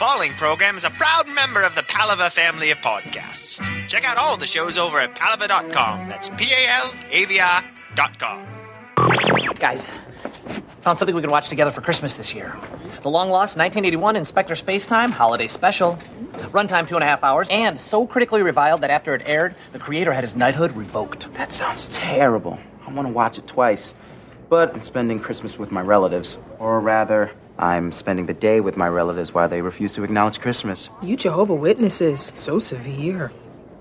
Falling program is a proud member of the Palava family of podcasts. Check out all the shows over at palava.com. That's P A L A V I.com. Guys, found something we can watch together for Christmas this year. The long lost 1981 Inspector Spacetime Holiday Special. Runtime two and a half hours, and so critically reviled that after it aired, the creator had his knighthood revoked. That sounds terrible. I want to watch it twice. But I'm spending Christmas with my relatives. Or rather, I'm spending the day with my relatives while they refuse to acknowledge Christmas. You Jehovah Witnesses, so severe.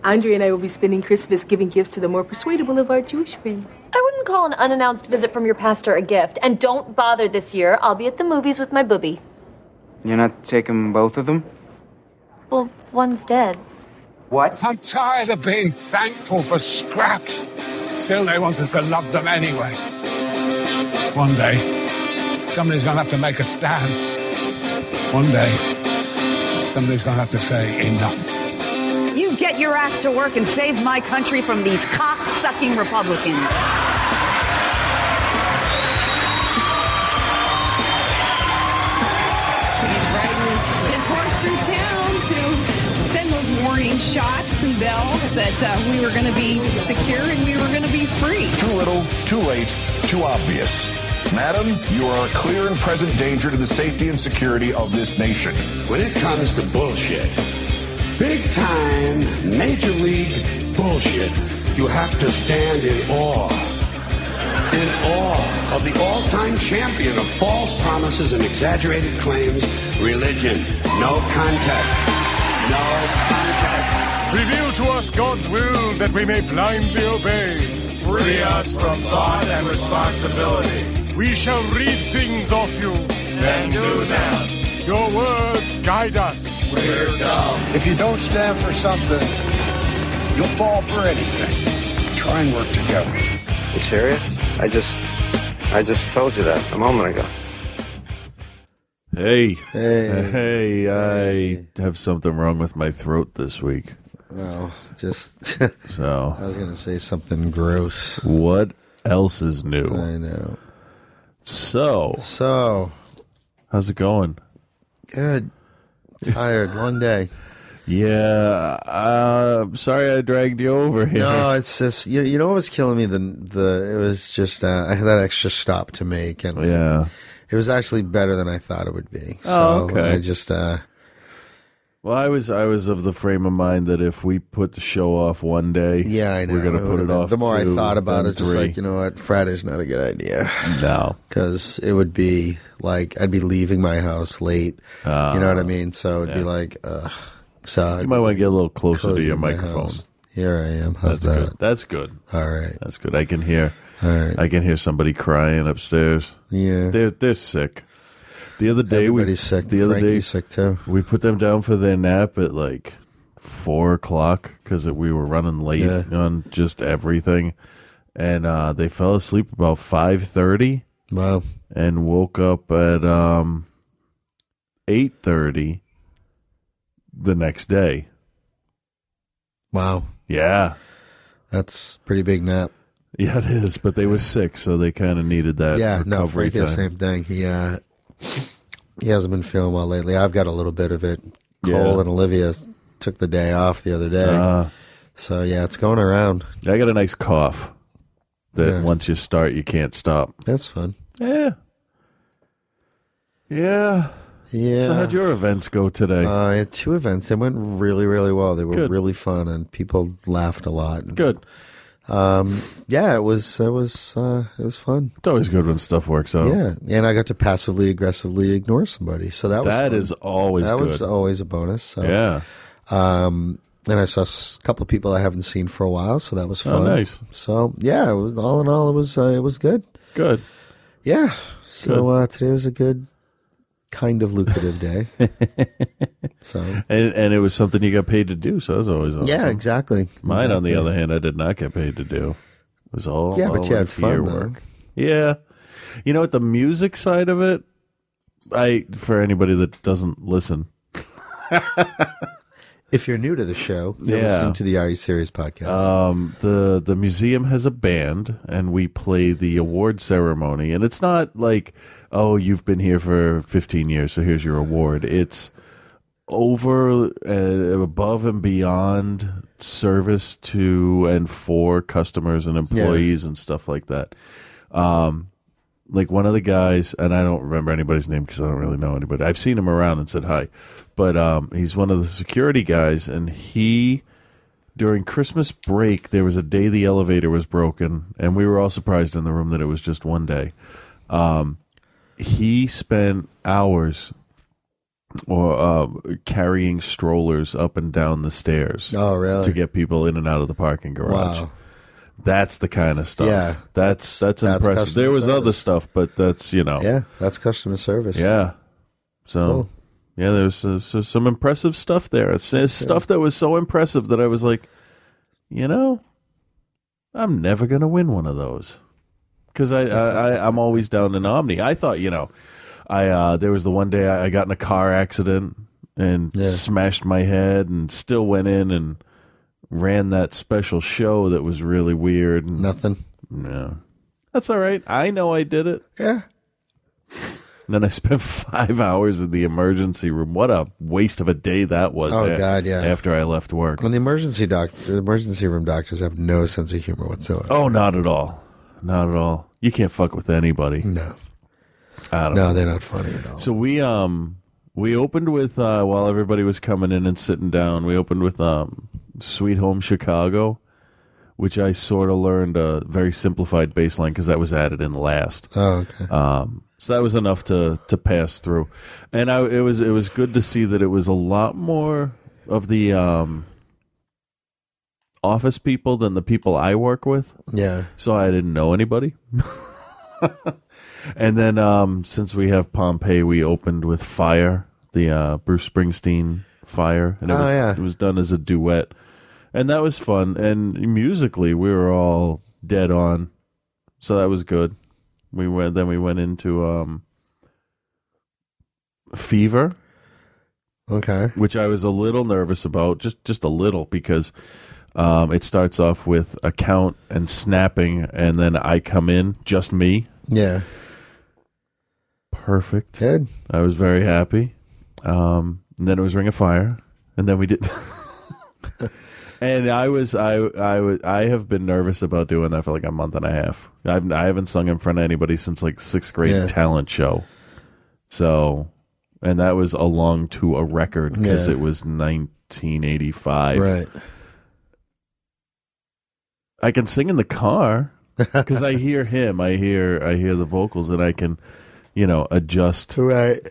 Andre and I will be spending Christmas giving gifts to the more persuadable of our Jewish friends. I wouldn't call an unannounced visit from your pastor a gift. And don't bother this year. I'll be at the movies with my bubbe. You're not taking both of them? Well, one's dead. What? I'm tired of being thankful for scraps. Still, they want us to love them anyway. One day, somebody's gonna have to make a stand. One day, somebody's gonna have to say enough. You get your ass to work and save my country from these cock-sucking Republicans. He's riding his horse through town to send those warning shots and bells that uh, we were going to be secure and we were going to be free. Too little, too late, too obvious. Madam, you are a clear and present danger to the safety and security of this nation. When it comes to bullshit, big time, major league bullshit, you have to stand in awe. In awe of the all time champion of false promises and exaggerated claims, religion. No contest. No contest. Reveal to us God's will that we may blindly obey. Free us from thought and responsibility. We shall read things off you, then do them. Your words guide us. We're dumb. If you don't stand for something, you'll fall for anything. Try and work together. You serious? I just, I just told you that a moment ago. Hey, Hey. hey, I have something wrong with my throat this week. No, just So, I was gonna say something gross. what else is new? I know. So, So how's it going? good. Tired. Long day. Yeah, uh, I'm sorry I dragged you over here. No, it's just you. You know what was killing me? The the it was just uh, I had that extra stop to make, and Yeah. it was actually better than I thought it would be. So Oh, okay. I just uh, Well, I was I was of the frame of mind that if we put the show off one day, yeah, I know. we're gonna put it off. The more I thought about it, just like you know what, Friday's not a good idea. no, because it would be like I'd be leaving my house late. you know what I ah, mean? So it'd be like, ugh. So you might want to get a little closer to your microphone. house. Here I am. How's That's that? good. That's good. All right. That's good. I can hear. All right. I can hear somebody crying upstairs. Yeah. They're they're sick. The other day we sick. The other day sick too. we put them down for their nap at like four o'clock because we were running late Yeah. on just everything, and uh, they fell asleep about five thirty Wow. and woke up at um eight thirty the next day. Wow. Yeah, That's pretty big nap. yeah, it is. But they were sick, so they kind of needed that. yeah. No, recovery Frankie, the time. same thing. He uh, he hasn't been feeling well lately. I've got a little bit of it. Cole Yeah. and Olivia took the day off the other day. Uh, so yeah, it's going around. I got a nice cough that Yeah. once you start, you can't stop. That's fun. Yeah. Yeah. Yeah. So how'd your events go today? Uh, I had two events. They went really, really well. They were Good. really fun, and people laughed a lot. Good. Um, yeah, it was. It was. Uh, it was fun. It's always good when stuff works out. Yeah, and I got to passively aggressively ignore somebody. So that was That is always that good. was always a bonus. So yeah. Um, and I saw a couple of people I haven't seen for a while, so that was Oh, fun. nice. So yeah, it was all in all, it was uh, it was good. Good. Yeah. So Good. uh, today was a good, kind of lucrative day. so And and it was something you got paid to do, so that was always awesome. yeah, exactly. Mine, on the other hand, I did not get paid to do. It was all Yeah, but all you had fun, though. Yeah, you know what? The music side of it, I for anybody that doesn't listen, If you're new to the show, you're Yeah. listening to the Are You Serious podcast. um, the the museum has a band, and we play the award ceremony. And it's not like, oh, you've been here for 15 years, so here's your award. It's over uh, above and beyond service to and for customers and employees and stuff like that. Um, like one of the guys, and I don't remember anybody's name because I don't really know anybody. I've seen him around and said hi, but um, he's one of the security guys, and he during Christmas break there was a day the elevator was broken, and we were all surprised in the room that it was just one day. Um, he spent hours or uh, carrying strollers up and down the stairs. Oh, really? To get people in and out of the parking garage. Wow. That's the kind of stuff. Yeah, that's that's, that's impressive. There was service. other stuff, but that's you know. Yeah, that's customer service. Yeah. So. Cool. Yeah, there's uh, so, some impressive stuff there. It's, it's stuff that was so impressive that I was like, you know, I'm never gonna win one of those because I, I, I I'm always down in Omni. I thought, you know, I uh, there was the one day I, I got in a car accident and smashed my head and still went in and ran that special show that was really weird. And, Nothing. No, that's all right. I know I did it. Yeah. And then I spent five hours in the emergency room. What a waste of a day that was. Oh, a- God, yeah. After I left work. When the emergency doc, the emergency room doctors have no sense of humor whatsoever. Oh, not at all. Not at all. You can't fuck with anybody. No. I don't No, know. they're not funny at all. So we um we opened with uh while everybody was coming in and sitting down, we opened with um Sweet Home Chicago, which I sort of learned a very simplified bass line because that was added in last. Oh, okay. Um, so that was enough to to pass through, and I it was it was good to see that it was a lot more of the um office people than the people I work with. Yeah. So I didn't know anybody. and then um since we have Pompeii, we opened with Fire, the uh Bruce Springsteen Fire, and it Oh, was yeah. it was done as a duet. And that was fun and musically we were all dead on. So that was good. We went then we went into um Fever Okay. which I was a little nervous about, just just a little because um, it starts off with a count and snapping, and then I come in, just me, Yeah. perfect. Good. I was very happy. Um, and then it was Ring of Fire, and then we did. and I was I I was I have been nervous about doing that for like a month and a half. I've I haven't sung in front of anybody since like sixth grade Yeah. talent show. So, and that was along to a record because Yeah. it was 1985. Right. I can sing in the car because I hear him. I hear I hear the vocals, and I can, you know, adjust. Right.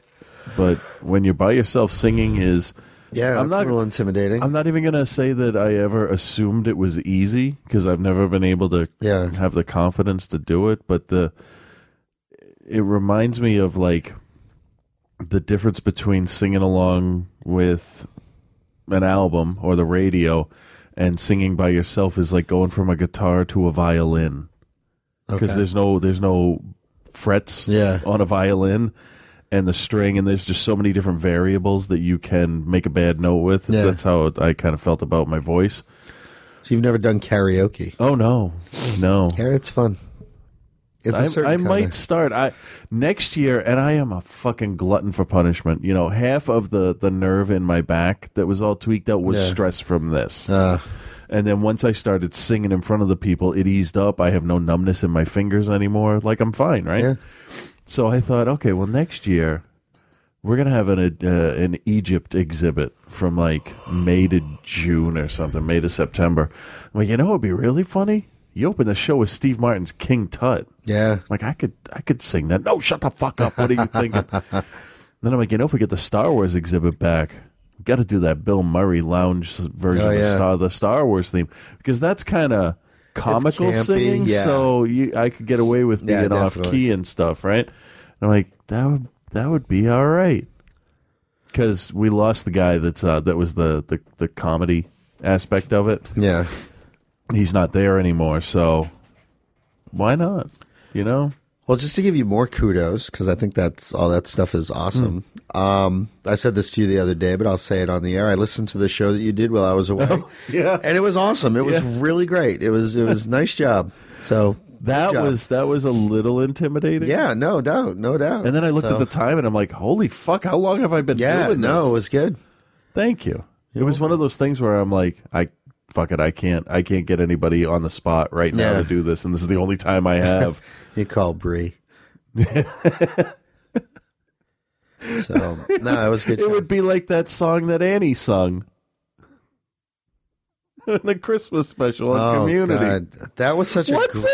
But when you're by yourself, singing is. Yeah, I'm it's not a little intimidating. I'm not even gonna say that I ever assumed it was easy because I've never been able to Yeah. have the confidence to do it. But the it reminds me of like the difference between singing along with an album or the radio and singing by yourself is like going from a guitar to a violin because Okay. there's no there's no frets Yeah. on a violin and the string and there's just so many different variables that you can make a bad note with Yeah. that's how i kind of felt about my voice So you've never done karaoke? oh no no Yeah, it's fun. It's a I, certain I might start I next year, and I am a fucking glutton for punishment. You know, half of the the nerve in my back that was all tweaked out was Yeah. stress from this. Uh, and then once I started singing in front of the people, it eased up. I have no numbness in my fingers anymore. Like I'm fine, right? Yeah. So I thought, okay, well next year we're gonna have an uh, an Egypt exhibit from like May to June or something, May to September. I'm like, you know, it'd be really funny. You open the show with Steve Martin's King Tut. Yeah. Like I could I could sing that. No, shut the fuck up. What are you thinking? then I'm like, you know, if we get the Star Wars exhibit back, we got to do that Bill Murray lounge version Oh, of the. Star the Star Wars theme because that's kind of comical campy, singing. yeah. So you, I could get away with Yeah, being off key and stuff, right? And I'm like, that would that would be all right because we lost the guy that's uh, that was the, the the comedy aspect of it. Yeah. He's not there anymore, so why not? You know. Well, just to give you more kudos, because I think that's all that stuff is awesome. Hmm. Um, I said this to you the other day, but I'll say it on the air. I listened to the show that you did while I was away. yeah, and it was awesome. It was Yeah. really great. It was it was nice job. So That was that was a little intimidating. yeah, no doubt, no doubt. And then I looked So- at the time and I'm like, holy fuck, how long have I been yeah, no, it was good. Thank you. It was one of those things where I'm like, I fuck it, I can't, I can't get anybody on the spot right now Yeah. to do this, and this is the only time I have. you call Brie. so no, it was good. It would be like that song that Annie sung. in the Christmas special on Oh, Community. God. That was such a What's gr-?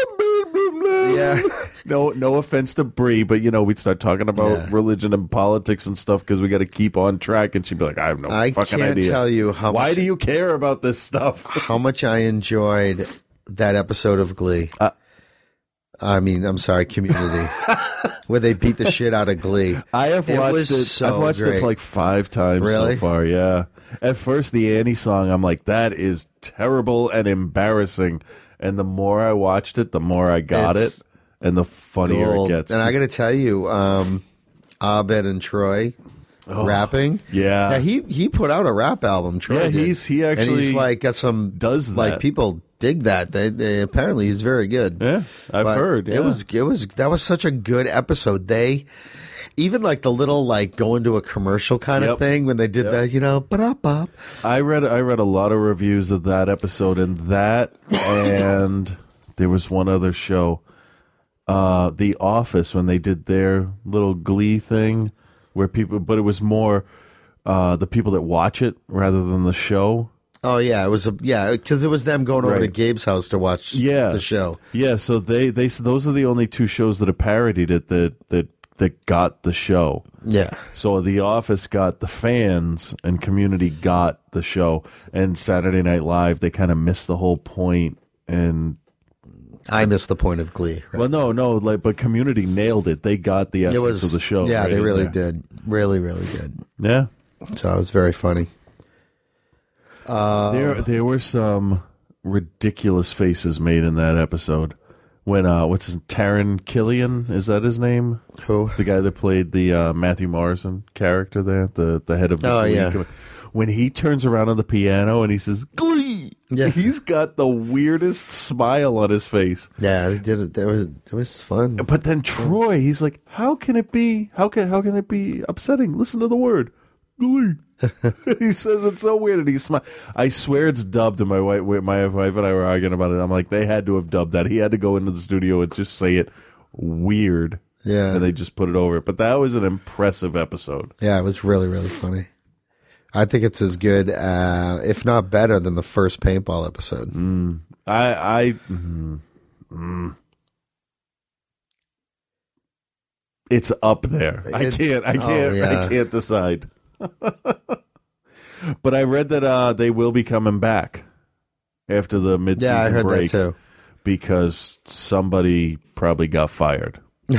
Yeah. no, no offense to Brie, but you know we'd start talking about Yeah. religion and politics and stuff because we got to keep on track. And she'd be like, "I have no I fucking can't idea." tell you how Why much- do you care about this stuff? how much I enjoyed that episode of Glee. Uh, I mean, I'm sorry, Community, where they beat the shit out of Glee. I have It watched it. so I've watched it great. for like five times Really? so far. Yeah. At first, the Annie song, I'm like, that is terrible and embarrassing. And the more I watched it, the more I got It's it, and the funnier Gold. it gets. And I got to tell you, um, Abed and Troy rapping. Oh, yeah. yeah, he he put out a rap album. Troy Yeah, did. he's- he and he's actually like got some does like that. people dig that. They, they apparently he's very good. Yeah, I've But heard. Yeah. It was it was that was such a good episode. They even like the little like going to a commercial kind Yep. of thing when they did Yep. that, you know, but up up. I read I read a lot of reviews of that episode and that and there was one other show uh The Office when they did their little glee thing where people but it was more uh the people that watch it rather than the show. Oh yeah, it was a yeah because it was them going over Right. to Gabe's house to watch Yeah. the show. Yeah, so they they those are the only two shows that have parodied it that that that got the show. Yeah. So The Office got the fans and Community got the show and Saturday Night Live they kind of missed the whole point and I missed the point of Glee. Well, no, no, like, but Community nailed it. They got the essence was of the show. Yeah, right they really there. did. Really, really did. Yeah, So it was very funny. Uh, there, there were some ridiculous faces made in that episode. When uh, what's his Taran Killam? Is that his name? Who? The guy that played the uh, Matthew Morrison character there, the the head of the Oh, yeah. When he turns around on the piano and he says "Glee," Yeah. he's got the weirdest smile on his face. yeah, they did it. That was it was fun. But then Troy, he's like, "How can it be? How can how can it be upsetting? Listen to the word, glee." he says it's so weird, and he smile. I swear it's dubbed. And my wife, my wife and I were arguing about it. I'm like, they had to have dubbed that. He had to go into the studio and just say it weird. Yeah. and they just put it over it. But that was an impressive episode. Yeah, it was really, really funny. I think it's as good, uh, if not better, than the first paintball episode. Mm. I, I, mm, mm. it's up there. I can't. I oh, can't. yeah. I can't decide. but I read that uh, they will be coming back after the mid-season Yeah, I heard that break too. because somebody probably got fired.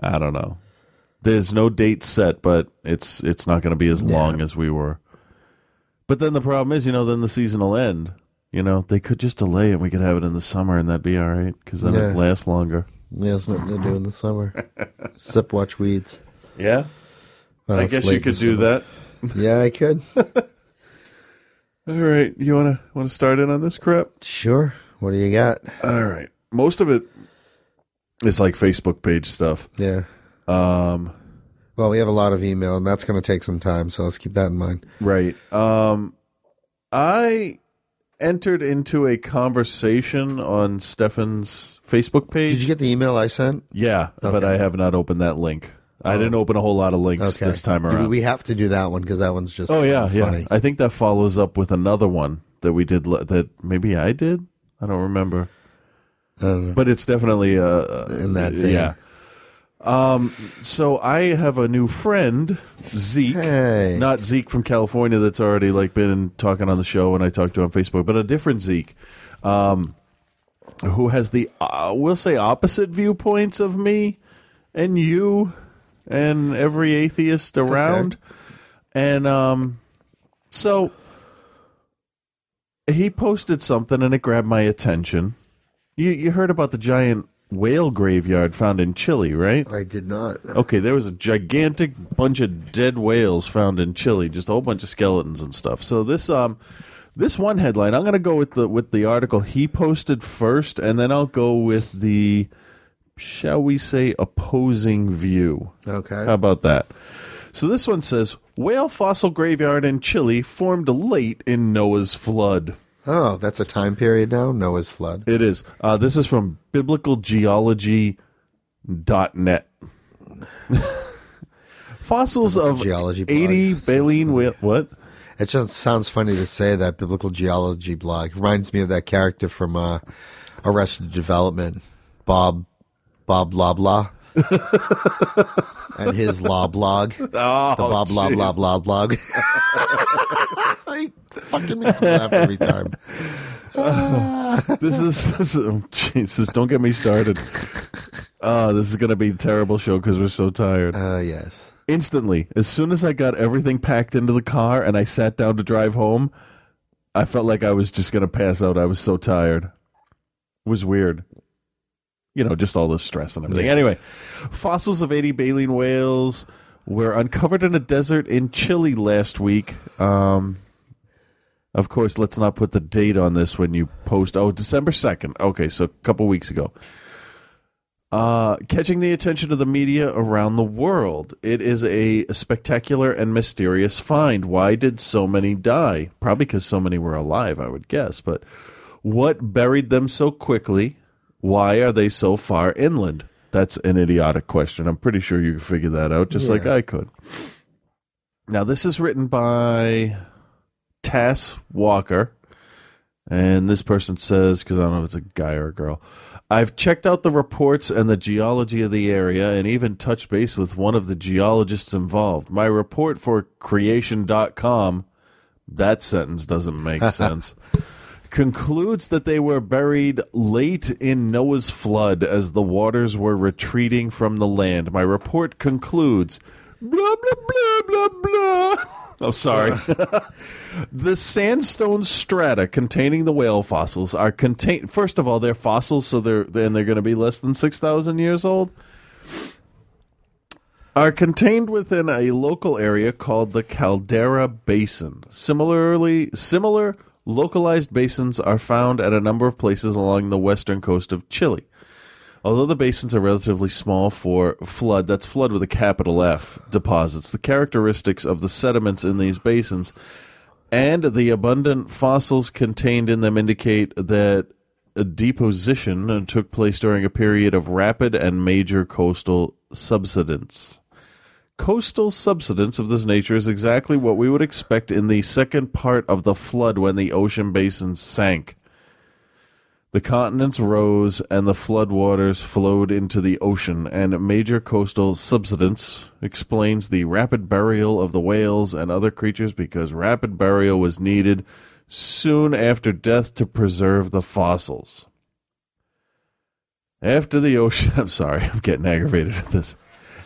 I don't know. There's no date set, but it's it's not going to be as long as we were. But then the problem is, you know, then the season will end. You know, they could just delay it. and We could have it in the summer, and that'd be all right because then Yeah. it lasts longer. Yeah, it's nothing to do in the summer. Sip, watch weeds. Yeah, I guess you could do that. Yeah, I could. All right, you wanna wanna start in on this crap? Sure. What do you got? All right, most of it is like Facebook page stuff. Yeah. Um, Well, we have a lot of email, and that's going to take some time, so let's keep that in mind. Right. Um, I entered into a conversation on Stefan's Facebook page. Did you get the email I sent? Yeah, but I have not opened that link. I didn't open a whole lot of links Okay. this time around. We have to do that one because that one's just oh yeah, funny. yeah. I think that follows up with another one that we did. That maybe I did. I don't remember. Know. But it's definitely uh, In that vein. Yeah. Um. So I have a new friend, Zeke. Hey. Not Zeke from California that's already like been talking on the show and I talked to on Facebook, but a different Zeke, um, who has the uh, we'll say opposite viewpoints of me and you and every atheist around, and um, so he posted something and it grabbed my attention. You you heard about the giant whale graveyard found in Chile, right? I did not. Okay, there was a gigantic bunch of dead whales found in Chile, just a whole bunch of skeletons and stuff. So this um this one headline, I'm going to go with the with the article he posted first and then I'll go with the shall we say opposing view. Okay. How about that? So this one says Whale fossil graveyard in Chile formed late in Noah's flood. Oh, that's a time period now. Noah's flood. It is. Uh, this is from biblicalgeology.net. Fossils of Geology blog. 80 baleen whale. What? It just sounds funny to say that biblical geology blog reminds me of that character from uh, Arrested Development, Bob Bob Loblaw, and his law blog, Oh, the Bob Blah Blah Blah blog. fucking makes me laugh every time. this is this is oh, Jesus. Don't get me started. Oh, this is going to be a terrible show because we're so tired. Uh, yes. Instantly, as soon as I got everything packed into the car and I sat down to drive home, I felt like I was just going to pass out. I was so tired. It was weird. You know, just all the stress and everything. Yeah. Anyway, fossils of 80 baleen whales were uncovered in a desert in Chile last week. Um, of course, let's not put the date on this when you post. Oh, December 2nd. Okay, so a couple weeks ago. Uh, catching the attention of the media around the world. It is a spectacular and mysterious find. Why did so many die? Probably because so many were alive, I would guess. But what buried them so quickly? Why are they so far inland? That's an idiotic question. I'm pretty sure you can figure that out, just Yeah. like I could. Now, this is written by Tas Walker. And this person says, because I don't know if it's a guy or a girl, I've checked out the reports and the geology of the area and even touched base with one of the geologists involved. My report for creation.com, that sentence doesn't make sense, concludes that they were buried late in Noah's flood as the waters were retreating from the land. My report concludes, blah, blah, blah, blah, blah. Oh, sorry. the sandstone strata containing the whale fossils are contained. First of all, they're fossils, so they're then they're going to be less than six thousand years old. Are contained within a local area called the Caldera Basin. Similarly, similar localized basins are found at a number of places along the western coast of Chile. Although the basins are relatively small for flood, that's flood with a capital F, deposits, the characteristics of the sediments in these basins and the abundant fossils contained in them indicate that deposition took place during a period of rapid and major coastal subsidence. Coastal subsidence of this nature is exactly what we would expect in the second part of the flood when the ocean basins sank. The continents rose and the floodwaters flowed into the ocean, and major coastal subsidence explains the rapid burial of the whales and other creatures because rapid burial was needed soon after death to preserve the fossils. After the ocean, I'm sorry, I'm getting aggravated at this.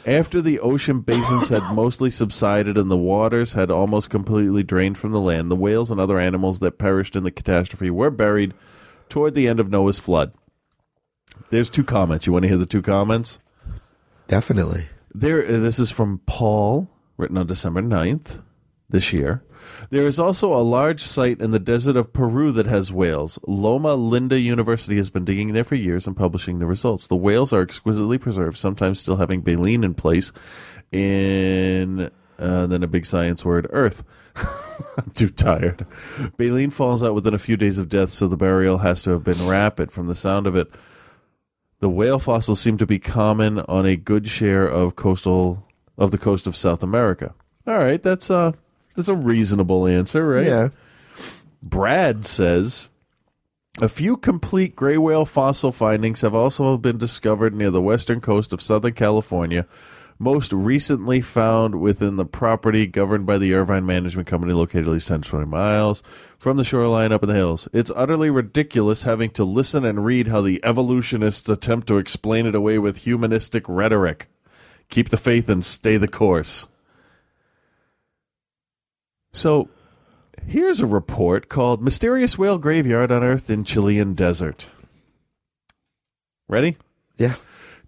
After the ocean basins had mostly subsided and the waters had almost completely drained from the land, the whales and other animals that perished in the catastrophe were buried toward the end of Noah's flood. There's two comments. You want to hear the two comments? Definitely. There, this is from Paul, written on December 9th this year. There is also a large site in the desert of Peru that has whales. Loma Linda University has been digging there for years and publishing the results. The whales are exquisitely preserved, sometimes still having baleen in place in uh, then a big science word, Earth. I'm too tired. Baleen falls out within a few days of death, so the burial has to have been rapid. From the sound of it, the whale fossils seem to be common on a good share of coastal of the coast of South America. All right, that's a that's a reasonable answer, right? Yeah. Brad says a few complete gray whale fossil findings have also been discovered near the western coast of Southern California, most recently found within the property governed by the Irvine Management Company located at least 10 20 miles from the shoreline up in the hills. It's utterly ridiculous having to listen and read how the evolutionists attempt to explain it away with humanistic rhetoric. Keep the faith and stay the course. So, here's a report called Mysterious Whale Graveyard Unearthed in Chilean Desert. Ready? Yeah.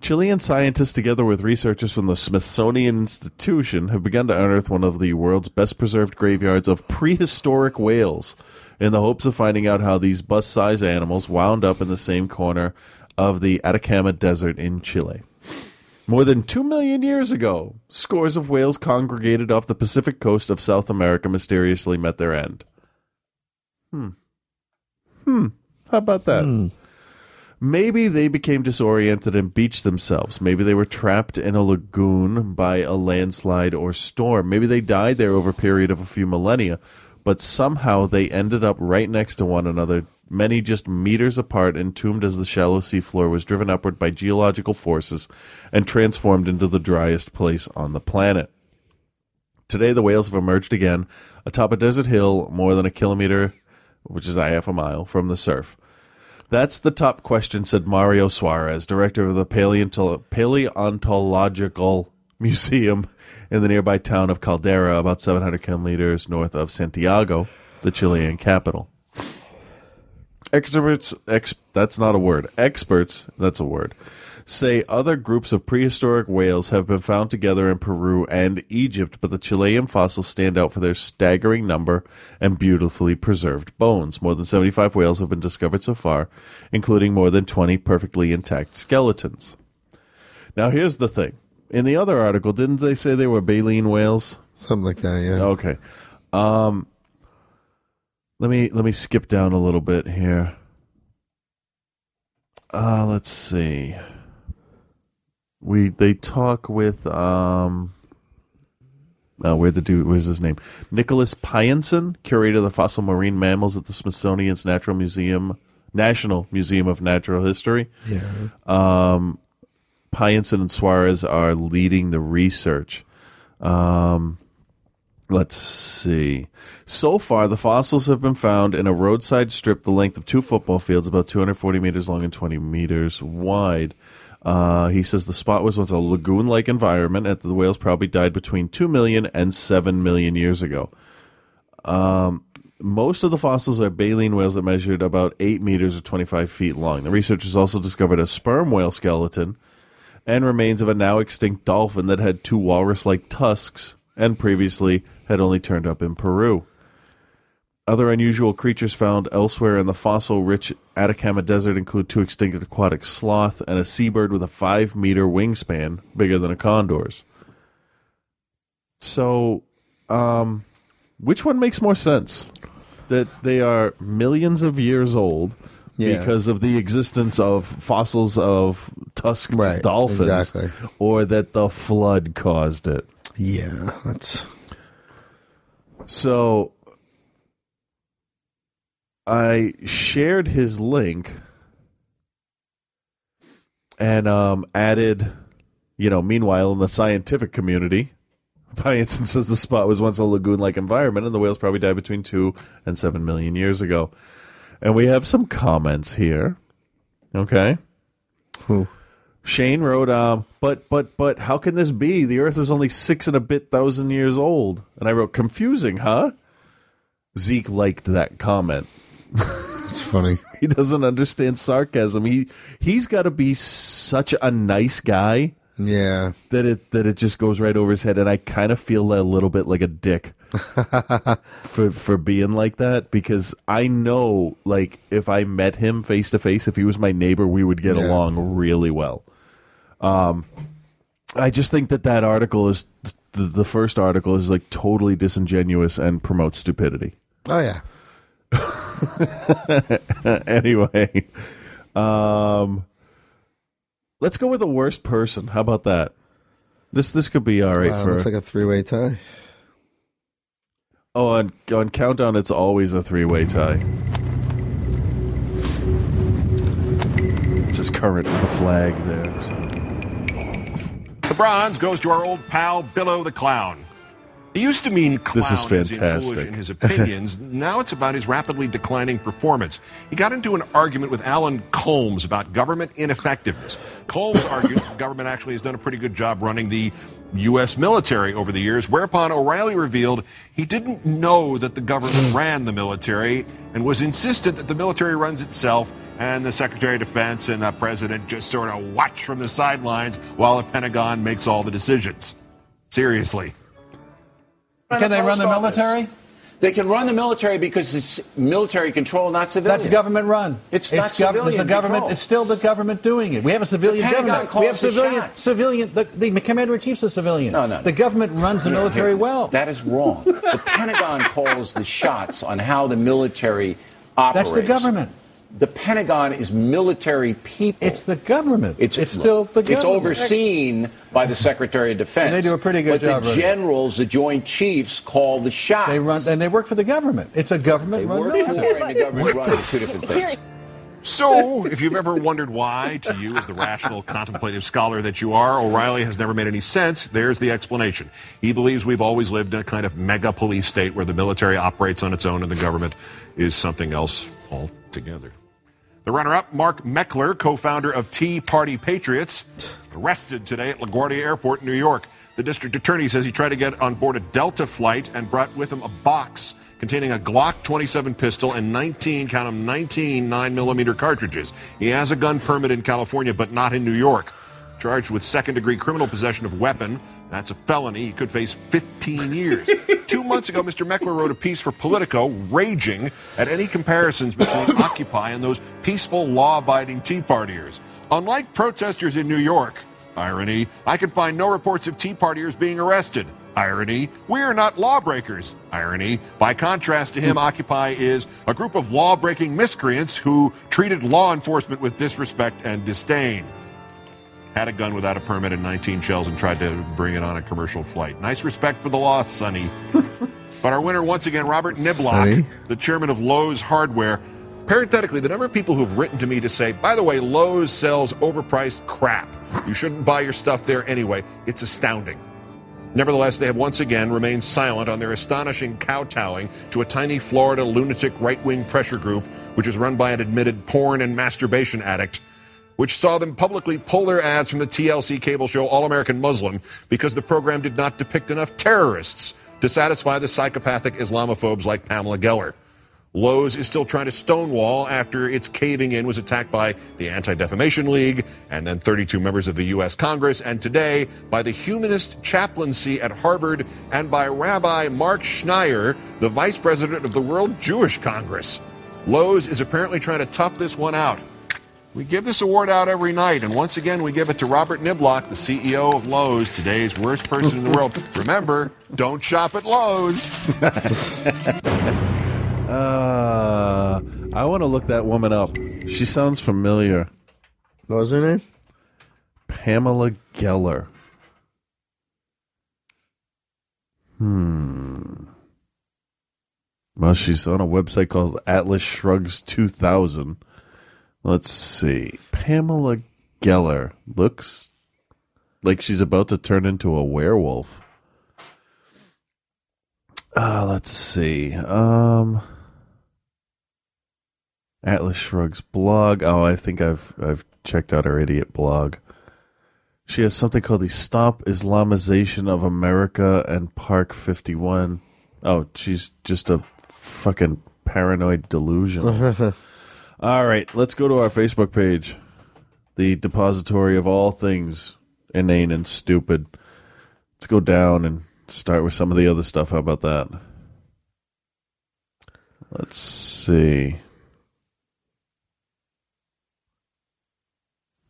Chilean scientists, together with researchers from the Smithsonian Institution, have begun to unearth one of the world's best preserved graveyards of prehistoric whales in the hopes of finding out how these bus sized animals wound up in the same corner of the Atacama Desert in Chile. More than two million years ago, scores of whales congregated off the Pacific coast of South America mysteriously met their end. Hmm. Hmm. How about that? Maybe they became disoriented and beached themselves. Maybe they were trapped in a lagoon by a landslide or storm. Maybe they died there over a period of a few millennia, but somehow they ended up right next to one another, many just meters apart, entombed as the shallow seafloor was driven upward by geological forces and transformed into the driest place on the planet. Today, the whales have emerged again atop a desert hill more than a kilometer, which is a half a mile, from the surf. That's the top question, said Mario Suarez, director of the Paleonto- Paleontological Museum in the nearby town of Caldera, about 700 kilometers north of Santiago, the Chilean capital. Experts, ex, that's not a word. Experts, that's a word, say other groups of prehistoric whales have been found together in Peru and Egypt, but the Chilean fossils stand out for their staggering number and beautifully preserved bones. More than 75 whales have been discovered so far, including more than 20 perfectly intact skeletons. Now, here's the thing. In the other article, didn't they say they were baleen whales? Something like that, yeah. Okay. Um, let me let me skip down a little bit here. Uh, let's see. We they talk with um. Uh, where the dude? Where's his name? Nicholas Pyenson, curator of the fossil marine mammals at the Smithsonian's Natural Museum, National Museum of Natural History. Yeah. Um, Pyenson and Suarez are leading the research. Um, let's see. So far, the fossils have been found in a roadside strip the length of two football fields, about 240 meters long and 20 meters wide. Uh, he says the spot was once a lagoon like environment, and the whales probably died between 2 million and 7 million years ago. Um, most of the fossils are baleen whales that measured about 8 meters or 25 feet long. The researchers also discovered a sperm whale skeleton and remains of a now extinct dolphin that had two walrus like tusks and previously had only turned up in Peru. Other unusual creatures found elsewhere in the fossil rich Atacama Desert include two extinct aquatic sloth and a seabird with a five meter wingspan, bigger than a condor's. So, um, which one makes more sense? That they are millions of years old Yeah. because of the existence of fossils of tusked Right, dolphins, exactly. or that the flood caused it. Yeah, that's So I shared his link and um, added, you know, meanwhile in the scientific community, Pyenson says the spot was once a lagoon like environment and the whales probably died between two and seven million years ago. And we have some comments here. Okay. Who? Shane wrote, um, but but but how can this be? The Earth is only six and a bit thousand years old. And I wrote, confusing, huh? Zeke liked that comment. it's funny. he doesn't understand sarcasm. He he's got to be such a nice guy. Yeah. That it that it just goes right over his head, and I kind of feel a little bit like a dick for for being like that because I know like if I met him face to face, if he was my neighbor, we would get Yeah. along really well. Um, I just think that that article is the, the first article is like totally disingenuous and promotes stupidity. Oh yeah. anyway, um, let's go with the worst person. How about that? This this could be all right Wow, for. looks like a three way tie. oh, on on countdown, it's always a three way tie. It's his current with the flag there. so. The bronze goes to our old pal Bill-O the Clown. He used to mean clown This is as in fantastic. in his opinions. now it's about his rapidly declining performance. He got into an argument with Alan Colmes about government ineffectiveness. Colmes argued the government actually has done a pretty good job running the U.S. military over the years, whereupon O'Reilly revealed he didn't know that the government hmm. ran the military and was insistent that the military runs itself and the Secretary of Defense and the President just sort of watch from the sidelines while the Pentagon makes all the decisions. Seriously. Can they run the military? They can run the military because it's military control, not civilian. That's government run. It's, not gov- civilian it's the government. It's still the government doing it. We have a civilian government. We have civilian. shots. Civilian. The, the commander in chief's a civilian. No, no. The government runs the Yeah, military yeah. well. That is wrong. The Pentagon calls the shots on how the military operates. That's the government. The Pentagon is military people. It's the government. It's, It's still the government. It's overseen by the Secretary of Defense. And they do a pretty good but job But the running generals, the Joint Chiefs, call the shots. They run and they work for the government. It's a government run work military. for and the government run are two different things. So, if you've ever wondered why, to you as the rational, contemplative scholar that you are, O'Reilly has never made any sense, there's the explanation. He believes we've always lived in a kind of mega police state where the military operates on its own and the government is something else altogether. The runner up, Mark Meckler, co founder of Tea Party Patriots, arrested today at LaGuardia Airport in New York. The district attorney says he tried to get on board a Delta flight and brought with him a box containing a Glock 27 pistol and 19, count count 'em, 19 9mm cartridges. He has a gun permit in California, but not in New York. Charged with second degree criminal possession of weapon. That's a felony. He could face 15 years. Two months ago, Mr. Meckler wrote a piece for Politico raging at any comparisons between Occupy and those peaceful, law abiding Tea Partiers. Unlike protesters in New York, irony, I can find no reports of Tea Partiers being arrested. Irony, we are not lawbreakers. Irony, by contrast to him, hmm. Occupy is a group of law breaking miscreants who treated law enforcement with disrespect and disdain had a gun without a permit and 19 shells and tried to bring it on a commercial flight. Nice respect for the law, Sonny. but our winner, once again, Robert Niblock, Sonny. the chairman of Lowe's Hardware. Parenthetically, the number of people who've written to me to say, by the way, Lowe's sells overpriced crap. You shouldn't buy your stuff there anyway. It's astounding. Nevertheless, they have once again remained silent on their astonishing kowtowing to a tiny Florida lunatic right wing pressure group, which is run by an admitted porn and masturbation addict, which saw them publicly pull their ads from the TLC cable show All American Muslim because the program did not depict enough terrorists to satisfy the psychopathic Islamophobes like Pamela Geller. Lowe's is still trying to stonewall after its caving in was attacked by the Anti Defamation League and then 32 members of the U.S. Congress, and today by the Humanist Chaplaincy at Harvard and by Rabbi Mark Schneier, the vice president of the World Jewish Congress. Lowe's is apparently trying to tough this one out. We give this award out every night, and once again, we give it to Robert Niblock, the CEO of Lowe's, today's worst person in the world. Remember, don't shop at Lowe's. Uh, I want to look that woman up. She sounds familiar. What was her name? Pamela Geller. Hmm. Well, she's on a website called Atlas Shrugs 2000. Let's see. Pamela Geller looks like she's about to turn into a werewolf. Uh, let's see. Um Atlas Shrugs blog. Oh, I think I've I've checked out her idiot blog. She has something called the Stop Islamization of America and Park 51. Oh, she's just a fucking paranoid delusion. all right, let's go to our Facebook page. The depository of all things inane and stupid. Let's go down and start with some of the other stuff. How about that? Let's see.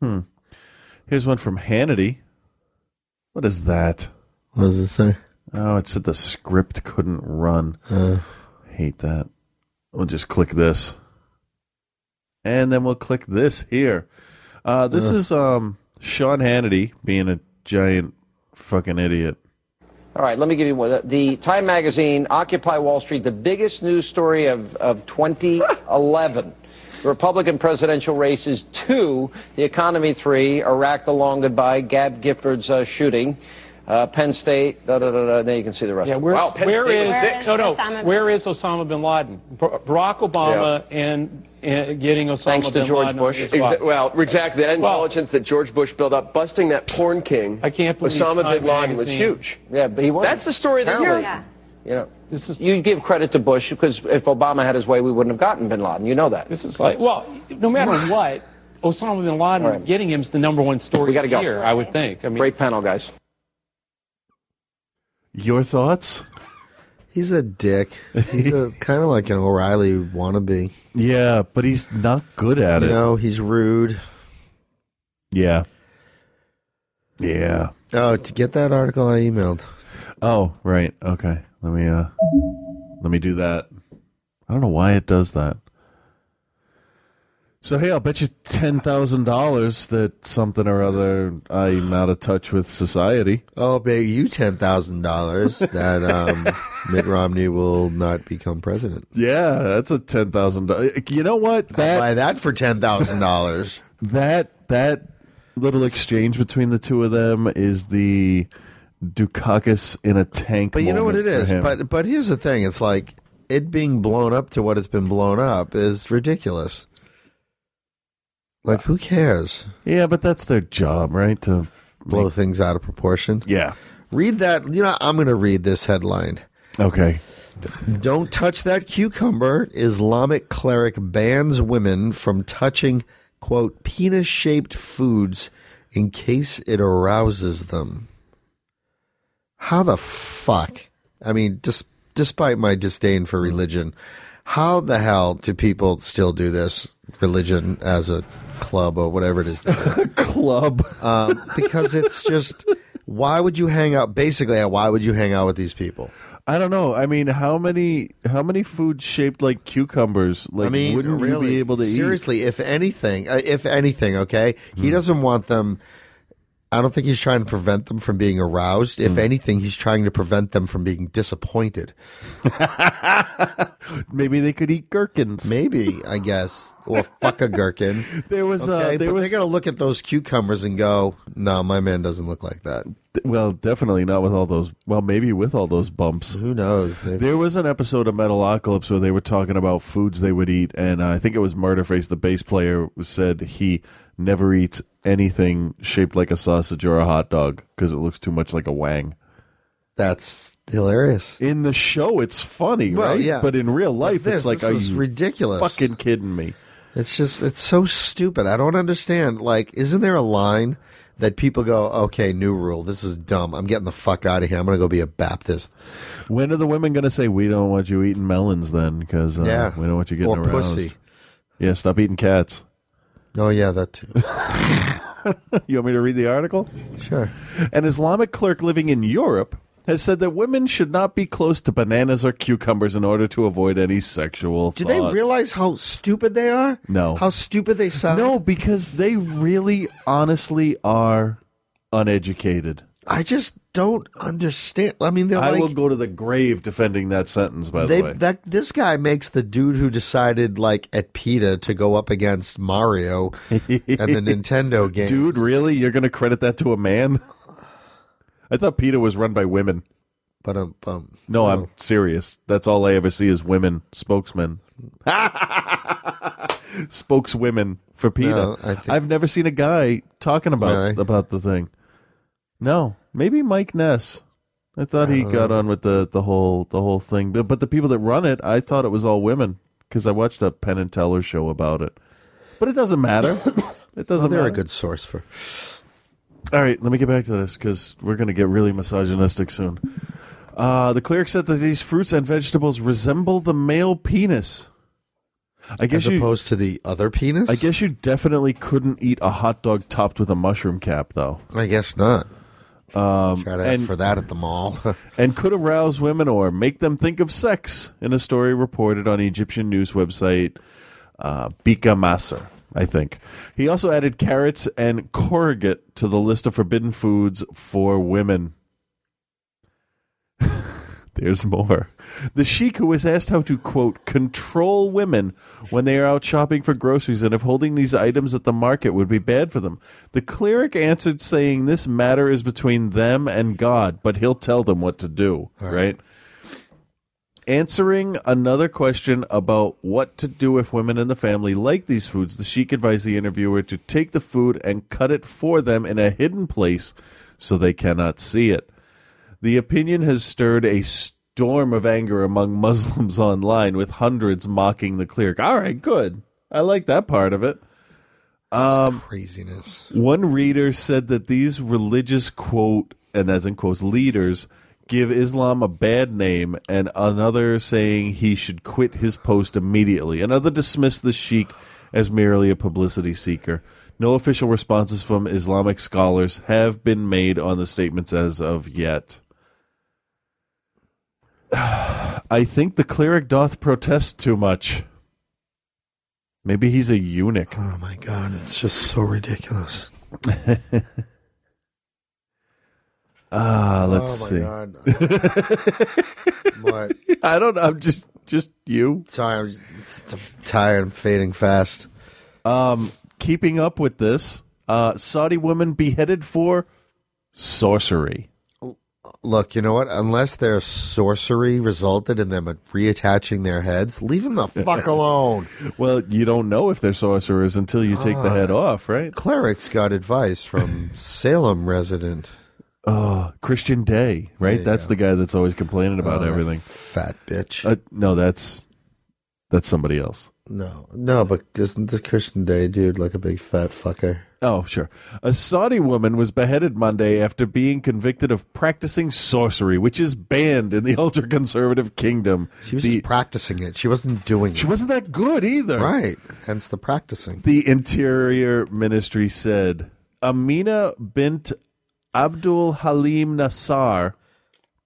Hmm. Here's one from Hannity. What is that? What does it say? Oh, it said the script couldn't run. Uh. Hate that. We'll just click this. And then we'll click this here. Uh, this Uh. is um, Sean Hannity being a giant fucking idiot. All right, let me give you one. The Time Magazine, Occupy Wall Street, the biggest news story of, of 2011. The Republican presidential races, two. The economy, three. Iraq, the long goodbye. Gab Gifford's uh, shooting. Uh, Penn State, da da da da. Then you can see the rest. Yeah, of it. where's, wow, Penn where State is was six. no no? Where is Osama bin Laden? Bar- Barack Obama and, and Eh, getting Osama Thanks to bin George Laden. Bush. on the spot. Exa- well, exactly. That intelligence that George Bush built up, busting that porn king, I can't believe Osama bin Laden was huge. Yeah, but he was. That's the story of the year. Apparently. You know, this is, you give credit to Bush because if Obama had his way, we wouldn't have gotten bin Laden. You know that. This is like, well, no matter what, Osama bin Laden All right. getting him is the number one story We gotta of the go. year, I would think. I mean, Great panel, guys. Your thoughts? He's a dick. He's a kind of like an O'Reilly wannabe. Yeah, but he's not good at it. You it. know, he's rude. Yeah. Yeah. Oh, to get that article I emailed. Oh, right. Okay. Let me uh let me do that. I don't know why it does that. So hey, I'll bet you ten thousand dollars that something or other I'm out of touch with society. I'll bet you ten thousand dollars that um, Mitt Romney will not become president. Yeah, that's a ten thousand dollars. You know what? That buy that for ten thousand dollars. that that little exchange between the two of them is the Dukakis in a tank. But you know what it is. him. But but here's the thing: it's like it being blown up to what it's been blown up is ridiculous. Like, who cares? yeah, but that's their job, right? To Blow things out of proportion. Yeah. Read that. You know, I'm going to read this headline. Okay. Don't touch that cucumber. Islamic cleric bans women from touching, quote, penis shaped foods in case it arouses them. How the fuck? I mean, dis- despite my disdain for religion, how the hell do people still do this religion as a club or whatever it is? club. Um, because it's just, why would you hang out? Basically, why would you hang out with these people? I don't know. I mean, how many how many foods shaped like cucumbers? Like, I mean, wouldn't really, you be able to eat? seriously, if anything, uh, if anything, okay, he doesn't want them. I don't think he's trying to prevent them from being aroused. If anything, he's trying to prevent them from being disappointed. Maybe they could eat gherkins. Maybe, I guess, or fuck a gherkin. There was, uh, okay, there was- they're gonna look at those cucumbers and go, "No, my man doesn't look like that." Well, definitely not with all those. Well, maybe with all those bumps. Who knows? There was an episode of Metalocalypse where they were talking about foods they would eat, and uh, I think it was Murderface, the bass player, said he never eats anything shaped like a sausage or a hot dog because it looks too much like a wang. That's hilarious. In the show, it's funny, Well, right? yeah. But in real life, this, it's like, this are is ridiculous. fucking kidding me? It's just it's so stupid. I don't understand. Like, isn't there a line that people go, "Okay, new rule. This is dumb. I'm getting the fuck out of here. I'm going to go be a Baptist." When are the women going to say we don't want you eating melons then? Because uh, Yeah. we don't want you getting Or aroused. pussy. Yeah, stop eating cats. Oh yeah, that too. you want me to read the article? Sure. An Islamic clerk living in Europe has said that women should not be close to bananas or cucumbers in order to avoid any sexual Do they thoughts. realize how stupid they are? No. How stupid they sound? No, because they really honestly are uneducated. I just don't understand. I mean, I like will go to the grave defending that sentence, by they the way. that this guy makes the dude who decided like at PETA to go up against Mario and the Nintendo game. Dude, really? You're going to credit that to a man? I thought PETA was run by women. But um, um No, I'm serious. That's all I ever see is women spokesmen. Spokeswomen for PETA. No, I I've never seen a guy talking about Really? about the thing. No, maybe Mike Ness. I thought he got know. on with the, the whole the whole thing, but, but the people that run it, I thought it was all women because I watched a Penn and Teller show about it. But it doesn't matter. It doesn't Well, they're matter. a good source for. All right, let me get back to this because we're going to get really misogynistic soon. Uh, the cleric said that these fruits and vegetables resemble the male penis. I guess As you, opposed to the other penis. I guess you definitely couldn't eat a hot dog topped with a mushroom cap, though. I guess not. Um, Try to ask and- for that at the mall. and could arouse women or make them think of sex in a story reported on Egyptian news website uh, Bikya Masr, I think. He also added carrots and corrugate to the list of forbidden foods for women. There's more. The sheik who was asked how to, quote, control women when they are out shopping for groceries and if holding these items at the market would be bad for them. The cleric answered saying this matter is between them and God, but he'll tell them what to do, right? Answering another question about what to do if women in the family like these foods, the sheik advised the interviewer to take the food and cut it for them in a hidden place so they cannot see it. The opinion has stirred a storm of anger among Muslims online, with hundreds mocking the cleric. All right, good. I like that part of it. Um, Craziness. one reader said that these religious quote, and as in quotes, leaders give Islam a bad name, and another saying he should quit his post immediately. Another dismissed the sheikh as merely a publicity seeker. No official responses from Islamic scholars have been made on the statements as of yet. I think the cleric doth protest too much. Maybe he's a eunuch. Oh my god, it's just so ridiculous. Ah, let's Oh, my see. God. what? I don't know. I'm just just you. Sorry, I'm just I'm tired. I'm fading fast. Um, keeping up with this, uh, Saudi woman beheaded for sorcery. Look, you know what? Unless their sorcery resulted in them reattaching their heads, leave them the fuck alone. Well, you don't know if they're sorcerers until you take the head Ah. off, right? Clerics got advice from Salem resident. Oh, Christian Day, right? That's the guy that's always complaining about Oh, everything. Fat bitch. Uh, no, that's that's somebody else. No, no, but isn't this Christian Day dude like a big fat fucker? Oh, sure. A Saudi woman was beheaded Monday after being convicted of practicing sorcery, which is banned in the ultra conservative kingdom. She was The- just practicing it. She wasn't doing She it. She wasn't that good either. Right. Hence the practicing. The Interior Ministry said Amina bint Abdul Halim Nassar.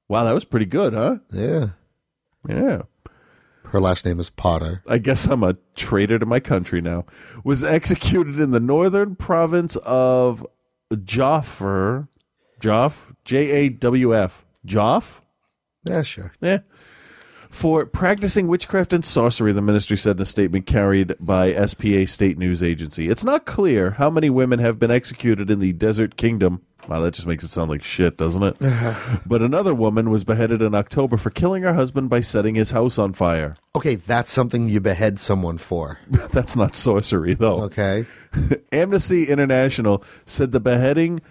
Wow, that was pretty good, huh? Yeah. Yeah. Her last name is Potter. I guess I'm a traitor to my country now. Was executed in the northern province of Jaffer. Joff? J A W F. Joff? Yeah, sure. Yeah. For practicing witchcraft and sorcery, the ministry said in a statement carried by SPA State News Agency. It's not clear how many women have been executed in the Desert Kingdom. Wow, that just makes it sound like shit, doesn't it? but another woman was beheaded in October for killing her husband by setting his house on fire. Okay, that's something you behead someone for. That's not sorcery, though. Okay. Amnesty International said the beheading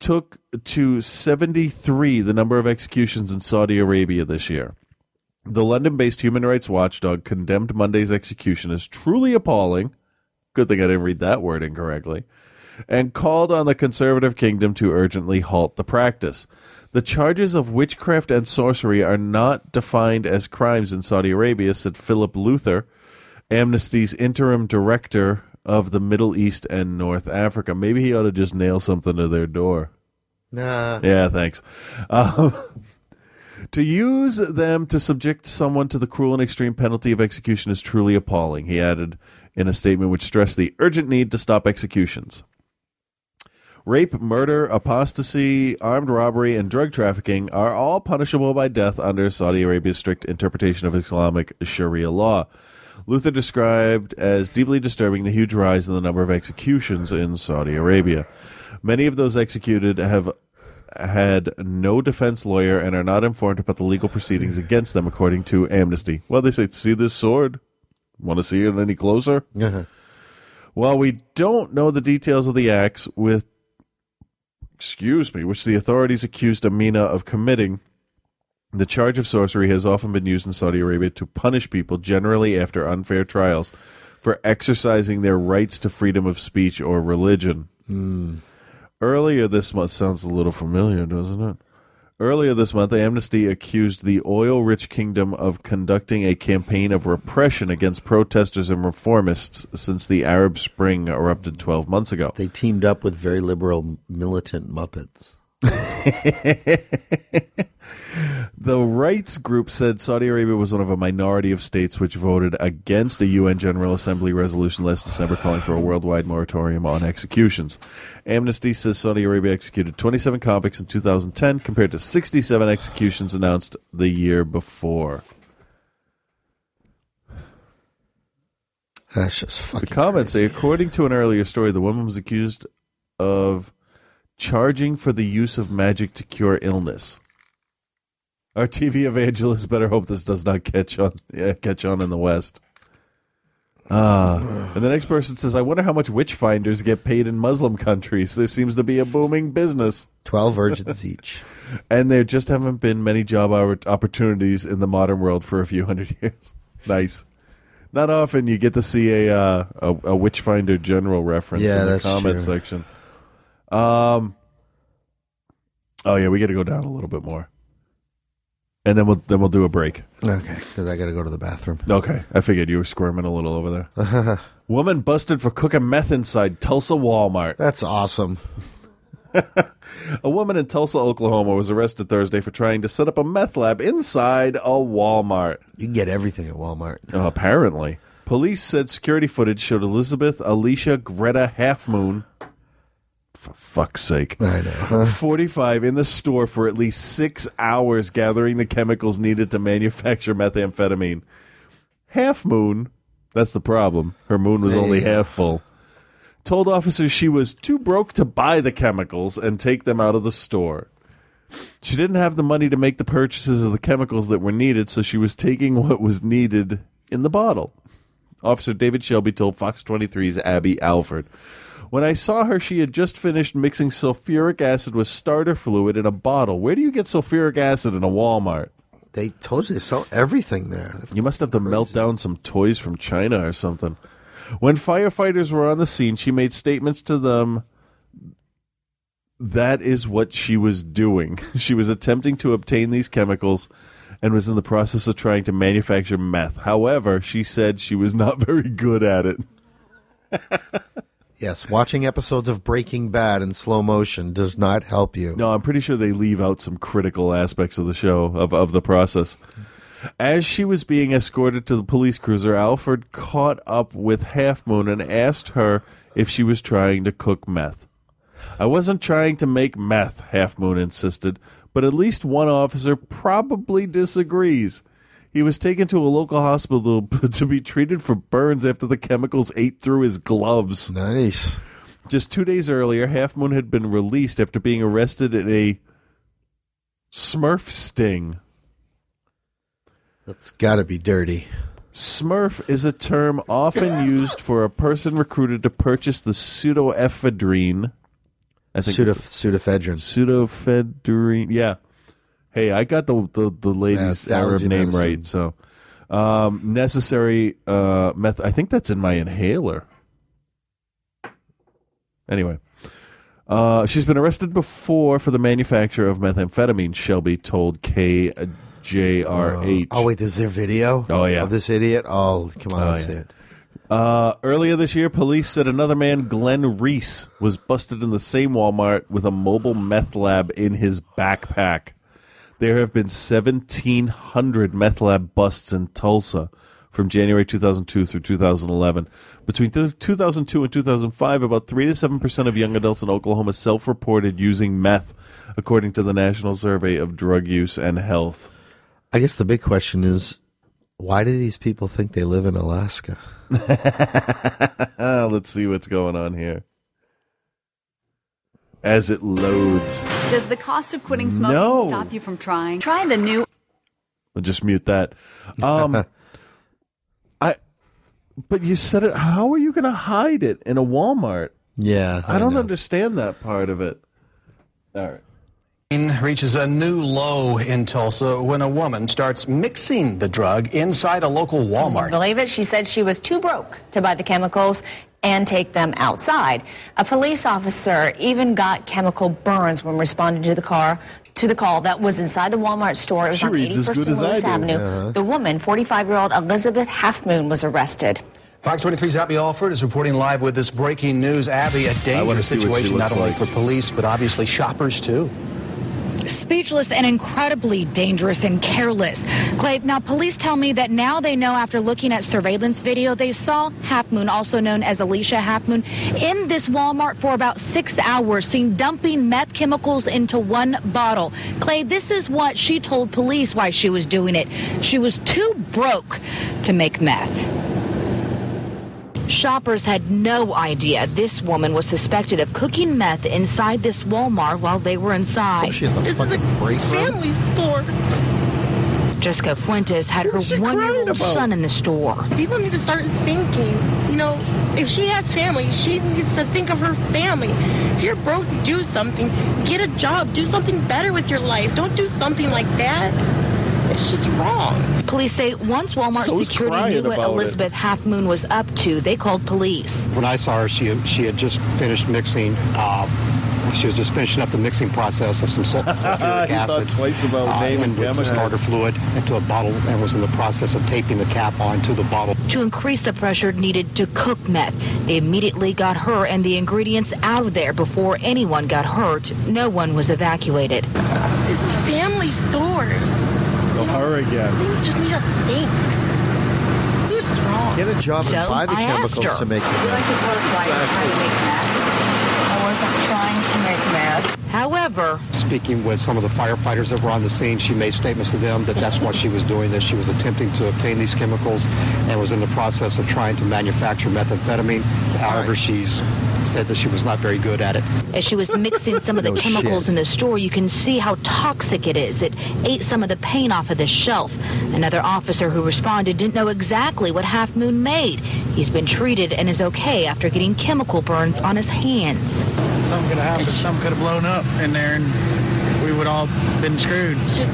took to 73 the number of executions in Saudi Arabia this year. The London based human rights watchdog condemned Monday's execution as truly appalling. Good thing I didn't read that word incorrectly. And called on the conservative kingdom to urgently halt the practice. The charges of witchcraft and sorcery are not defined as crimes in Saudi Arabia, said Philip Luther, Amnesty's interim director of the Middle East and North Africa. Maybe he ought to just nail something to their door. Nah. Yeah, thanks. Um, to use them to subject someone to the cruel and extreme penalty of execution is truly appalling, he added in a statement which stressed the urgent need to stop executions. Rape, murder, apostasy, armed robbery, and drug trafficking are all punishable by death under Saudi Arabia's strict interpretation of Islamic Sharia law. Luther described as deeply disturbing the huge rise in the number of executions in Saudi Arabia. Many of those executed have had no defense lawyer and are not informed about the legal proceedings against them, according to Amnesty. Well, they say, see this sword? Want to see it any closer? Uh-huh. While we don't know the details of the acts with excuse me, which the authorities accused Amina of committing, the charge of sorcery has often been used in Saudi Arabia to punish people, generally after unfair trials, for exercising their rights to freedom of speech or religion. Hmm. Earlier this month, sounds a little familiar, doesn't it? Earlier this month, Amnesty accused the oil rich kingdom of conducting a campaign of repression against protesters and reformists since the Arab Spring erupted 12 months ago. They teamed up with very liberal militant Muppets. The rights group said Saudi Arabia was one of a minority of states which voted against a UN General Assembly resolution last December calling for a worldwide moratorium on executions. Amnesty says Saudi Arabia executed 27 convicts in 2010 compared to 67 executions announced the year before. That's just fucking. The comments say, according to an earlier story, the woman was accused of charging for the use of magic to cure illness. Our TV evangelists better hope this does not catch on yeah, catch on in the West. Ah, and the next person says, "I wonder how much witch finders get paid in Muslim countries. There seems to be a booming business. Twelve virgins each, and there just haven't been many job opportunities in the modern world for a few hundred years. nice. Not often you get to see a uh, a, a witch finder general reference Yeah, in the comment true. section. Um, Oh yeah, we got to go down a little bit more, and then we'll then we'll do a break. Okay, because I got to go to the bathroom. Okay, I figured you were squirming a little over there. Woman busted for cooking meth inside Tulsa Walmart. That's awesome. a woman in Tulsa, Oklahoma was arrested Thursday for trying to set up a meth lab inside a Walmart. You can get everything at Walmart. Uh, apparently. Police said security footage showed Elizabeth Alicia Greta Half Moon. For fuck's sake. I know. 45 in the store for at least six hours gathering the chemicals needed to manufacture methamphetamine. Half Moon, that's the problem. Her moon was only Yeah. half full. Told officers she was too broke to buy the chemicals and take them out of the store. She didn't have the money to make the purchases of the chemicals that were needed, so she was taking what was needed in the bottle. Officer David Shelby told Fox 23's Abby Alford. When I saw her, she had just finished mixing sulfuric acid with starter fluid in a bottle. Where do you get sulfuric acid in a Walmart? They told you they sell everything there. You must have to melt down some toys from China or something. When firefighters were on the scene, she made statements to them. That is what she was doing. She was attempting to obtain these chemicals and was in the process of trying to manufacture meth. However, she said she was not very good at it. Yes, watching episodes of Breaking Bad in slow motion does not help you. No, I'm pretty sure they leave out some critical aspects of the show of, of the process. As she was being escorted to the police cruiser, Alford caught up with Half Moon and asked her if she was trying to cook meth. I wasn't trying to make meth, Half Moon insisted, but at least one officer probably disagrees. He was taken to a local hospital to be treated for burns after the chemicals ate through his gloves. Nice. Just two days earlier, Half Moon had been released after being arrested in a Smurf sting. That's got to be dirty. Smurf is a term often used for a person recruited to purchase the pseudoephedrine. I think Pseudo- it's- pseudoephedrine. Pseudoephedrine. Yeah. Hey, I got the the, the lady's it's Arab name medicine. right. So, um, necessary uh, meth. I think that's in my inhaler. Anyway, uh, she's been arrested before for the manufacture of methamphetamine. Shelby told KJRH. Oh wait, is there video? Oh, yeah. of this idiot. Oh come on, Oh, yeah. it. Uh, earlier this year, police said another man, Glenn Reese, was busted in the same Walmart with a mobile meth lab in his backpack. There have been 1,700 meth lab busts in Tulsa from January 2002 through 2011. Between 2002 and 2005, about 3 to 7% of young adults in Oklahoma self reported using meth, according to the National Survey of Drug Use and Health. I guess the big question is, why do these people think they live in Alaska? Let's see what's going on here. As it loads. Does the cost of quitting smoking No. stop you from trying? Try the new I'll just mute that. Um, I. But you said it. How are you going to hide it in a Walmart? Yeah, I, don't understand that part of it. All right. reaches a new low in Tulsa when a woman starts mixing the drug inside a local Walmart. Believe it? She said she was too broke to buy the chemicals and take them outside. A police officer even got chemical burns when responding to the car to the call that was inside the Walmart store. It was She on reads as 81st good and as I Lewis do. Avenue. Uh-huh. The woman, 45-year-old Elizabeth Halfmoon, was arrested. Fox 23's Abby Alford is reporting live with this breaking news. Abby, a dangerous see what she situation not looks only like. for police but obviously shoppers too. Speechless and incredibly dangerous and careless. Clay, now police tell me that now they know after looking at surveillance video, they saw Half Moon, also known as Alicia Half Moon, in this Walmart for about six hours, seen dumping meth chemicals into one bottle. Clay, this is what she told police why she was doing it. She was too broke to make meth. Shoppers had no idea this woman was suspected of cooking meth inside this Walmart while they were inside. she in the fucking break room? family store. Jessica Fuentes had her one-year-old son in the store. People need to start thinking. You know, if she has family, she needs to think of her family. If you're broke, do something. Get a job. Do something better with your life. Don't do something like that. It's just wrong. Police say once Walmart So's security knew what about it. Elizabeth Half Moon was up to, they called police. When I saw her, she had, she had just finished mixing uh, She was just finishing up the mixing process of some sul- sulfuric He thought acid twice about naming and with some starter fluid into a bottle and was in the process of taping the cap onto the bottle. To increase the pressure needed to cook meth, they immediately got her and the ingredients out of there before anyone got hurt. No one was evacuated. It's a family stores. Oh, her again. They just need to think. What's wrong? Get a job So and buy the I asked chemicals her. to make Would you it. like to tell us why you're trying to make meth? I wasn't trying to make meth. However, Speaking with some of the firefighters that were on the scene, she made statements to them that that's what she was doing, that she was attempting to obtain these chemicals and was in the process of trying to manufacture methamphetamine. However, she's said that she was not very good at it. as she was mixing some of the No chemicals shit. in the store, you can see how toxic it is. It ate some of the paint off of the shelf. Another officer who responded didn't know exactly what Half Moon made. He's been treated and is okay after getting chemical burns on his hands. Something could have happened. Something could have blown up in there, and we would all been screwed. It's just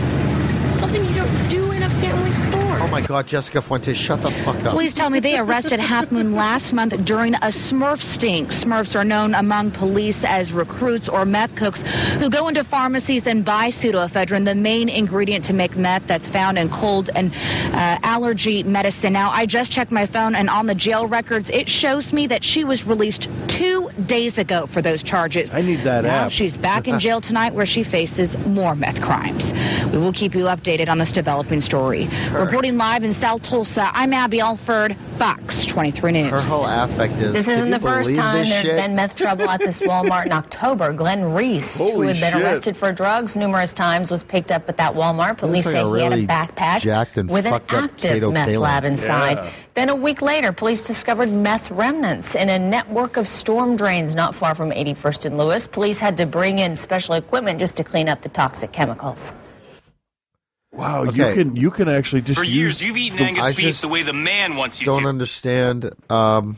something you don't do in a family store. Oh my God, Jessica Fuentes, shut the fuck up. Please tell me they arrested Half Moon last month during a Smurf sting. Smurfs are known among police as recruits or meth cooks who go into pharmacies and buy pseudoephedrine, the main ingredient to make meth that's found in cold and uh, allergy medicine. Now, I just checked my phone, and on the jail records, it shows me that she was released two days ago for those charges. I need that now app. she's back in jail tonight where she faces more meth crimes. We will keep you updated on this developing story. Reporting live in South Tulsa, I'm Abby Alford, Fox 23 News. Her whole affect is. This isn't the first time this there's shit? been meth trouble at this Walmart in October. Glenn Reese, who Holy had been shit. arrested for drugs numerous times, was picked up at that Walmart. Police like say a he had a backpack jacked and with an fucked up active Tato meth Kalin. lab inside. Yeah. Then a week later, police discovered meth remnants in a network of storm drains not far from 81st and Lewis. Police had to bring in special equipment just to clean up the toxic chemicals. Wow, you can you can actually just For use years, you've eaten the- Angus beef just the way the man wants you don't to. understand um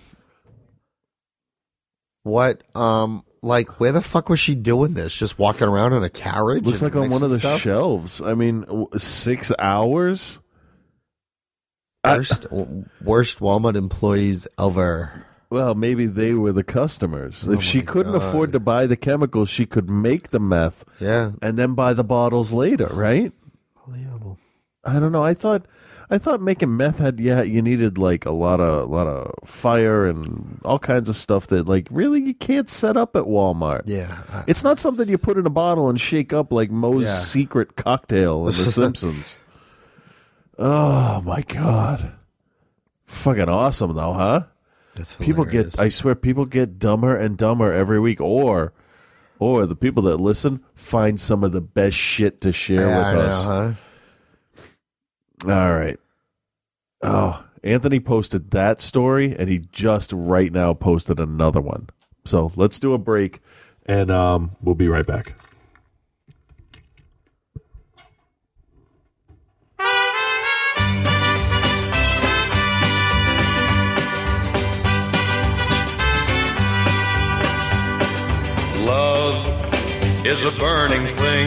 what um like where the fuck was she doing this just walking around in a carriage Looks and like on one of the mixing stuff? shelves. I mean, w- six hours. worst worst walmart employees ever Well, maybe they were the customers. Oh if she couldn't God. afford to buy the chemicals, she could make the meth. Yeah. And then buy the bottles later, right? I don't know. I thought I thought making meth had yeah, you needed like a lot of a lot of fire and all kinds of stuff that like really you can't set up at Walmart. Yeah. It's not something you put in a bottle and shake up like Moe's Yeah. secret cocktail in The Simpsons. Oh my god. Fucking awesome though, huh? That's people get I swear people get dumber and dumber every week or or the people that listen find some of the best shit to share Yeah, I with know, us. huh? All right. Oh, Anthony posted that story and he just right now posted another one. So, let's do a break and um we'll be right back. Love is a burning thing,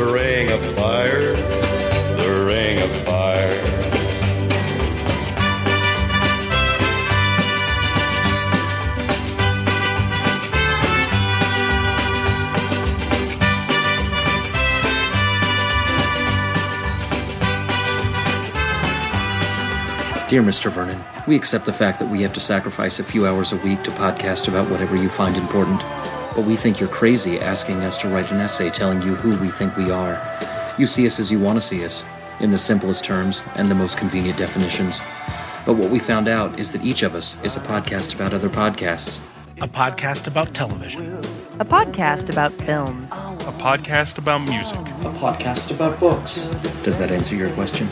The ring of fire, the ring of fire. Dear Mr. Vernon, we accept the fact that we have to sacrifice a few hours a week to podcast about whatever you find important. But we think you're crazy asking us to write an essay telling you who we think we are. You see us as you want to see us, in the simplest terms and the most convenient definitions. But what we found out is that each of us is a podcast about other podcasts. A podcast about television. A podcast about films. A podcast about music. A podcast about books. Does that answer your question?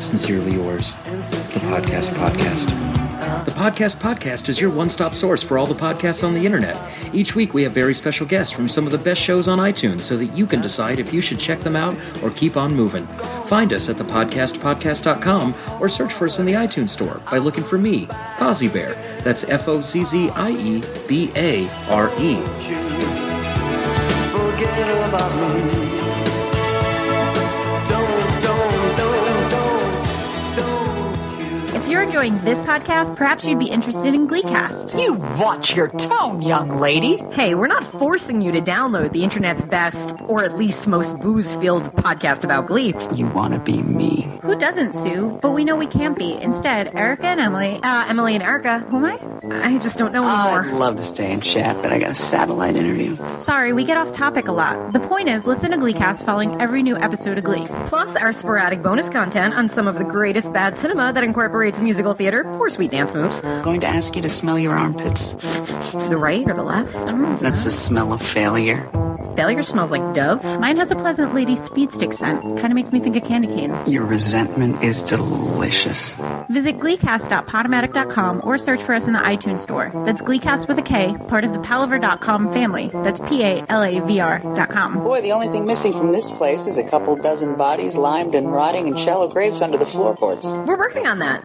Sincerely yours, the Podcast Podcast. The Podcast Podcast is your one stop source for all the podcasts on the internet. Each week, we have very special guests from some of the best shows on iTunes so that you can decide if you should check them out or keep on moving. Find us at thepodcastpodcast.com or search for us in the iTunes store by looking for me, Fozzie Bear. That's F O Z Z I E B A R E. Forget about me. Enjoying this podcast, perhaps you'd be interested in Gleecast. You watch your tone, young lady. Hey, we're not forcing you to download the internet's best, or at least most booze-filled podcast about Glee. You want to be me. Who doesn't, Sue? But we know we can't be. Instead, Erica and Emily, uh, Emily and Erica, who am I? I just don't know anymore. I'd love to stay and chat, but I got a satellite interview. Sorry, we get off topic a lot. The point is, listen to Gleecast following every new episode of Glee. Plus, our sporadic bonus content on some of the greatest bad cinema that incorporates musical theater or sweet dance moves. I'm going to ask you to smell your armpits. The right or the left? I don't know. That's the smell of failure. Failure smells like Dove. Mine has a pleasant lady speed stick scent. Kind of makes me think of candy canes. Your resentment is delicious. Visit gleecast.podomatic.com or search for us in the iTunes store. That's Gleecast with a K, part of the palaver.com family. That's P A L A V R.com. Boy, the only thing missing from this place is a couple dozen bodies limed and rotting in shallow graves under the floorboards. We're working on that.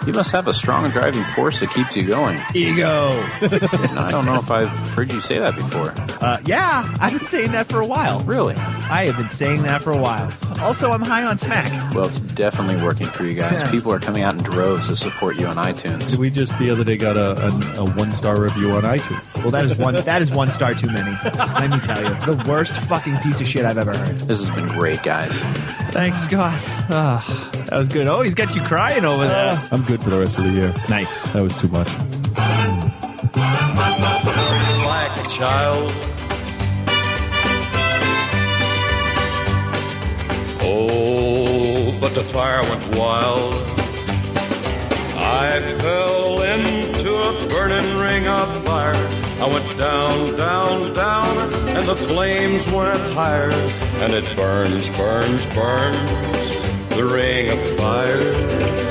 You must have a strong driving force that keeps you going. Ego. And I don't know if I've heard you say that before. Uh, yeah, I've been saying that for a while. Really? I have been saying that for a while. Also, I'm high on smack. Well, it's definitely working for you guys. Yeah. People are coming out in droves to support you on iTunes. We just the other day got a, a, a one star review on iTunes. Well, that is one. That is one star too many. Let me tell you, the worst fucking piece of shit I've ever heard. This has been great, guys. Thanks, Scott. Ah, that was good. Oh, he's got you crying over there. I'm good for the rest of the year. Nice. That was too much. like a child. Oh, but the fire went wild. I fell into a burning ring of fire. I went down, down, down, and the flames went higher. And it burns, burns, burns. The ring of fire,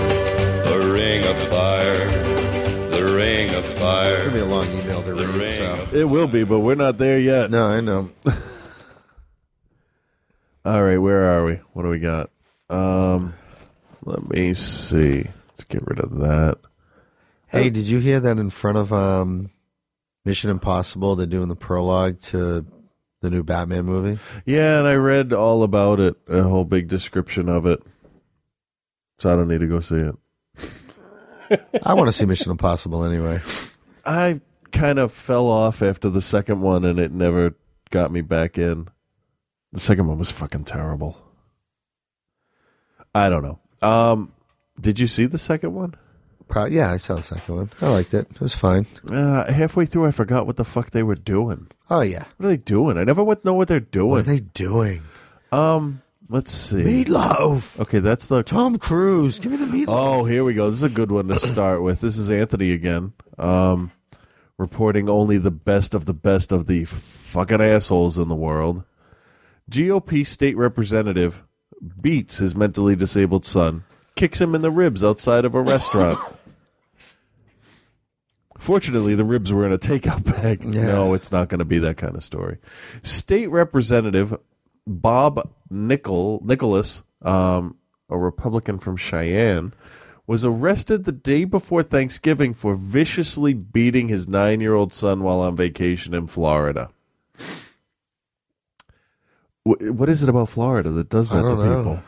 long email to read. So It will be, but we're not there yet. No, I know. All right, where are we? What do we got? Um, let me see. Let's get rid of that. Hey, did you hear that in front of um, Mission Impossible? They're doing the prologue to the new Batman movie. Yeah, and I read all about it, a whole big description of it. So I don't need to go see it. I want to see Mission Impossible anyway. I kind of fell off after the second one, and it never got me back in. The second one was fucking terrible. I don't know. Um, did you see the second one? Yeah, I saw the second one. I liked it. It was fine. Uh, halfway through, I forgot what the fuck they were doing. Oh yeah, What are they doing? I never went know what they're doing. what are they doing? Um, let's see. Meatloaf. Okay, that's the Tom Cruise. Give me the meatloaf. Oh, here we go. This is a good one to start with. This is Anthony again, um, reporting only the best of the best of the fucking assholes in the world. GOP state representative beats his mentally disabled son, kicks him in the ribs outside of a restaurant. Fortunately, the ribs were in a takeout bag. No, it's not going to be that kind of story. State Representative Bob Nickel Nicholas, um, a Republican from Cheyenne, was arrested the day before Thanksgiving for viciously beating his nine-year-old son while on vacation in Florida. What is it about Florida that does that to know. people?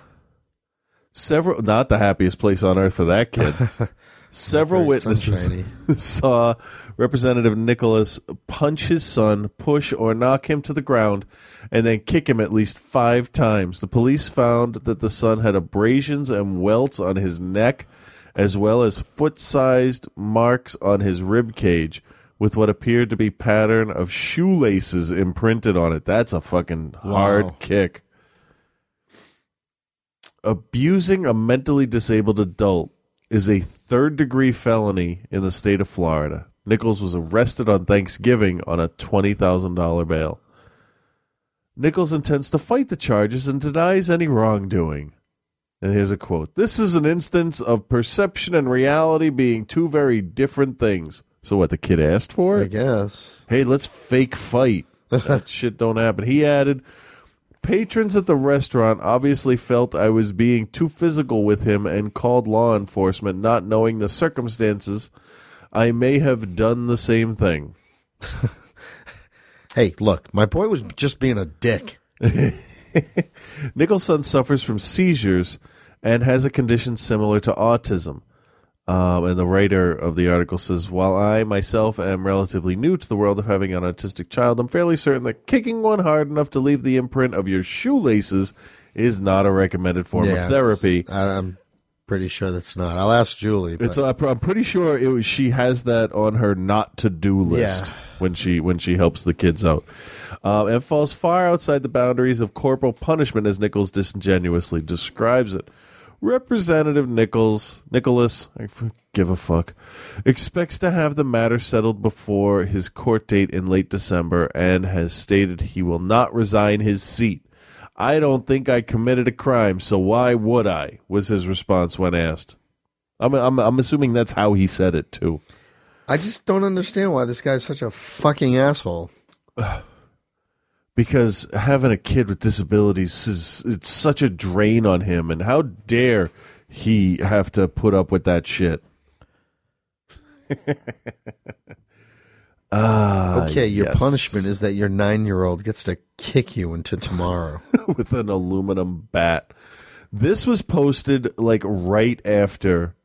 Several, not the happiest place on earth for that kid. Several witnesses sunshiny. saw Representative Nicholas punch his son, push or knock him to the ground, and then kick him at least five times. The police found that the son had abrasions and welts on his neck, as well as foot-sized marks on his rib cage, with what appeared to be pattern of shoelaces imprinted on it. That's a fucking hard Wow. kick abusing a mentally disabled adult is a third degree felony in the state of Florida. Nichols was arrested on Thanksgiving on a $20,000 bail. Nichols intends to fight the charges and denies any wrongdoing. And here's a quote This is an instance of perception and reality being two very different things. So, what, the kid asked for? I guess. Hey, let's fake fight. that shit don't happen. He added, Patrons at the restaurant obviously felt I was being too physical with him and called law enforcement, not knowing the circumstances. I may have done the same thing. Hey, look, my boy was just being a dick. Nicholson suffers from seizures and has a condition similar to autism. Um, and the writer of the article says, While I myself am relatively new to the world of having an autistic child, I'm fairly certain that kicking one hard enough to leave the imprint of your shoelaces is not a recommended form Yeah, of therapy. I'm pretty sure that's not. I'll ask Julie. But It's I'm I'm pretty sure it was, she has that on her not to do list Yeah. when she when she helps the kids out, um, and falls far outside the boundaries of corporal punishment as Nichols disingenuously describes it. Representative Nichols Nicholas, I give a fuck, expects to have the matter settled before his court date in late December, and has stated he will not resign his seat. I don't think I committed a crime, so why would I? Was his response when asked. I'm I'm I'm assuming that's how he said it too. I just don't understand why this guy's such a fucking asshole. Because having a kid with disabilities is it's such a drain on him and how dare he have to put up with that shit. Ah, okay, your yes. punishment is that your nine year old gets to kick you into tomorrow. with an aluminum bat. This was posted like right after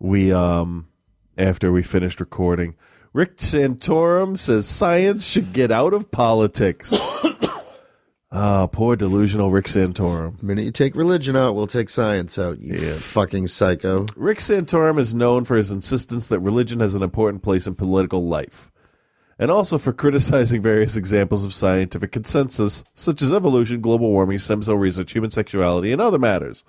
we um after we finished recording. Rick Santorum says science should get out of politics. Ah, poor delusional Rick Santorum. The minute you take religion out, we'll take science out, you fucking psycho. Rick Santorum is known for his insistence that religion has an important place in political life, and also for criticizing various examples of scientific consensus, such as evolution, global warming, stem cell research, human sexuality, and other matters.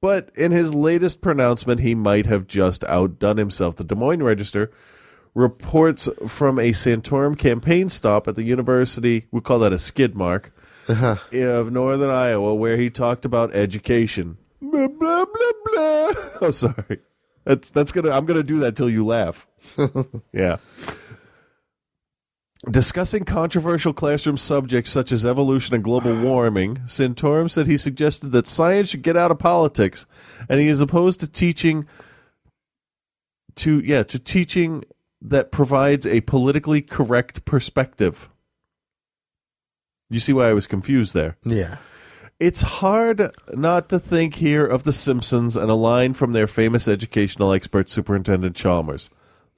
But in his latest pronouncement, he might have just outdone himself. The Des Moines Register reports from a Santorum campaign stop at the University, we call that a skid mark, uh-huh. of Northern Iowa, where he talked about education. Blah, blah, blah, blah. Oh, sorry. That's that's gonna. I'm gonna do that till you laugh. yeah. Discussing controversial classroom subjects such as evolution and global warming, Santorum said he suggested that science should get out of politics, and he is opposed to teaching to yeah to teaching that provides a politically correct perspective. You see why I was confused there? Yeah. It's hard not to think here of The Simpsons and a line from their famous educational expert, Superintendent Chalmers.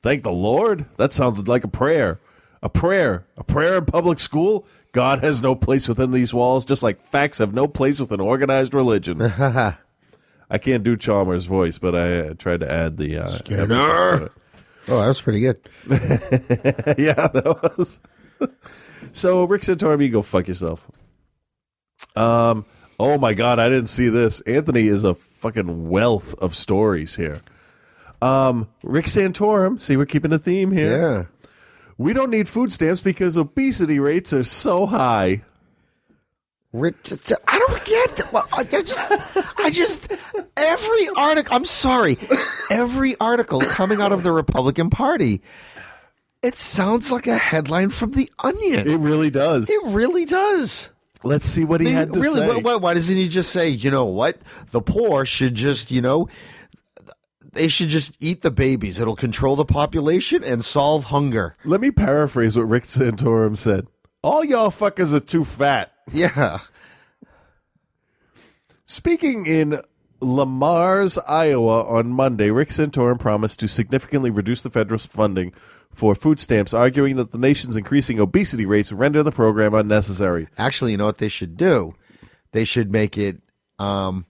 Thank the Lord? That sounded like a prayer. A prayer. A prayer in public school? God has no place within these walls, just like facts have no place within organized religion. I can't do Chalmers' voice, but I uh, tried to add the uh, it. Oh, that was pretty good. yeah, that was. so Rick Santorum, you go fuck yourself. Um. Oh my God, I didn't see this. Anthony is a fucking wealth of stories here. Um, Rick Santorum. See, we're keeping a theme here. Yeah. We don't need food stamps because obesity rates are so high. Rick, don't get. Well, I just, I just, every article, I'm sorry, every article coming out of the Republican Party, it sounds like a headline from The Onion. It really does. It really does. Let's see what he I mean, had to really, say. Why, why, why doesn't he just say, you know what? The poor should just, you know, they should just eat the babies. It'll control the population and solve hunger. Let me paraphrase what Rick Santorum said. All y'all fuckers are too fat. Yeah. Speaking in Le Mars, Iowa on Monday, Rick Santorum promised to significantly reduce the federal funding for food stamps, arguing that the nation's increasing obesity rates render the program unnecessary. Actually, you know what they should do? They should make it um,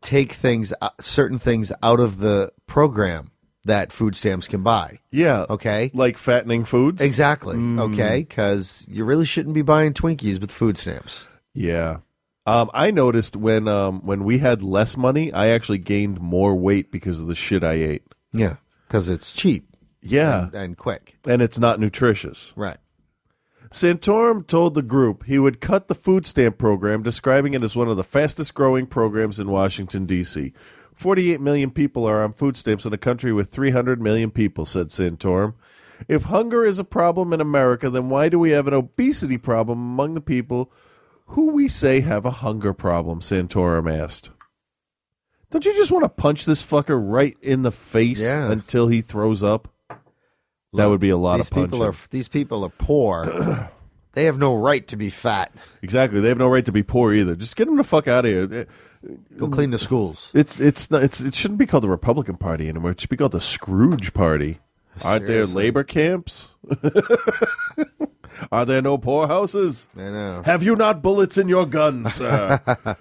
take things, uh, certain things out of the program that food stamps can buy. Yeah. Okay. Like fattening foods? Exactly. Mm. Okay. Because you really shouldn't be buying Twinkies with food stamps. Yeah. Um, I noticed when um, when we had less money, I actually gained more weight because of the shit I ate. Yeah. Because it's cheap. Yeah. And, and quick. And it's not nutritious. Right. Santorum told the group he would cut the food stamp program, describing it as one of the fastest growing programs in Washington, D.C. 48 million people are on food stamps in a country with 300 million people, said Santorum. If hunger is a problem in America, then why do we have an obesity problem among the people who we say have a hunger problem? Santorum asked. Don't you just want to punch this fucker right in the face Yeah. until he throws up? That would be a lot of punching. people are these people are poor. they have no right to be fat. Exactly. They have no right to be poor either. Just get them the fuck out of here. Go clean the schools. It's it's not, it's it shouldn't be called the Republican Party anymore. It should be called the Scrooge Party. Aren't there labor camps? Are there no poorhouses? I know. Have you not bullets in your guns, sir?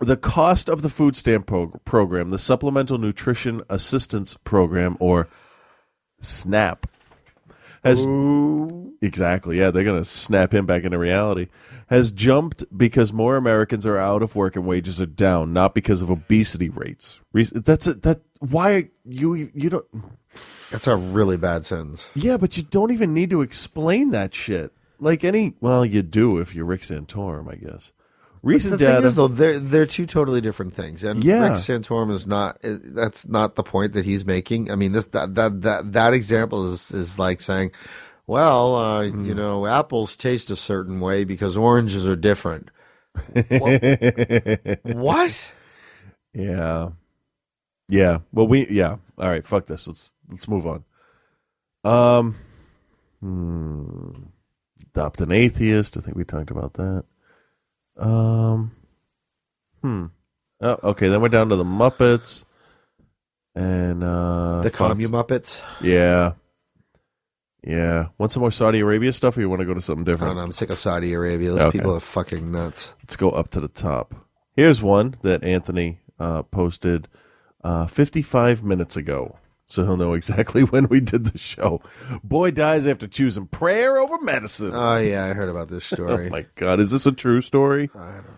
the cost of the food stamp pro- program, the Supplemental Nutrition Assistance Program, or SNAP, has exactly yeah they're gonna snap him back into reality. Has jumped because more Americans are out of work and wages are down, not because of obesity rates. That's it. That why you you don't. That's a really bad sentence. Yeah, but you don't even need to explain that shit. Like any, well, you do if you're Rick Santorum, I guess. Recent the data. thing is, though, they're they're two totally different things, and Yeah. Rick Santorum is not. That's not the point that he's making. I mean, this that that that, that example is is like saying, well, uh, Hmm. you know, apples taste a certain way because oranges are different. what? Yeah. Yeah. Well, we yeah. All right. Fuck this. Let's let's move on. Um. Hmm. Adopt an atheist. I think we talked about that. Um. Hmm. Oh, okay. Then we're down to the Muppets. And uh The Fox- Commu Muppets. Yeah. Yeah. Want some more Saudi Arabia stuff, or you want to go to something I different? don't know. I'm sick of Saudi Arabia. Those Okay. people are fucking nuts. Let's go up to the top. Here's one that Anthony uh, posted uh, 55 minutes ago. So he'll know exactly when we did the show. Boy dies after choosing prayer over medicine. Oh yeah, I heard about this story. oh my God. Is this a true story? I don't know.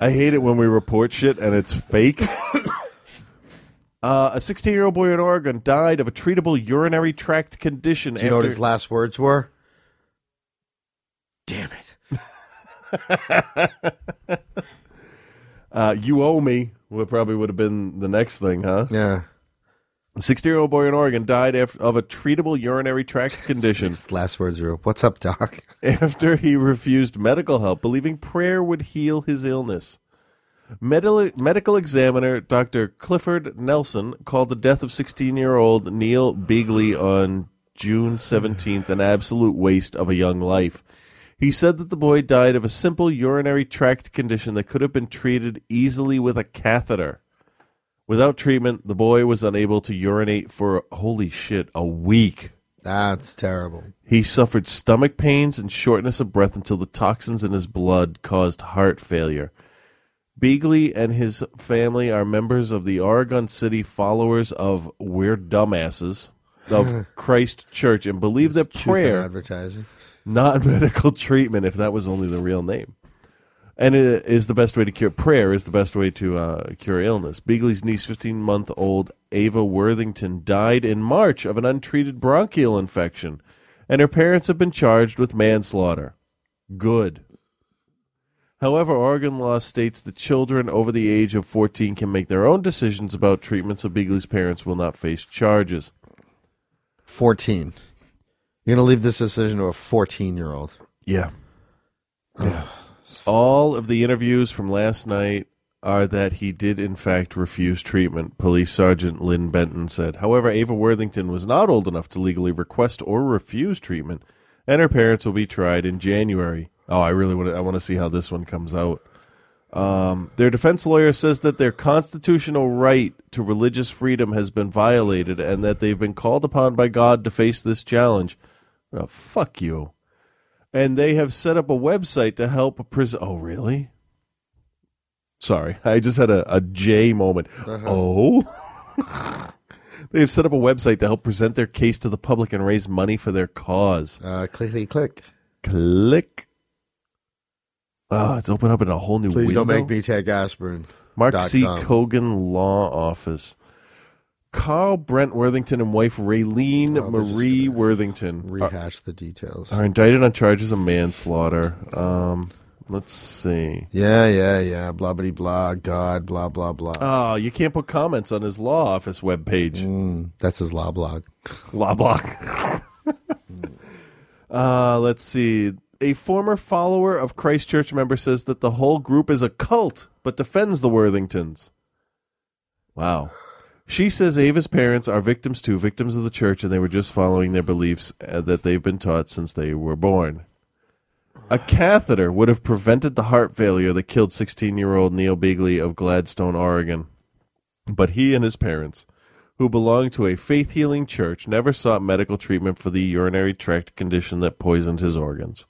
I hate it when we report shit and it's fake. uh, a 16 year old boy in Oregon died of a treatable urinary tract condition Do you know what after. his last words were? Damn it. Uh, you owe me. What probably would have been the next thing, huh? Yeah. A 60 year old boy in Oregon died of a treatable urinary tract condition His last words were, "What's up, doc?" after he refused medical help, believing prayer would heal his illness. Medical, medical examiner Dr. Clifford Nelson called the death of 16 year old Neil Beagley on June 17th an absolute waste of a young life. He said that the boy died of a simple urinary tract condition that could have been treated easily with a catheter. Without treatment, the boy was unable to urinate for, holy shit, a week. That's terrible. He suffered stomach pains and shortness of breath until the toxins in his blood caused heart failure. Beagley and his family are members of the Oregon City Followers of We're Dumbasses of Christ Church and believe that prayer, advertising. Not medical treatment, if that was only the real name, and it is the best way to cure prayer is the best way to uh, cure illness. Beagley's niece, 15 month old Ava Worthington, died in March of an untreated bronchial infection, and her parents have been charged with manslaughter. Good. However, Oregon law states that children over the age of 14 can make their own decisions about treatment, so Beagley's parents will not face charges. 14. You're going to leave this decision to a 14 year old. Yeah. Yeah. All of the interviews from last night are that he did, in fact, refuse treatment, Police Sergeant Lynn Benton said. However, Ava Worthington was not old enough to legally request or refuse treatment, and her parents will be tried in January. Oh, I really want to. I want to see how this one comes out. Um, their defense lawyer says that their constitutional right to religious freedom has been violated and that they've been called upon by God to face this challenge. Oh, fuck you. And they have set up a website to help a prison. Oh, really? Sorry, I just had a, a J moment. Oh. they have set up a website to help present their case to the public and raise money for their cause. Uh, clickety click. Click. Oh, it's opened up in a whole new Please window. don't make me take aspirin. Mark C. com. Kogan Law Office. Carl Brent Worthington and wife Raylene Oh, Marie Worthington Rehash the details. are indicted on charges of manslaughter. Um, let's see. Yeah, yeah, yeah. Blah blah blah. God, blah blah blah. Oh, you can't put comments on his law office webpage. Mm, that's his law blog. Law blog. uh, let's see. A former follower of Christchurch member says that the whole group is a cult, but defends the Worthingtons. Wow. She says Ava's parents are victims too, victims of the church, and they were just following their beliefs uh, that they've been taught since they were born. A catheter would have prevented the heart failure that killed 16 year old Neil Bigley of Gladstone, Oregon. But he and his parents, who belonged to a faith healing church, never sought medical treatment for the urinary tract condition that poisoned his organs.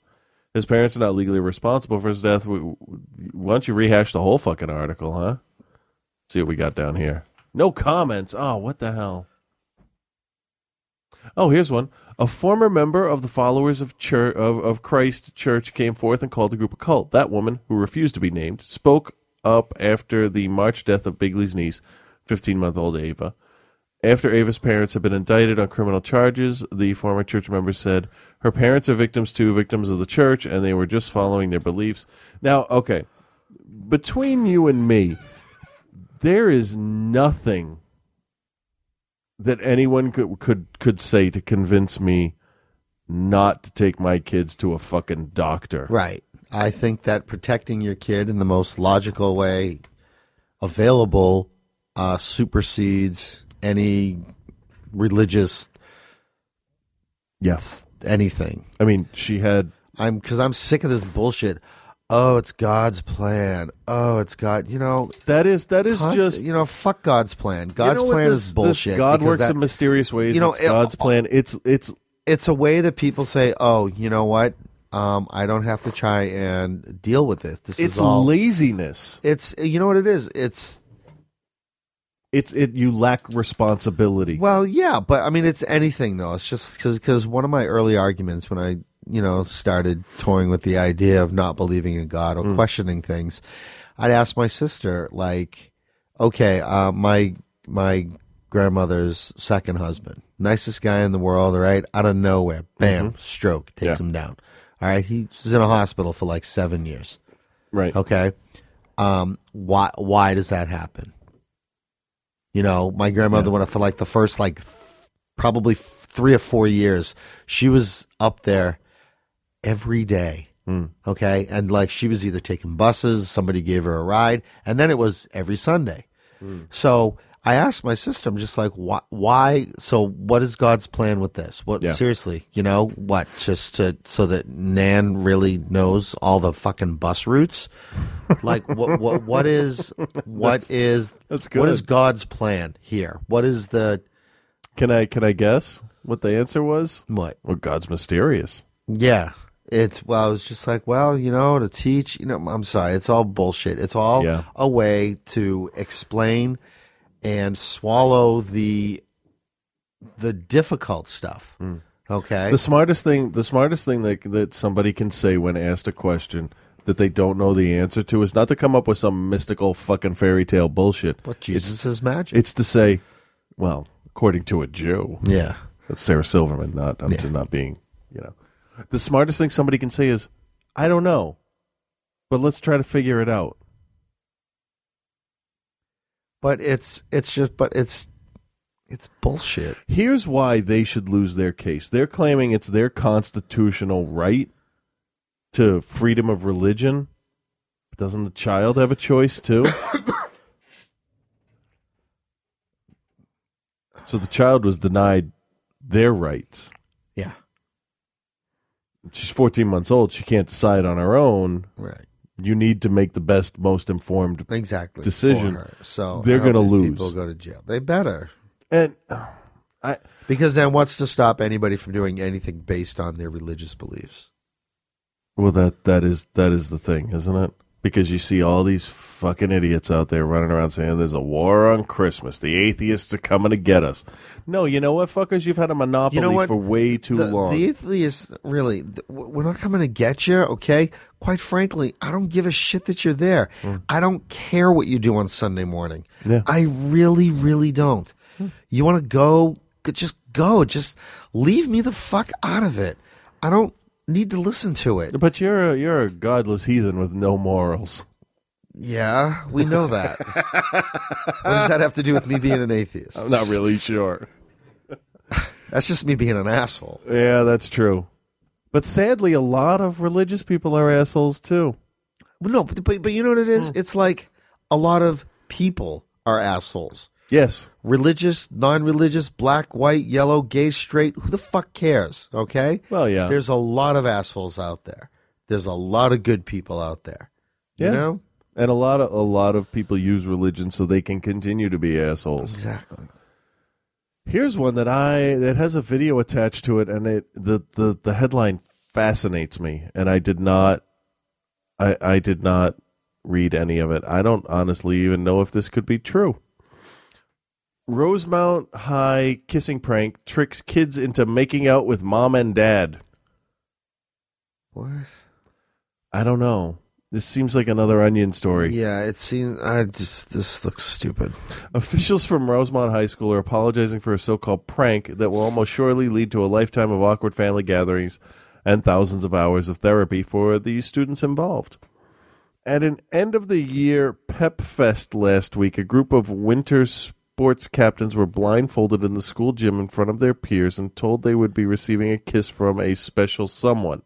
His parents are not legally responsible for his death. Why don't you rehash the whole fucking article, huh? see what we got down here. No comments. Oh, what the hell? Oh, here's one. A former member of the followers of, church, of, of Christ Church came forth and called the group a cult. That woman, who refused to be named, spoke up after the March death of Bigley's niece, 15 month old Ava. After Ava's parents had been indicted on criminal charges, the former church member said, Her parents are victims too, victims of the church, and they were just following their beliefs. Now, okay, between you and me, there is nothing that anyone could could could say to convince me not to take my kids to a fucking doctor. Right. I think that protecting your kid in the most logical way available uh, supersedes any religious yes anything. I mean, she had I'm because I'm sick of this bullshit. Oh, it's God's plan. Oh, it's God. You know that is that is just you know fuck God's plan. God's You know plan this- is bullshit. God works that- in mysterious ways. You know, it's it- God's plan. It's it's it's a way that people say, "Oh, you know what? Um, I don't have to try and deal with it. This it's is all laziness. It's you know what it is. It's it's it. You lack responsibility. well, yeah, but I mean, it's anything though. It's just because one of my early arguments when I you know started toying with the idea of not believing in God or questioning things, I'd ask my sister like, okay, uh, my my grandmother's second husband, nicest guy in the world, right, out of nowhere, bam, stroke takes Yeah. him down. All right, he's in a hospital for like seven years. Right. Okay. Um. Why? Why does that happen? You know, my grandmother went up for like the first like th- probably f- three or four years. She was up there every day. Hmm. Okay, and like she was either taking buses, somebody gave her a ride, and then it was every Sunday. Hmm. So I asked my sister, I'm just like, why? Why? So what is God's plan with this? What? Yeah. Seriously, you know what? Just to so that Nan really knows all the fucking bus routes. like what? What? What is? What That's- is? that's What is. God's plan here? What is the? Can I can I guess what the answer was? What? Well, God's mysterious. Yeah. It's well, it's just like, well, you know, to teach, you know, I'm sorry, it's all bullshit. It's all Yeah. a way to explain and swallow the the difficult stuff. Mm. Okay. The smartest thing, the smartest thing that that somebody can say when asked a question that they don't know the answer to is not to come up with some mystical fucking fairy tale bullshit. But Jesus is magic. It's to say, well, according to a Jew. Yeah. That's Sarah Silverman, not I'm just not being, you know. The smartest thing somebody can say is, I don't know. But let's try to figure it out. but it's it's just but it's it's bullshit. Here's why they should lose their case. They're claiming it's their constitutional right to freedom of religion. Doesn't the child have a choice too? so the child was denied their rights. She's 14 months old. She can't decide on her own. Right. You need to make the best, most informed exactly decision. for her. So they're going to lose. People go to jail. They better. And uh, I because then what's to stop anybody from doing anything based on their religious beliefs? Well, that that is that is the thing, isn't it? Because you see all these fucking idiots out there running around saying there's a war on Christmas. The atheists are coming to get us. No, you know what, fuckers? You've had a monopoly You know what? for way too the, long. The atheists, really, th- we're not coming to get you, okay? Quite frankly, I don't give a shit that you're there. I don't care what you do on Sunday morning. Hmm. Yeah. I really, really don't. You want to go, g- just go. Just leave me the fuck out of it. I don't need to listen to it. but you're a, you're a godless heathen with no morals. Yeah, we know that. what does that have to do with me being an atheist? I'm not really sure. That's just me being an asshole. Yeah, that's true. But sadly, a lot of religious people are assholes too. Well, no, but, but but you know what it is? Hmm. It's like a lot of people are assholes. Yes. Religious, non-religious, black, white, yellow, gay, straight. Who the fuck cares? Okay. Well, yeah. There's a lot of assholes out there. There's a lot of good people out there. You Yeah. know. And a lot of a lot of people use religion so they can continue to be assholes. Exactly. Here's one that I that has a video attached to it, and it the the the headline fascinates me, and I did not, I I did not read any of it. I don't honestly even know if this could be true. Rosemount High kissing prank tricks kids into making out with mom and dad. What? I don't know. This seems like another onion story. Yeah, it seems. I just this looks stupid. Officials from Rosemount High School are apologizing for a so called prank that will almost surely lead to a lifetime of awkward family gatherings and thousands of hours of therapy for the students involved. At an end of the year pep fest last week, a group of winter sports captains were blindfolded in the school gym in front of their peers and told they would be receiving a kiss from a special someone.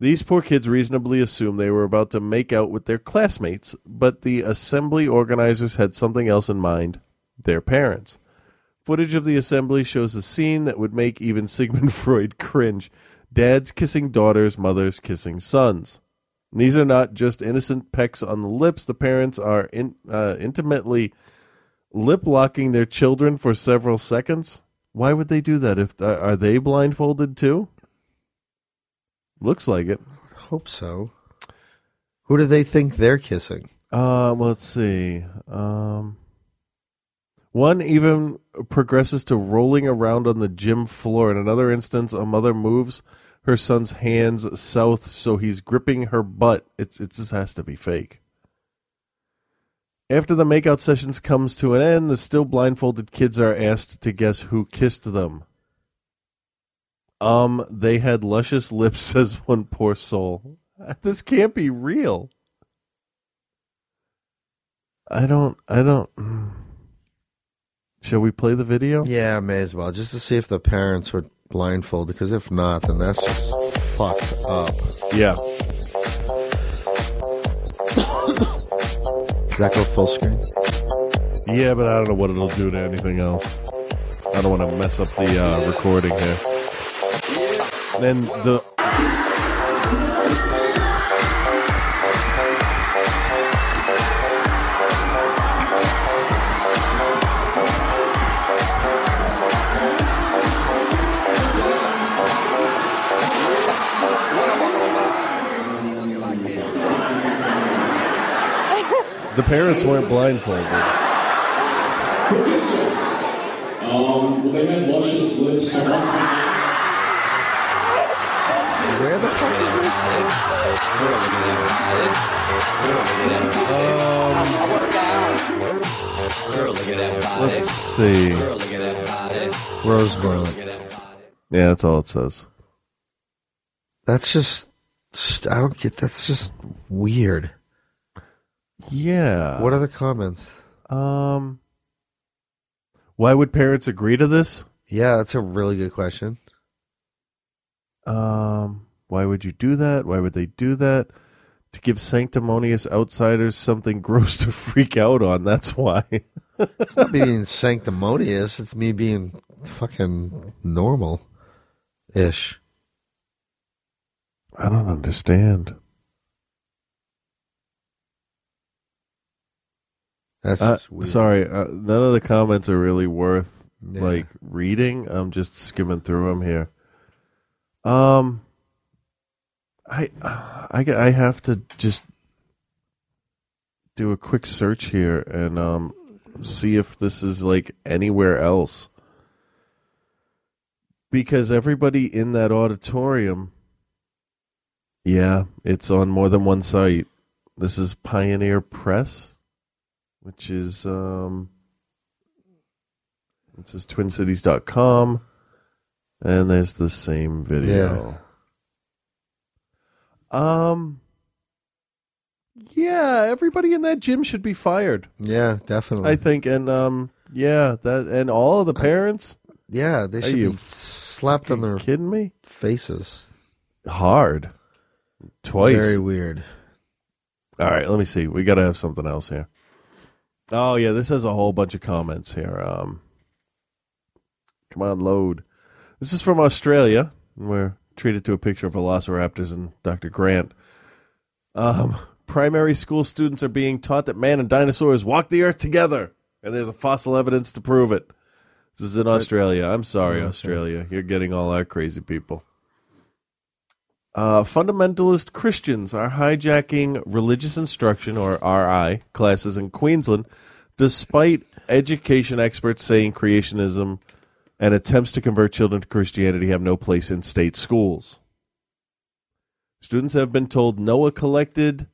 These poor kids reasonably assumed they were about to make out with their classmates, but the assembly organizers had something else in mind their parents. Footage of the assembly shows a scene that would make even Sigmund Freud cringe dads kissing daughters, mothers kissing sons. These are not just innocent pecks on the lips, the parents are in, uh, intimately lip locking their children for several seconds. Why would they do that? If uh, are they blindfolded too? Looks like it. Hope so. Who do they think they're kissing? Uh, let's see. Um, one even progresses to rolling around on the gym floor. In another instance, a mother moves her son's hands south, so he's gripping her butt. It's it just has to be fake. After the makeout sessions comes to an end, the still blindfolded kids are asked to guess who kissed them. Um, they had luscious lips, says one poor soul. This can't be real. I don't. I don't. Shall we play the video? Yeah, may as well, just to see if the parents were blindfolded. Because if not, then that's just fucked up. Yeah. Does that go full screen? Yeah, but I don't know what it'll do to anything else. I don't want to mess up the uh, recording here. Then the the parents weren't blindfolded. Um, they had luscious lips. So Where the fuck is this? Let's see. Rose Rosemount. Yeah, that's all it says. That's just. I don't get. That's just weird. Yeah. What are the comments? Um, why would parents agree to this? Yeah, that's a really good question. Um, why would you do that? Why would they do that? To give sanctimonious outsiders something gross to freak out on. That's why. It's not me being sanctimonious. It's me being fucking normal ish. I don't understand. That's Uh, sorry, uh, none of the comments are really worth Yeah. like reading. I'm just skimming through them here. Um, I, I, I have to just do a quick search here and um see if this is like anywhere else because everybody in that auditorium yeah it's on more than one site this is pioneer press which is um it says twincities.com and there's the same video um yeah everybody in that gym should be fired Yeah, definitely. I think, and um, yeah, that and all of the parents. yeah, they should be slapped on their kidding me? faces. Hard, twice. Very weird. All right, let me see. We got to have something else here. Oh yeah, this has a whole bunch of comments here. Um, come on, load. This is from Australia. We're treated to a picture of velociraptors and Dr. Grant. Um, primary school students are being taught that man and dinosaurs walked the earth together, and there's a fossil evidence to prove it. This is in Australia. I'm sorry, Australia. You're getting all our crazy people. Uh, fundamentalist Christians are hijacking religious instruction, or RI, classes in Queensland, despite education experts saying creationism and attempts to convert children to Christianity have no place in state schools. Students have been told Noah collected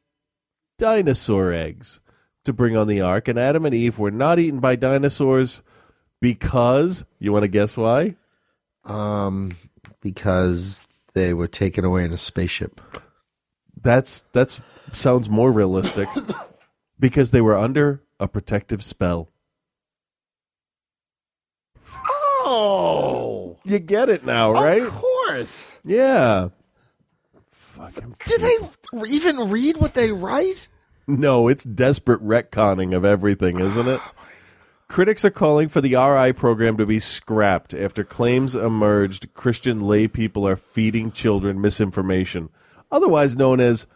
dinosaur eggs to bring on the ark, and Adam and Eve were not eaten by dinosaurs because, you want to guess why? Um, because they were taken away in a spaceship. That's that's sounds more realistic because they were under a protective spell. Oh, You get it now, right? Of course. Yeah. Fucking Do they even read what they write? No, it's desperate retconning of everything, isn't it? Oh, Critics are calling for the RI program to be scrapped after claims emerged Christian lay people are feeding children misinformation, otherwise known as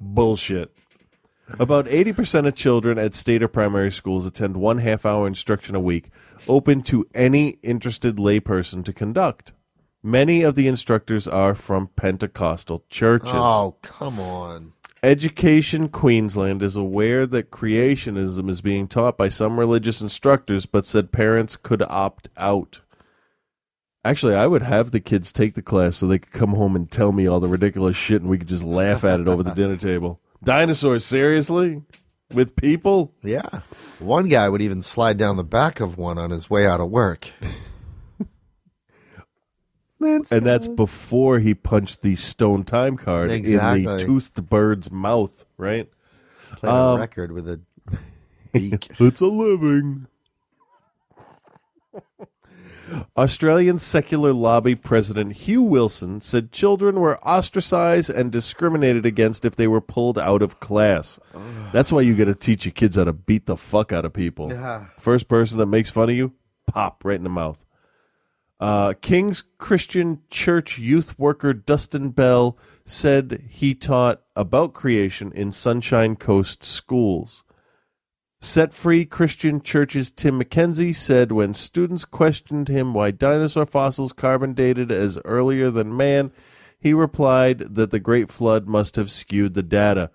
bullshit. About 80% of children at state or primary schools attend one half hour instruction a week, open to any interested layperson to conduct. Many of the instructors are from Pentecostal churches. Oh, come on. Education Queensland is aware that creationism is being taught by some religious instructors, but said parents could opt out. Actually, I would have the kids take the class so they could come home and tell me all the ridiculous shit and we could just laugh at it over the dinner table. Dinosaurs, seriously? With people? Yeah. One guy would even slide down the back of one on his way out of work. And that's before he punched the stone time card in Exactly. the toothed bird's mouth, right? Played a Um, record with a beak. it's a living. Australian secular lobby president Hugh Wilson said children were ostracized and discriminated against if they were pulled out of class. That's why you got to teach your kids how to beat the fuck out of people. Yeah. First person that makes fun of you, pop right in the mouth. Uh, King's Christian Church youth worker Dustin Bell said he taught about creation in Sunshine Coast schools. Set Free Christian Church's Tim McKenzie said when students questioned him why dinosaur fossils carbon dated as earlier than man, he replied that the Great Flood must have skewed the data.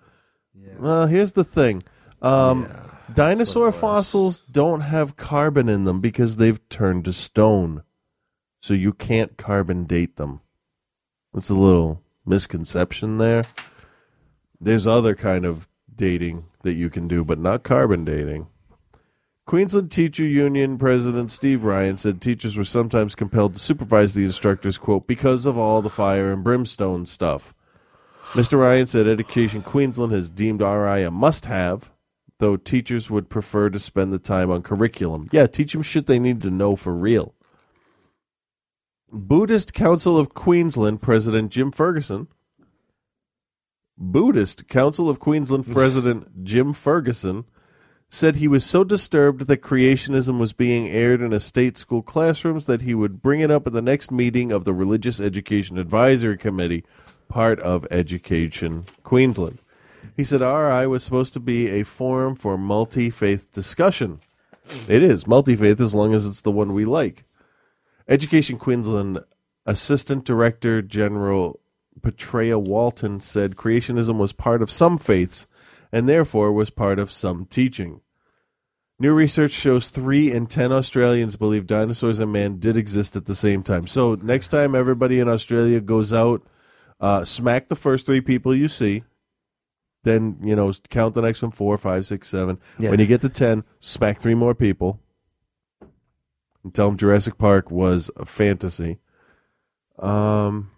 Well, here's the thing. Um, dinosaur fossils don't have carbon in them because they've turned to stone. So you can't carbon date them. That's a little misconception there. There's other kind of dating that you can do, but not carbon dating. Queensland Teacher Union President Steve Ryan said teachers were sometimes compelled to supervise the instructors, quote, because of all the fire and brimstone stuff. Mr. Ryan said Education Queensland has deemed RI a must have, though teachers would prefer to spend the time on curriculum. Yeah, teach them shit they need to know for real. Buddhist Council of Queensland President Jim Ferguson. Buddhist Council of Queensland President Jim Ferguson said he was so disturbed that creationism was being aired in a state school classrooms that he would bring it up at the next meeting of the Religious Education Advisory Committee, part of Education Queensland. He said RI was supposed to be a forum for multi faith discussion. It is multi faith as long as it's the one we like. Education Queensland Assistant Director General Petrea Walton said creationism was part of some faiths and therefore was part of some teaching. New research shows three in ten Australians believe dinosaurs and man did exist at the same time. So next time everybody in Australia goes out, uh, smack the first three people you see. Then you know count the next one four, five, six, seven. Yeah. When you get to ten, smack three more people. And tell them Jurassic Park was a fantasy. Um,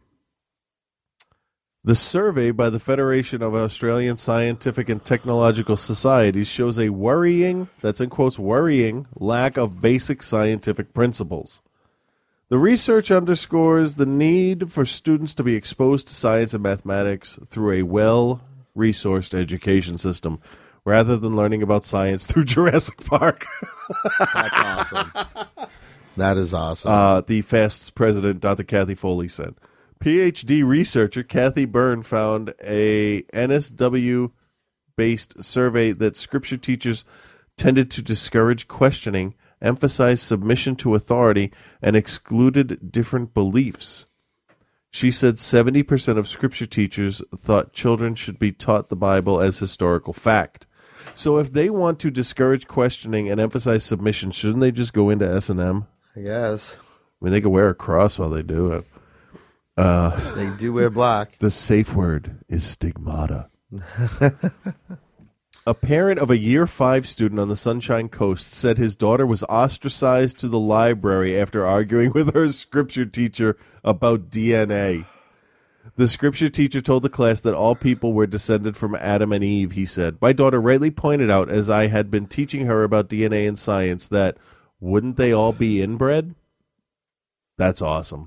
the survey by the Federation of Australian Scientific and Technological Societies shows a worrying, that's in quotes, worrying lack of basic scientific principles. The research underscores the need for students to be exposed to science and mathematics through a well resourced education system rather than learning about science through Jurassic Park. That's awesome. That is awesome. Uh, the FAST's president, Dr. Cathy Foley, said. PhD researcher Cathy Byrne found a NSW based survey that scripture teachers tended to discourage questioning, emphasize submission to authority, and excluded different beliefs. She said 70% of scripture teachers thought children should be taught the Bible as historical fact. So if they want to discourage questioning and emphasize submission, shouldn't they just go into S&M? I guess. I mean, they could wear a cross while they do it. Uh, They do wear black. the safe word is stigmata. a parent of a year five student on the Sunshine Coast said his daughter was ostracized to the library after arguing with her scripture teacher about DNA. The scripture teacher told the class that all people were descended from Adam and Eve, he said. My daughter rightly pointed out, as I had been teaching her about DNA and science, that wouldn't they all be inbred? That's awesome.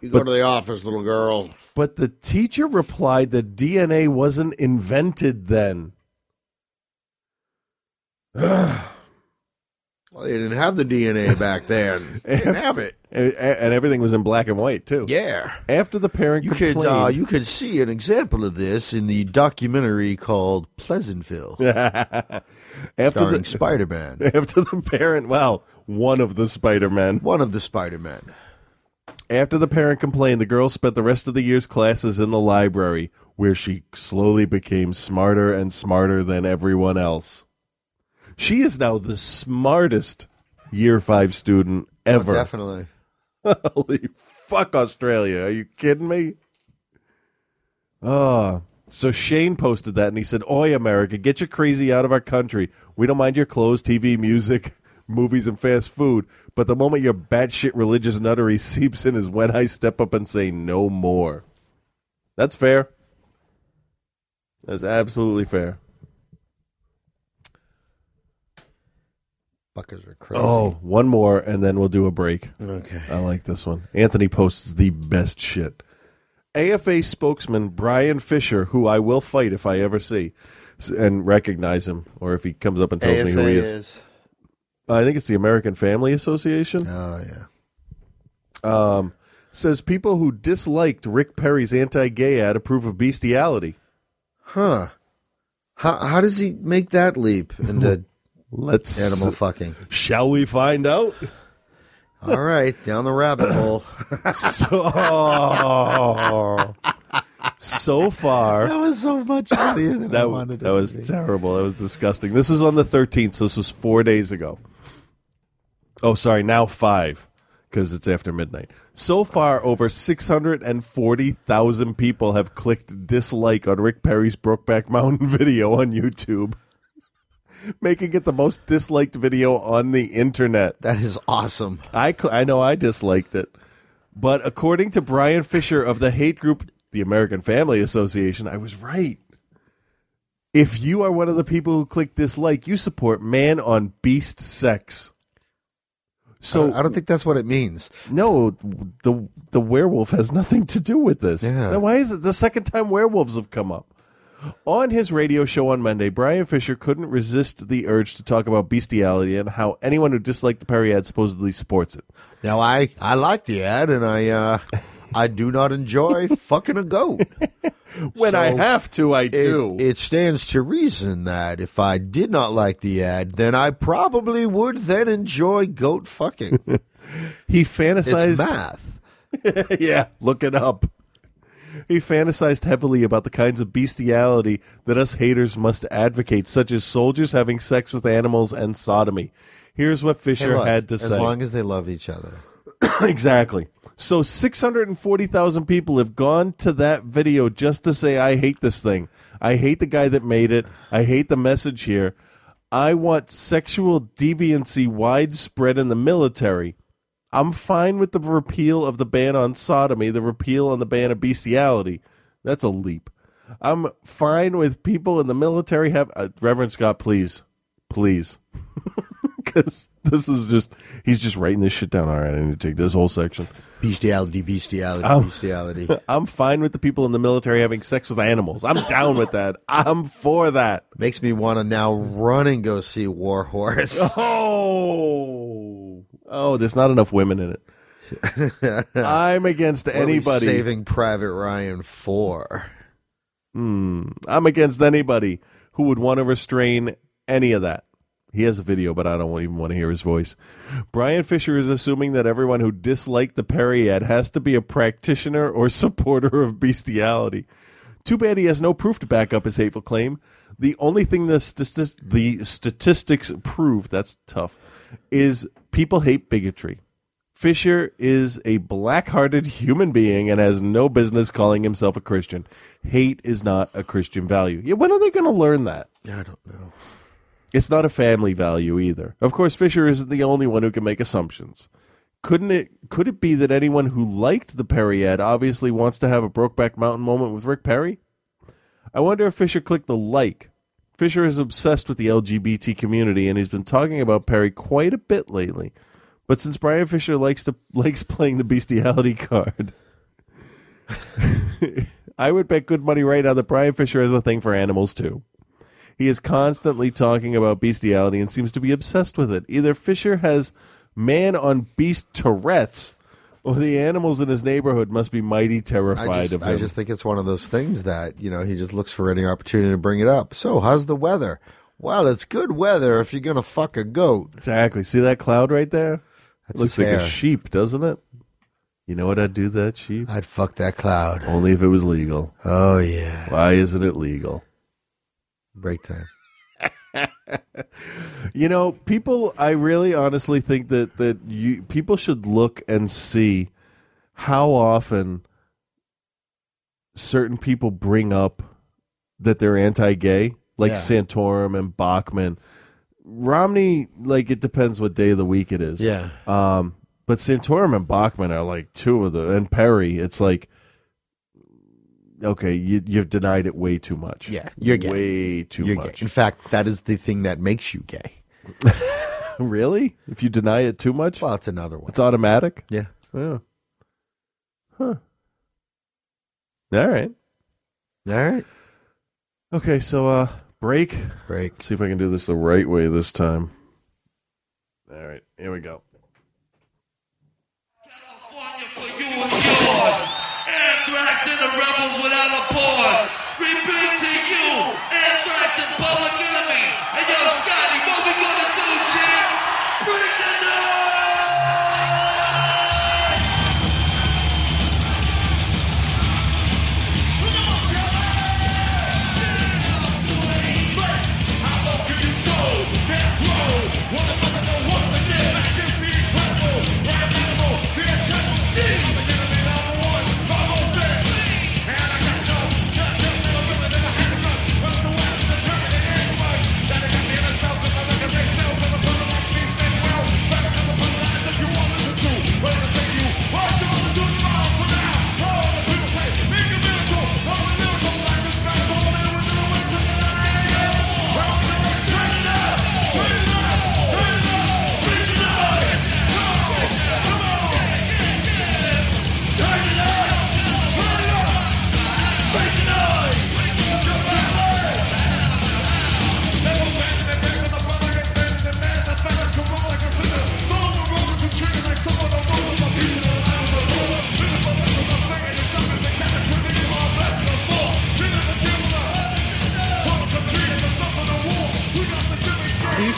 You go But- to the office, little girl. But the teacher replied that DNA wasn't invented then. Well, they didn't have the DNA back then. They didn't have it. And, and everything was in black and white, too. Yeah. After the parent You could complained, uh, you could see an example of this in the documentary called Pleasantville, after starring the Spider Man. After the parent, well, one of the Spider-Men. One of the Spider Men. After the parent complained, the girl spent the rest of the year's classes in the library, where she slowly became smarter and smarter than everyone else. She is now the smartest year five student oh, ever. Definitely. Holy fuck, Australia. Are you kidding me? Oh. So Shane posted that and he said, Oi, America, get your crazy out of our country. We don't mind your clothes, TV, music, movies, and fast food. But the moment your batshit religious nuttery seeps in is when I step up and say no more. That's fair. That's absolutely fair. Fuckers are crazy. Oh, one more, and then we'll do a break. Okay. I like this one. Anthony posts the best shit. AFA spokesman Bryan Fischer, who I will fight if I ever see and recognize him, or if he comes up and tells me who he is. I think it's the American Family Association. Oh yeah. Um, says people who disliked Rick Perry's anti-gay ad approve of bestiality. Huh. How how does he make that leap into Let's animal fucking? Shall we find out? All right, down the rabbit hole. so, so far, That was so much funnier than I that, wanted it that was to be. terrible. That was disgusting. This was on the 13th, so this was four days ago. Oh, sorry, now five, because it's after midnight. So far, over 640,000 people have clicked dislike on Rick Perry's Brokeback Mountain video on YouTube, making it the most disliked video on the internet. That is awesome. I, cl- I know I disliked it. But according to Bryan Fischer of the hate group, the American Family Association, I was right. If you are one of the people who click dislike, you support man on beast sex. So I don't think that's what it means. No, the the werewolf has nothing to do with this. Yeah. Now, why is it the second time werewolves have come up? On his radio show on Monday, Bryan Fischer couldn't resist the urge to talk about bestiality and how anyone who disliked the Perry ad supposedly supports it. Now I I like the ad and I uh I do not enjoy fucking a goat. When I have to, I it- do. It, stands to reason that if I did not like the ad, then I probably would then enjoy goat fucking. He fantasized It's math. yeah, look it up. He fantasized heavily about the kinds of bestiality that us haters must advocate, such as soldiers having sex with animals and sodomy. Here's what Fischer Hey, look, had to say. as long as they love each other. exactly. So 640,000 people have gone to that video just to say, I hate this thing. I hate the guy that made it. I hate the message here. I want sexual deviancy widespread in the military. I'm fine with the repeal of the ban on sodomy, the repeal on the ban of bestiality. That's a leap. I'm fine with people in the military have uh, Reverend Scott, please, please, because this is just he's just writing this shit down. All right, I need to take this whole section. Bestiality, bestiality, I'm- bestiality. I'm fine with the people in the military having sex with animals. I'm down with that. I'm for that. Makes me want to now run and go see War Horse. Oh, oh, there's not enough women in it. I'm against What anybody. Saving Private Ryan for. Hmm. I'm against anybody who would want to restrain any of that. He has a video, but I don't even want to hear his voice. Bryan Fischer is assuming that everyone who disliked the Perry ad has to be a practitioner or supporter of bestiality. Too bad he has no proof to back up his hateful claim. The only thing the, the statistics prove, that's tough, is people hate bigotry. Fischer is a black hearted human being and has no business calling himself a Christian. Hate is not a Christian value. Yeah, when are they going to learn that? I don't know. It's not a family value either. Of course, Fischer isn't the only one who can make assumptions. Couldn't it? Could it be that anyone who liked the Perry ad obviously wants to have a Brokeback Mountain moment with Rick Perry? I wonder if Fischer clicked the like. Fischer is obsessed with the LGBT community, and he's been talking about Perry quite a bit lately. But since Bryan Fischer likes to likes playing the bestiality card, I would bet good money right now that Bryan Fischer has a thing for animals too. He is constantly talking about bestiality and seems to be obsessed with it. Either Fischer has man on beast Tourette's, or the animals in his neighborhood must be mighty terrified I just, of him. I just think it's one of those things that, you know, he just looks for any opportunity to bring it up. So, how's the weather? Well, it's good weather if you're going to fuck a goat. Exactly. See that cloud right there? That's Looks his like a sheep, doesn't it? You know what I'd do to that sheep? I'd fuck that cloud. Only if it was legal. Oh, yeah. Why isn't it legal? Break time. You know, people. I really, honestly think that that you people should look and see how often certain people bring up that they're anti-gay, like Yeah. Santorum and Bachmann. Romney, like it depends what day of the week it is. Yeah. Um, but Santorum and Bachmann are like two of the, and Perry. It's like, okay, you, you've denied it way too much. Yeah, you're gay. way too You're much. gay. In fact, that is the thing that makes you gay. really? If you deny it too much? Well, it's another one. It's automatic? Yeah. Yeah. Huh. All right. All right. Okay, so uh break. Break. Let's see if I can do this the right way this time. All right, here we go. Anthrax and the rebels without a pause. To you, Anthrax is public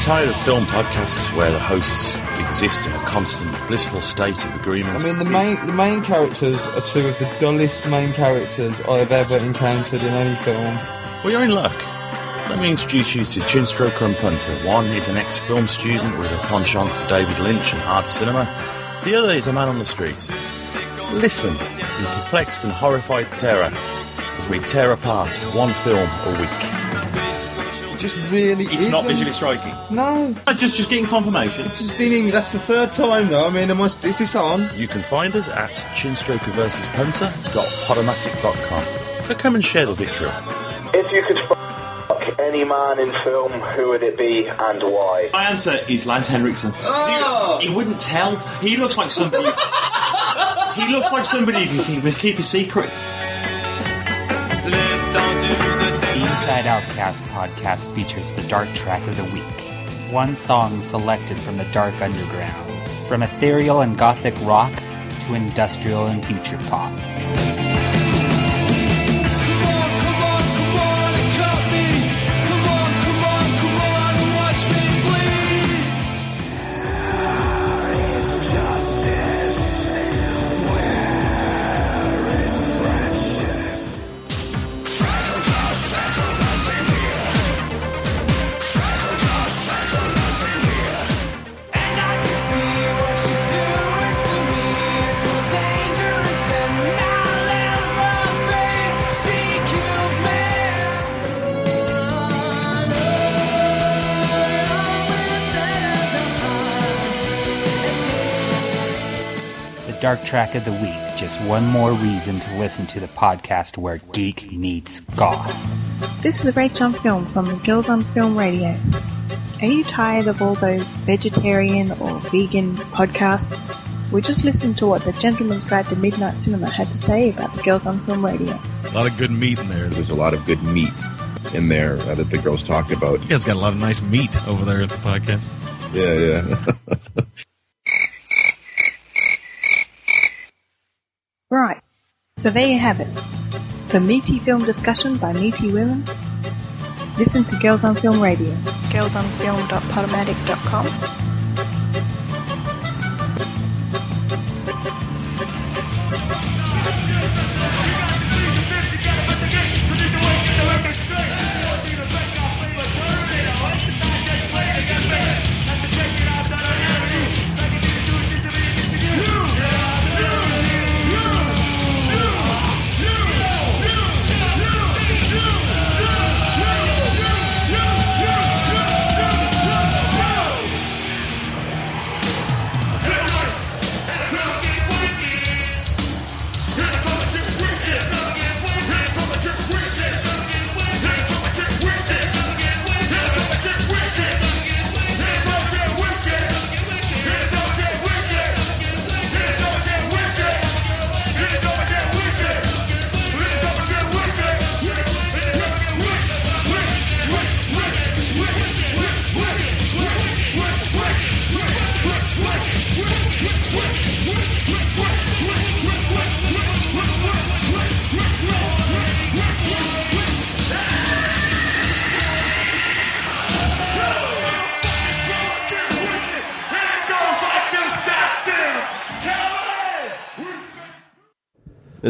tired of film podcasts where the hosts exist in a constant blissful state of agreement? I mean, the main the main characters are two of the dullest main characters I have ever encountered in any film. Well, you're in luck. Let me introduce you to Chinstroker and Punter. One is an ex-film student with a penchant for David Lynch and art cinema. The other is a man on the street. Listen in perplexed and horrified terror as we tear apart one film a week. It just really It's not isn't. visually striking. No, just just getting confirmation. It's just in That's the third time though. I mean, am I, is this on? You can find us at chinstrokerversuspunter.podomatic.com. So come and share the victory. If you could fuck any man in film, who would it be and why? My answer is Lance Henriksen. Oh! He wouldn't tell. He looks like somebody. he looks like somebody who can keep, keep a secret. Outcast podcast features the Dark Track of the Week. One song selected from the Dark Underground. From ethereal and gothic rock to industrial and future pop. Dark Track of the Week. Just one more reason to listen to the podcast where geek meets goth. This is Rach on Film from the Girls on Film Radio. Are you tired of all those vegetarian or vegan podcasts? We just listened to what the Gentleman's Guide to Midnight Cinema had to say about the Girls on Film Radio. A lot of good meat in there. There's a lot of good meat in there uh, that the girls talk about. You guys got a lot of nice meat over there at the podcast. Yeah, yeah. Right, so there you have it. For meaty film discussion by meaty women, listen to Girls on Film Radio. Girls on girlsonfilm.podomatic.com.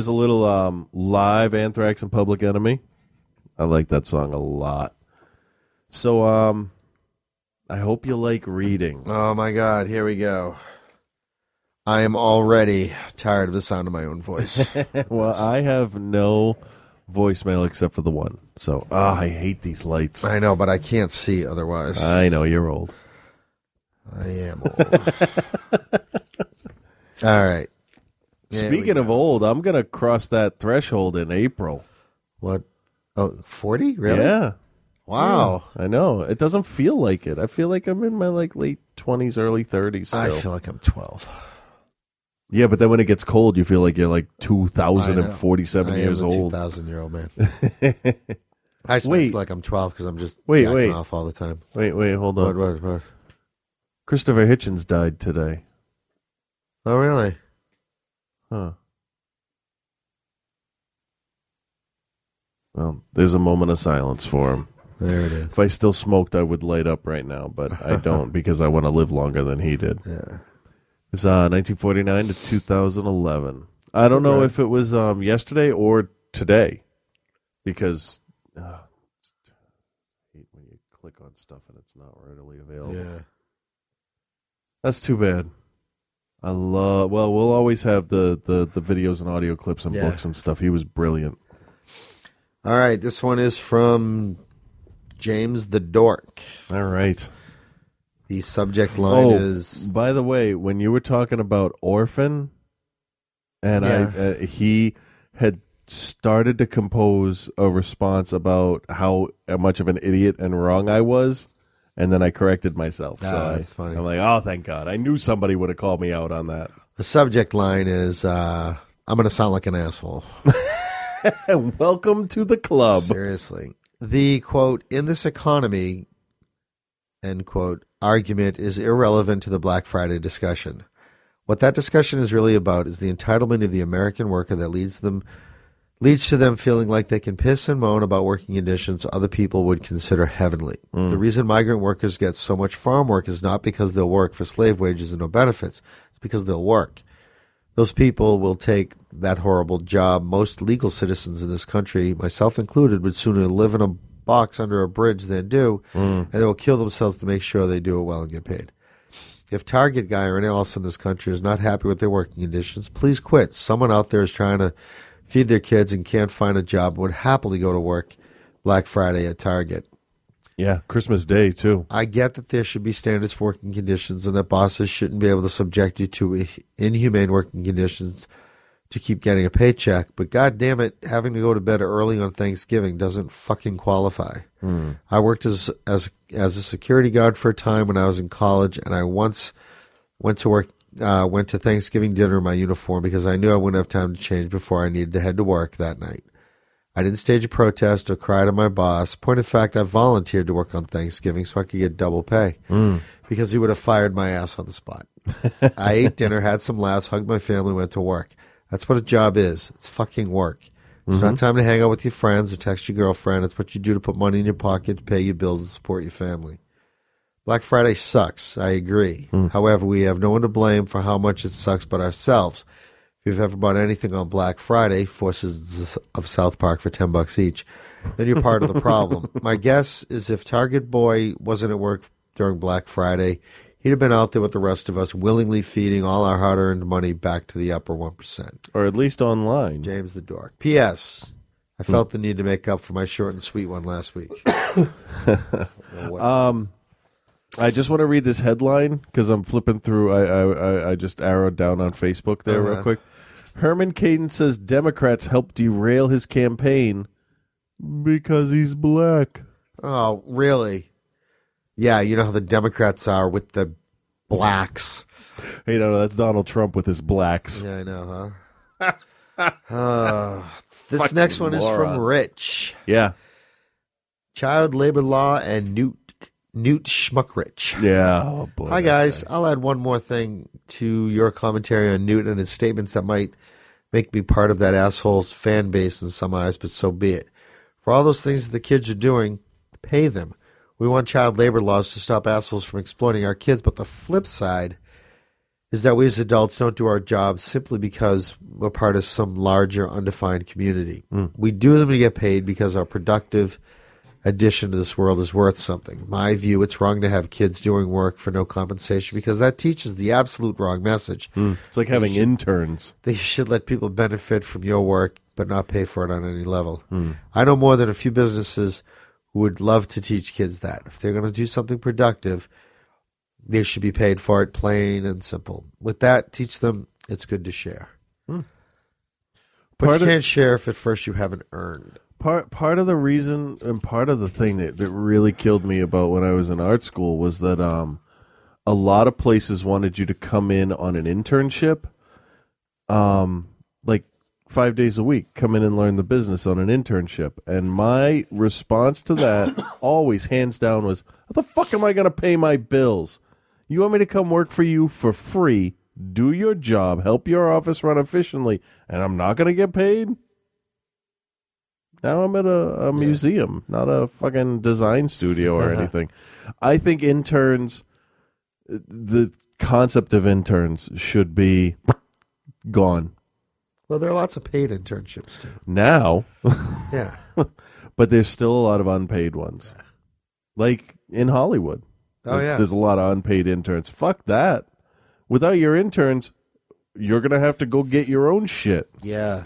There's a little um, live Anthrax and Public Enemy. I like that song a lot. So, um, I hope you like reading. Oh my God! Here we go. I am already tired of the sound of my own voice. well, I have no voicemail except for the one. So, ah, I hate these lights. I know, but I can't see otherwise. I know you're old. I am old. All right. There Speaking of old, I'm gonna cross that threshold in April. What? Oh, 40? Really? Yeah. Wow. I know. It doesn't feel like it. I feel like I'm in my like late twenties, early thirties. I feel like I'm 12. Yeah, but then when it gets cold, you feel like you're like two thousand and forty-seven I am years a old. 2,000 year old man. I just Wait. feel like I'm 12 because I'm just Wait, jacking wait. off all the time. Wait, wait, hold on. What, what, what? Christopher Hitchens died today. Oh, really? Huh. Well, there's a moment of silence for him. There it is. If I still smoked, I would light up right now, but I don't because I want to live longer than he did. Yeah. It's uh, 1949 to 2011. I don't know if it was um, yesterday or today because uh, it's- I hate when you click on stuff and it's not readily available. Yeah. That's too bad. I love. Well, we'll always have the the the videos and audio clips and Yeah. books and stuff. He was brilliant. All right, this one is from James the Dork. All right. The subject line oh, is by the way, when you were talking about Orphan, and I, Yeah. uh, he had started to compose a response about how much of an idiot and wrong I was, and then I corrected myself. so Ah, I- that's funny. I'm like, oh, thank God! I knew somebody would have called me out on that. the subject line is uh, I'm going to sound like an asshole. Welcome to the club. Seriously. The quote, in this economy, end quote, argument is irrelevant to the Black Friday discussion. What that discussion is really about is the entitlement of the American worker that leads them leads to them feeling like they can piss and moan about working conditions other people would consider heavenly. Mm. The reason migrant workers get so much farm work is not because they'll work for slave wages and no benefits. It's because they'll work. Those people will take that horrible job. Most legal citizens in this country, myself included, would sooner live in a box under a bridge than do, mm. and they will kill themselves to make sure they do it well and get paid. If Target guy or anyone else in this country is not happy with their working conditions, please quit. Someone out there is trying to feed their kids and can't find a job would happily go to work Black Friday at Target. Yeah, Christmas Day too. I get that there should be standards for working conditions and that bosses shouldn't be able to subject you to inhumane working conditions to keep getting a paycheck, but god damn it, having to go to bed early on Thanksgiving doesn't fucking qualify. Hmm. I worked as as as a security guard for a time when I was in college, and I once went to work uh, went to Thanksgiving dinner in my uniform because I knew I wouldn't have time to change before I needed to head to work that night. I didn't stage a protest or cry to my boss. Point of fact, I volunteered to work on Thanksgiving so I could get double pay Mm. because he would have fired my ass on the spot. I ate dinner, had some laughs, hugged my family, went to work. That's what a job is. It's fucking work. It's not Mhm. time to hang out with your friends or text your girlfriend. It's what you do to put money in your pocket to pay your bills and support your family. Black Friday sucks. I agree. However, we have no one to blame for how much it sucks but ourselves. If you've ever bought anything on Black Friday, Forces of South Park for 10 bucks each, then you're part of the problem. My guess is if Target Boy wasn't at work during Black Friday, he'd have been out there with the rest of us, willingly feeding all our hard earned money back to the upper 1%. Or at least online. James the Dork. P.S. I felt the need to make up for my short and sweet one last week. um, I just want to read this headline because I'm flipping through. I, I I I just arrowed down on Facebook there real Uh-huh. quick. Herman Cain says Democrats helped derail his campaign because he's black. Oh, really? Yeah, you know how the Democrats are with the blacks. Hey, no, no, that's Donald Trump with his blacks. Yeah, I know, huh? Uh, this next one is from. Rich. Yeah. Child labor law and Newt Newt Schmuckrich. Yeah. Oh, boy, Hi that guys. I'll add one more thing to your commentary on Newt and his statements that might make me part of that asshole's fan base in some eyes, but so be it. For all those things that the kids are doing, pay them. We want child labor laws to stop assholes from exploiting our kids, but the flip side is that we as adults don't do our jobs simply because we're part of some larger undefined community. Hmm. We do them to get paid because our productive addition to this world is worth something. My view, it's wrong to have kids doing work for no compensation because that teaches the absolute wrong message. It's like They having should- interns. They should let people benefit from your work but not pay for it on any level. Hmm. I know more than a few businesses who would love to teach kids that. If they're going to do something productive, they should be paid for it, plain and simple. With that, teach them it's good to share. Hmm. But Part you can't share if at first you haven't earned. Part part of the reason and part of the thing that, that really killed me about when I was in art school was that um a lot of places wanted you to come in on an internship um like 5 days a week come in and learn the business on an internship. And my response to that always hands down was how the fuck am I going to pay my bills? You want me to come work for you for free do your job help your office run efficiently and I'm not going to get paid Now I'm at a, a museum, not a fucking design studio or uh-huh. anything. I think interns, the concept of interns should be gone Well, there are lots of paid internships too. now. Yeah. but there's still a lot of unpaid ones, like in Hollywood. Oh, There's- yeah. there's a lot of unpaid interns. Fuck that. Without your interns, you're gonna have to go get your own shit. Yeah.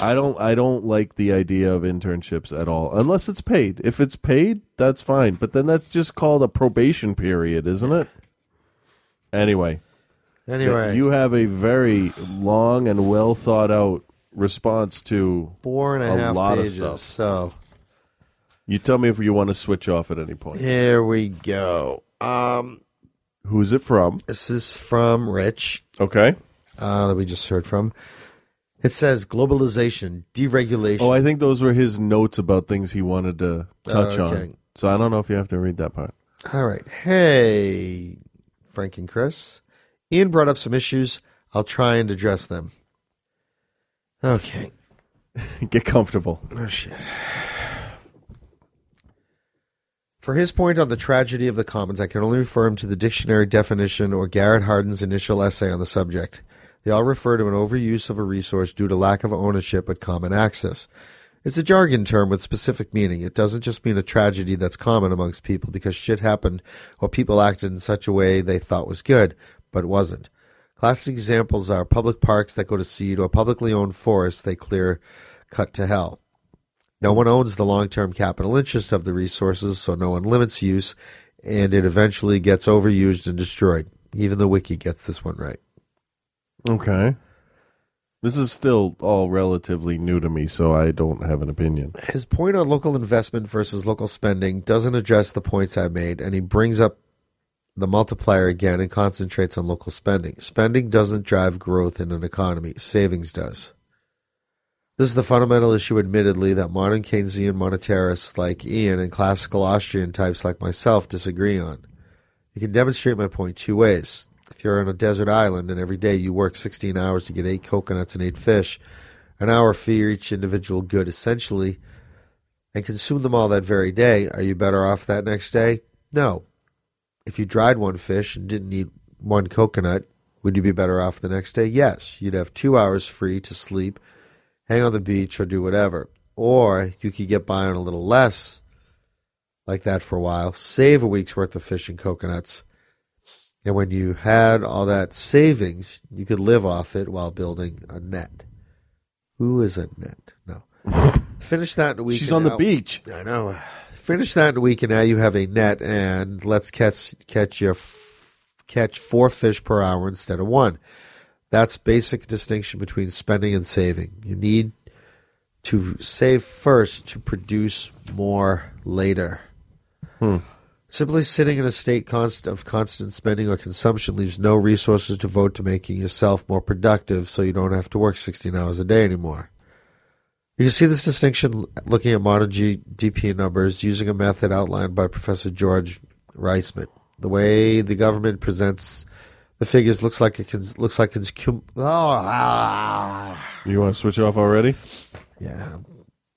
I don't I don't like the idea of internships at all unless it's paid. If it's paid, that's fine, but then that's just called a probation period, isn't it? Anyway. Anyway. you have a very long and well thought out response to Four and a half lot pages. of stuff. So You tell me if you want to switch off at any point. here we go. Um, Who's it from? This is from Rich. Okay. Uh, that we just heard from. It says globalization, deregulation. Oh, I think those were his notes about things he wanted to touch Okay. on. So I don't know if you have to read that part. All right. Hey, Frank and Chris. Ian brought up some issues. I'll try and address them. Okay. Get comfortable. Oh, shit. For his point on the tragedy of the commons, I can only refer him to the dictionary definition or Garrett Hardin's initial essay on the subject. They all refer to an overuse of a resource due to lack of ownership but common access. It's a jargon term with specific meaning. It doesn't just mean a tragedy that's common amongst people because shit happened or people acted in such a way they thought was good, but wasn't. Classic examples are public parks that go to seed or publicly owned forests they clear cut to hell. No one owns the long term capital interest of the resources, so no one limits use, and it eventually gets overused and destroyed. Even the wiki gets this one right. Okay. This is still all relatively new to me, so I don't have an opinion. His point on local investment versus local spending doesn't address the points I made, and he brings up the multiplier again and concentrates on local spending. Spending doesn't drive growth in an economy, savings does. This is the fundamental issue, admittedly, that modern Keynesian monetarists like Ian and classical Austrian types like myself disagree on. You can demonstrate my point two ways. You're on a desert island and every day you work 16 hours to get eight coconuts and eight fish, an hour for each individual good essentially, and consume them all that very day, are you better off that next day? No. If you dried one fish and didn't eat one coconut, would you be better off the next day? Yes. You'd have two hours free to sleep, hang on the beach, or do whatever. Or you could get by on a little less like that for a while, save a week's worth of fish and coconuts. And when you had all that savings, you could live off it while building a net. Who is a net? No. Finish that in a week. She's on the beach. I know. Finish that in a week, and now you have a net, and let's catch catch your f- catch four fish per hour instead of one. That's basic distinction between spending and saving. You need to save first to produce more later. Hmm. Simply sitting in a state const- of constant spending or consumption leaves no resources to devote to making yourself more productive so you don't have to work 16 hours a day anymore. You can see this distinction looking at modern GDP numbers using a method outlined by Professor George Reisman. The way the government presents the figures looks like it cons- looks like it's cum- oh, ah. You want to switch off already? Yeah.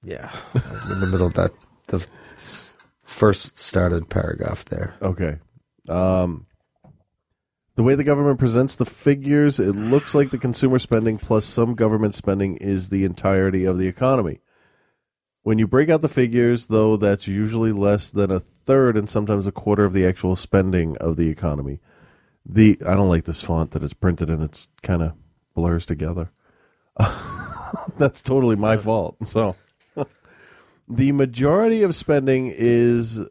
Yeah. I'm in the middle of that the first started paragraph there. Okay. Um, the way the government presents the figures, it looks like the consumer spending plus some government spending is the entirety of the economy. When you break out the figures, though, that's usually less than a third and sometimes a quarter of the actual spending of the economy. The I don't like this font that it's printed and it's kind of blurs together. that's totally my fault. So the majority of spending is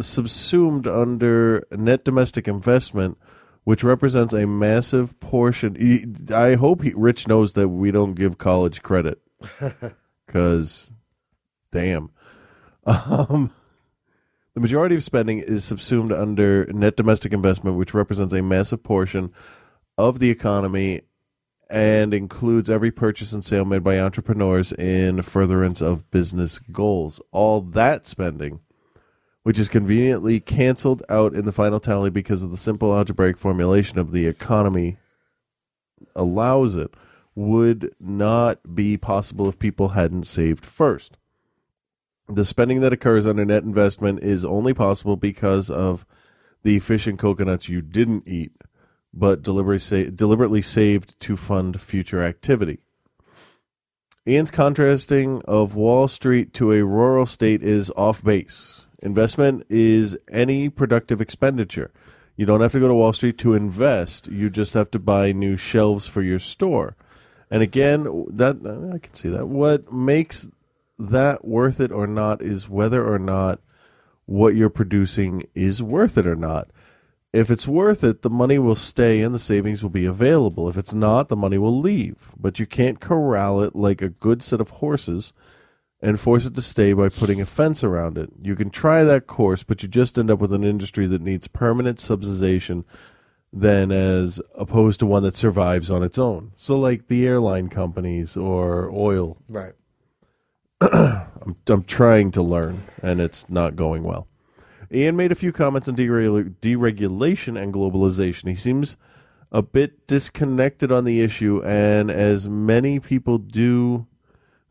subsumed under net domestic investment, which represents a massive portion. I hope he, Rich knows that we don't give college credit because, damn. Um, the majority of spending is subsumed under net domestic investment, which represents a massive portion of the economy and includes every purchase and sale made by entrepreneurs in furtherance of business goals. All that spending, which is conveniently canceled out in the final tally because of the simple algebraic formulation of the economy, allows it, would not be possible if people hadn't saved first. The spending that occurs under net investment is only possible because of the fish and coconuts you didn't eat, but deliberately, sa- deliberately saved to fund future activity. Ian's contrasting of Wall Street to a rural state is off base. Investment is any productive expenditure. You don't have to go to Wall Street to invest. You just have to buy new shelves for your store. And again, that I can see that. What makes that worth it or not is whether or not what you're producing is worth it or not. If it's worth it, the money will stay and the savings will be available. If it's not, the money will leave. But you can't corral it like a good set of horses and force it to stay by putting a fence around it. You can try that course, but you just end up with an industry that needs permanent subsidization than as opposed to one that survives on its own. So like the airline companies or oil. Right. I'm, I'm trying to learn, and it's not going well. Ian made a few comments on deregu- deregulation and globalization. He seems a bit disconnected on the issue, and as many people do,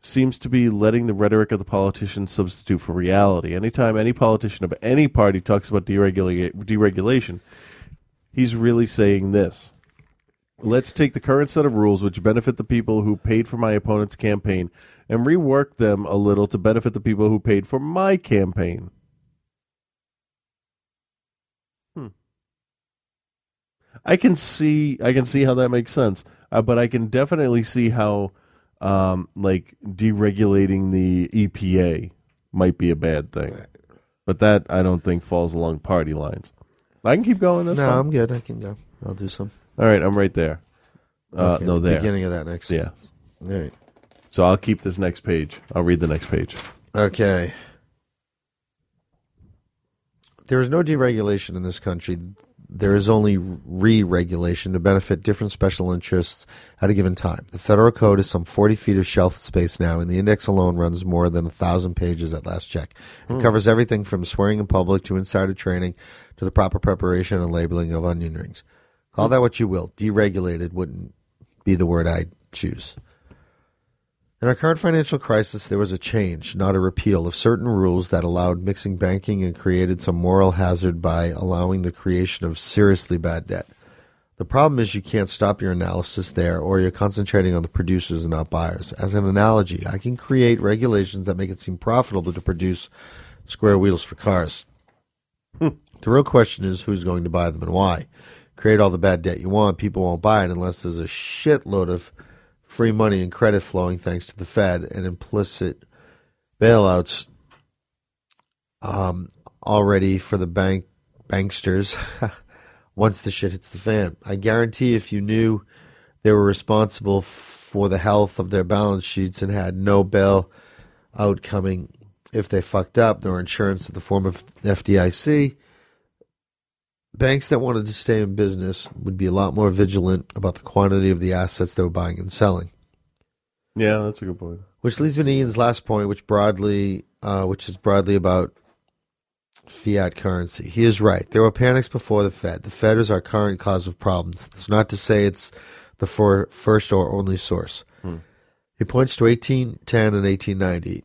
seems to be letting the rhetoric of the politicians substitute for reality. Anytime any politician of any party talks about deregula- deregulation, he's really saying this. Let's take the current set of rules which benefit the people who paid for my opponent's campaign and rework them a little to benefit the people who paid for my campaign. I can see I can see how that makes sense, uh, but I can definitely see how um, like deregulating the EPA might be a bad thing. But that I don't think falls along party lines. I can keep going. That's no, fine. I'm good. I can go. I'll do some. All right, I'm right there. Uh, Okay, no, the there. beginning of that next- Yeah. All right. So I'll keep this next page. I'll read the next page. Okay. There is no deregulation in this country. There is only re regulation to benefit different special interests at a given time. The federal code is some 40 feet of shelf space now, and the index alone runs more than a thousand pages at last check. It Hmm. covers everything from swearing in public to insider training to the proper preparation and labeling of onion rings. Call that what you will. Deregulated wouldn't be the word I'd choose. In our current financial crisis, there was a change, not a repeal, of certain rules that allowed mixing banking and created some moral hazard by allowing the creation of seriously bad debt. The problem is you can't stop your analysis there, or you're concentrating on the producers and not buyers. As an analogy, I can create regulations that make it seem profitable to produce square wheels for cars. Hmm. The real question is who's going to buy them and why. Create all the bad debt you want, people won't buy it unless there's a shitload of free money and credit flowing thanks to the Fed and implicit bailouts um, already for the bank banksters once the shit hits the fan. I guarantee if you knew they were responsible for the health of their balance sheets and had no bail out coming if they fucked up, nor insurance in the form of FDIC, banks that wanted to stay in business would be a lot more vigilant about the quantity of the assets they were buying and selling. Yeah, that's a good point. Which leads me to Ian's last point, which broadly, uh, which is broadly about fiat currency. He is right. There were panics before the Fed. The Fed is our current cause of problems. It's not to say it's the for, first or only source. Hmm. He points to 1810 and 1890.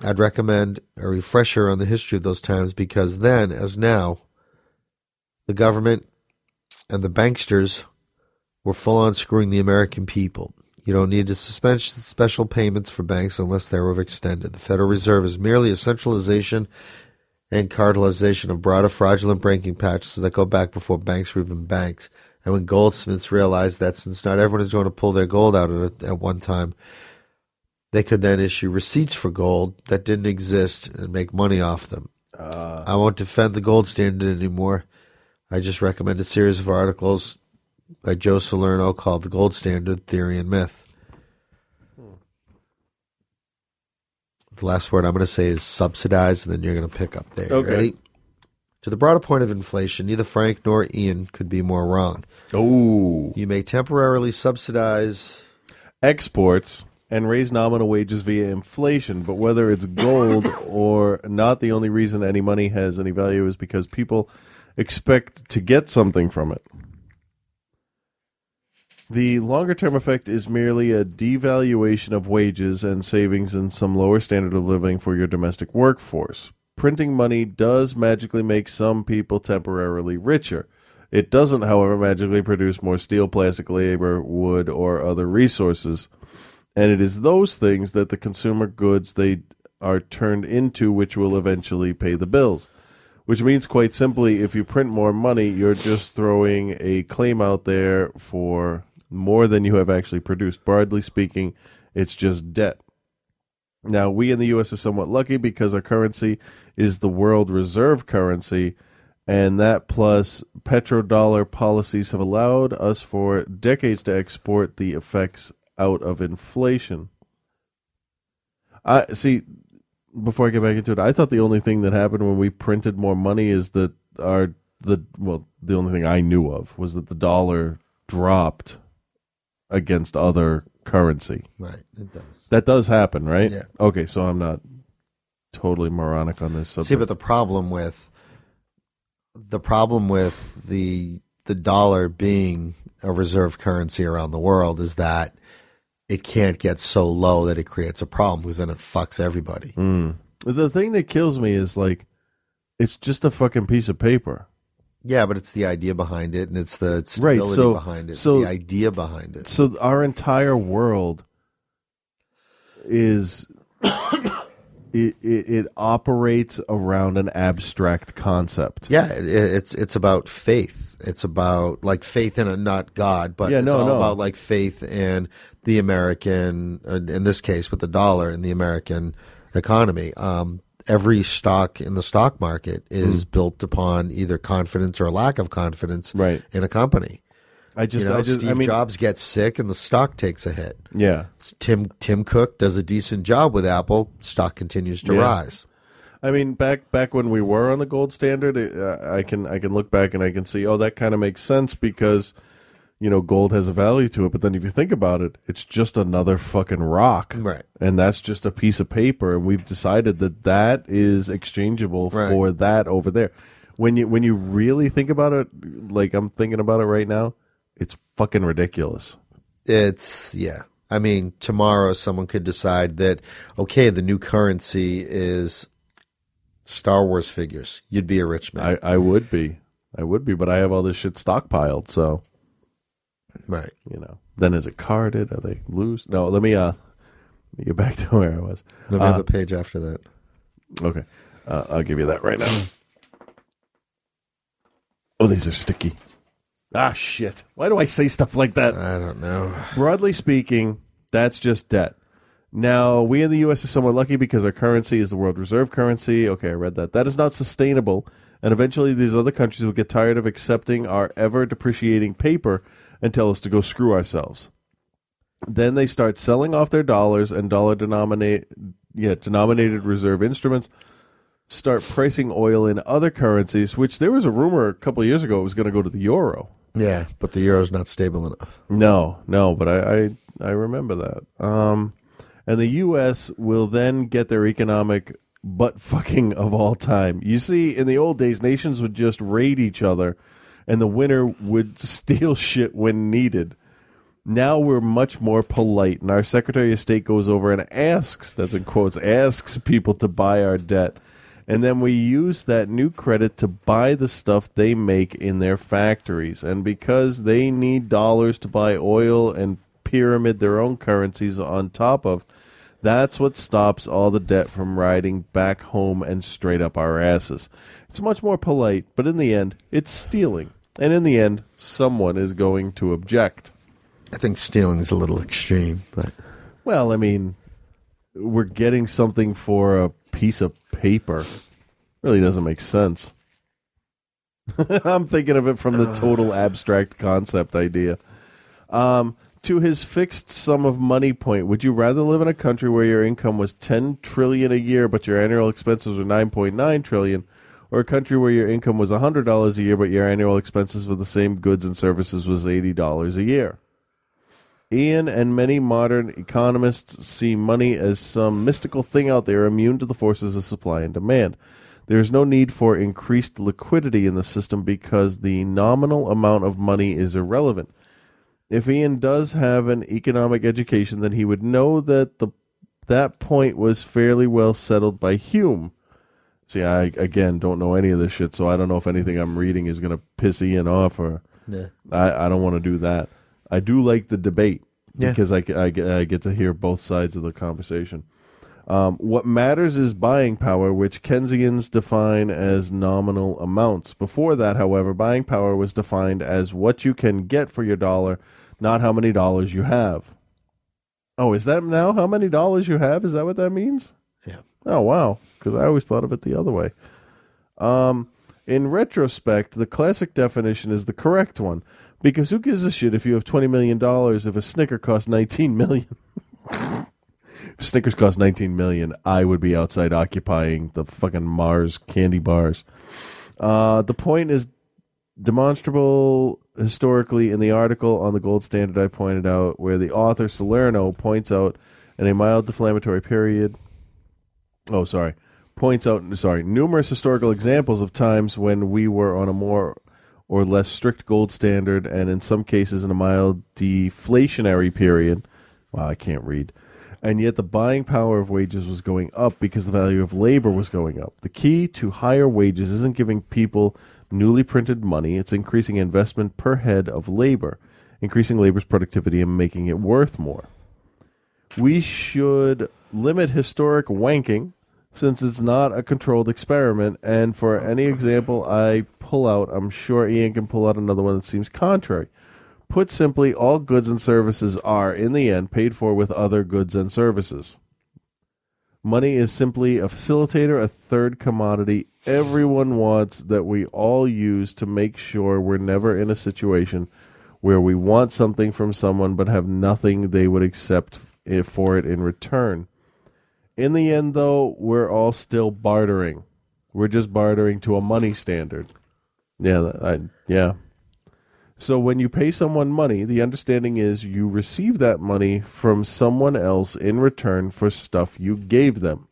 I'd recommend a refresher on the history of those times because then, as now, the government and the banksters were full on screwing the American people. You don't need to suspend special payments for banks unless they're overextended. The Federal Reserve is merely a centralization and cartelization of broader fraudulent banking practices that go back before banks were even banks. And when goldsmiths realized that since not everyone is going to pull their gold out at, at one time, they could then issue receipts for gold that didn't exist and make money off them. Uh, I won't defend the gold standard anymore. I just recommend a series of articles by Joe Salerno called The Gold Standard Theory and Myth. The last word I'm going to say is subsidized, and then you're going to pick up there. Okay. Ready? To the broader point of inflation, neither Frank nor Ian could be more wrong. Oh. You may temporarily subsidize exports and raise nominal wages via inflation, but whether it's gold or not, the only reason any money has any value is because people expect to get something from it. The longer term effect is merely a devaluation of wages and savings and some lower standard of living for your domestic workforce. Printing money does magically make some people temporarily richer. It doesn't, however, magically produce more steel, plastic, labor, wood, or other resources. And it is those things that the consumer goods they are turned into which will eventually pay the bills. Which means, quite simply, if you print more money, you're just throwing a claim out there for more than you have actually produced. Broadly speaking, it's just debt. Now, we in the U.S. are somewhat lucky because our currency is the world reserve currency, and that plus petrodollar policies have allowed us for decades to export the effects out of inflation. I see. Before I get back into it, I thought the only thing that happened when we printed more money is that our the well, the only thing I knew of was that the dollar dropped against other currency. Right, it does. That does happen, right? Yeah. Okay, so I'm not totally moronic on this subject. See, but the problem with the problem with the the dollar being a reserve currency around the world is that it can't get so low that it creates a problem because then it fucks everybody. Mm. The thing that kills me is like, it's just a fucking piece of paper. Yeah, but it's the idea behind it, and it's the Right, stability so- behind it, it's so- the idea behind it. So our entire world is it, it it operates around an abstract concept. Yeah, it, it's it's about faith. It's about like faith in a not God, but Yeah, it's no, all no. about like faith in the American, uh, in this case, with the dollar in the American economy. Um, every stock in the stock market is Mm. built upon either confidence or lack of confidence right. in a company. I just- you know, I just- Steve I mean- Jobs gets sick and the stock takes a hit. Yeah. Tim Tim Cook does a decent job with Apple, stock continues to Yeah. rise. I mean, back back when we were on the gold standard, it, uh, I can I can look back and I can see, oh, that kind of makes sense because you know gold has a value to it. But then if you think about it, it's just another fucking rock, Right. And that's just a piece of paper, and we've decided that that is exchangeable Right. for that over there. When you when you really think about it, like I'm thinking about it right now, it's fucking ridiculous. It's yeah. I mean, tomorrow someone could decide that okay, the new currency is Star Wars figures. You'd be a rich man. I, I would be, I would be, but I have all this shit stockpiled, so right. You know, then is it carded? Are they loose? No, let me uh, let me get back to where I was. Let me Uh, have the page after that. Okay, uh, I'll give you that right now. Oh, these are sticky. Ah, shit. Why do I say stuff like that? I don't know. Broadly speaking, that's just debt. Now, we in the U.S. are somewhat lucky because our currency is the world reserve currency. Okay, I read that. That is not sustainable, and eventually these other countries will get tired of accepting our ever depreciating paper and tell us to go screw ourselves. Then they start selling off their dollars and dollar denominate, yeah, denominated reserve instruments. Start pricing oil in other currencies, which there was a rumor a couple of years ago it was going to go to the euro. Yeah, but the euro's not stable enough. No, no, but I I, I remember that. Um, and the U.S. will then get their economic butt fucking of all time. You see, in the old days, nations would just raid each other, and the winner would steal shit when needed. Now we're much more polite, and our Secretary of State goes over and asks, that's in quotes, asks people to buy our debt. And then we use that new credit to buy the stuff they make in their factories. And because they need dollars to buy oil and pyramid their own currencies on top of, that's what stops all the debt from riding back home and straight up our asses. It's much more polite, but in the end, it's stealing. And in the end, someone is going to object. I think stealing is a little extreme, but Well, I mean, we're getting something for a piece of paper. Really doesn't make sense. I'm thinking of it from the total abstract concept idea. Um, to his fixed sum of money point, would you rather live in a country where your income was 10 trillion a year but your annual expenses were 9.9 trillion or a country where your income was $100 a year but your annual expenses for the same goods and services was $80 a year? Ian and many modern economists see money as some mystical thing out there immune to the forces of supply and demand. There is no need for increased liquidity in the system because the nominal amount of money is irrelevant. If Ian does have an economic education, then he would know that the that point was fairly well settled by Hume. See, I again don't know any of this shit, so I don't know if anything I'm reading is going to piss Ian off or Yeah. I, I don't want to do that. I do like the debate Yeah. because I, I, get- I get to hear both sides of the conversation. Um, what matters is buying power, which Keynesians define as nominal amounts. Before that, however, buying power was defined as what you can get for your dollar, not how many dollars you have. Oh, is that now how many dollars you have? Is that what that means? Yeah. Oh, wow. Because I always thought of it the other way. Um, in retrospect, the classic definition is the correct one. Because who gives a shit if you have $20 million if a Snicker costs 19 million? if Snickers cost 19 million, I would be outside occupying the fucking Mars candy bars. Uh, the point is demonstrable historically in the article on the gold standard I pointed out, where the author Salerno points out in a mild deflammatory period. Oh, sorry. Points out, sorry, numerous historical examples of times when we were on a more or less strict gold standard, and in some cases in a mild deflationary period. Wow, I can't read. And yet the buying power of wages was going up because the value of labor was going up. The key to higher wages isn't giving people newly printed money, it's increasing investment per head of labor, increasing labor's productivity and making it worth more. We should limit historic wanking since it's not a controlled experiment. And for any example I pull out, I'm sure Ian can pull out another one that seems contrary. Put simply, all goods and services are, in the end, paid for with other goods and services. Money is simply a facilitator, a third commodity everyone wants that we all use to make sure we're never in a situation where we want something from someone but have nothing they would accept for it in return. In the end, though, we're all still bartering. We're just bartering to a money standard. Yeah, I, yeah. So when you pay someone money, the understanding is you receive that money from someone else in return for stuff you gave them.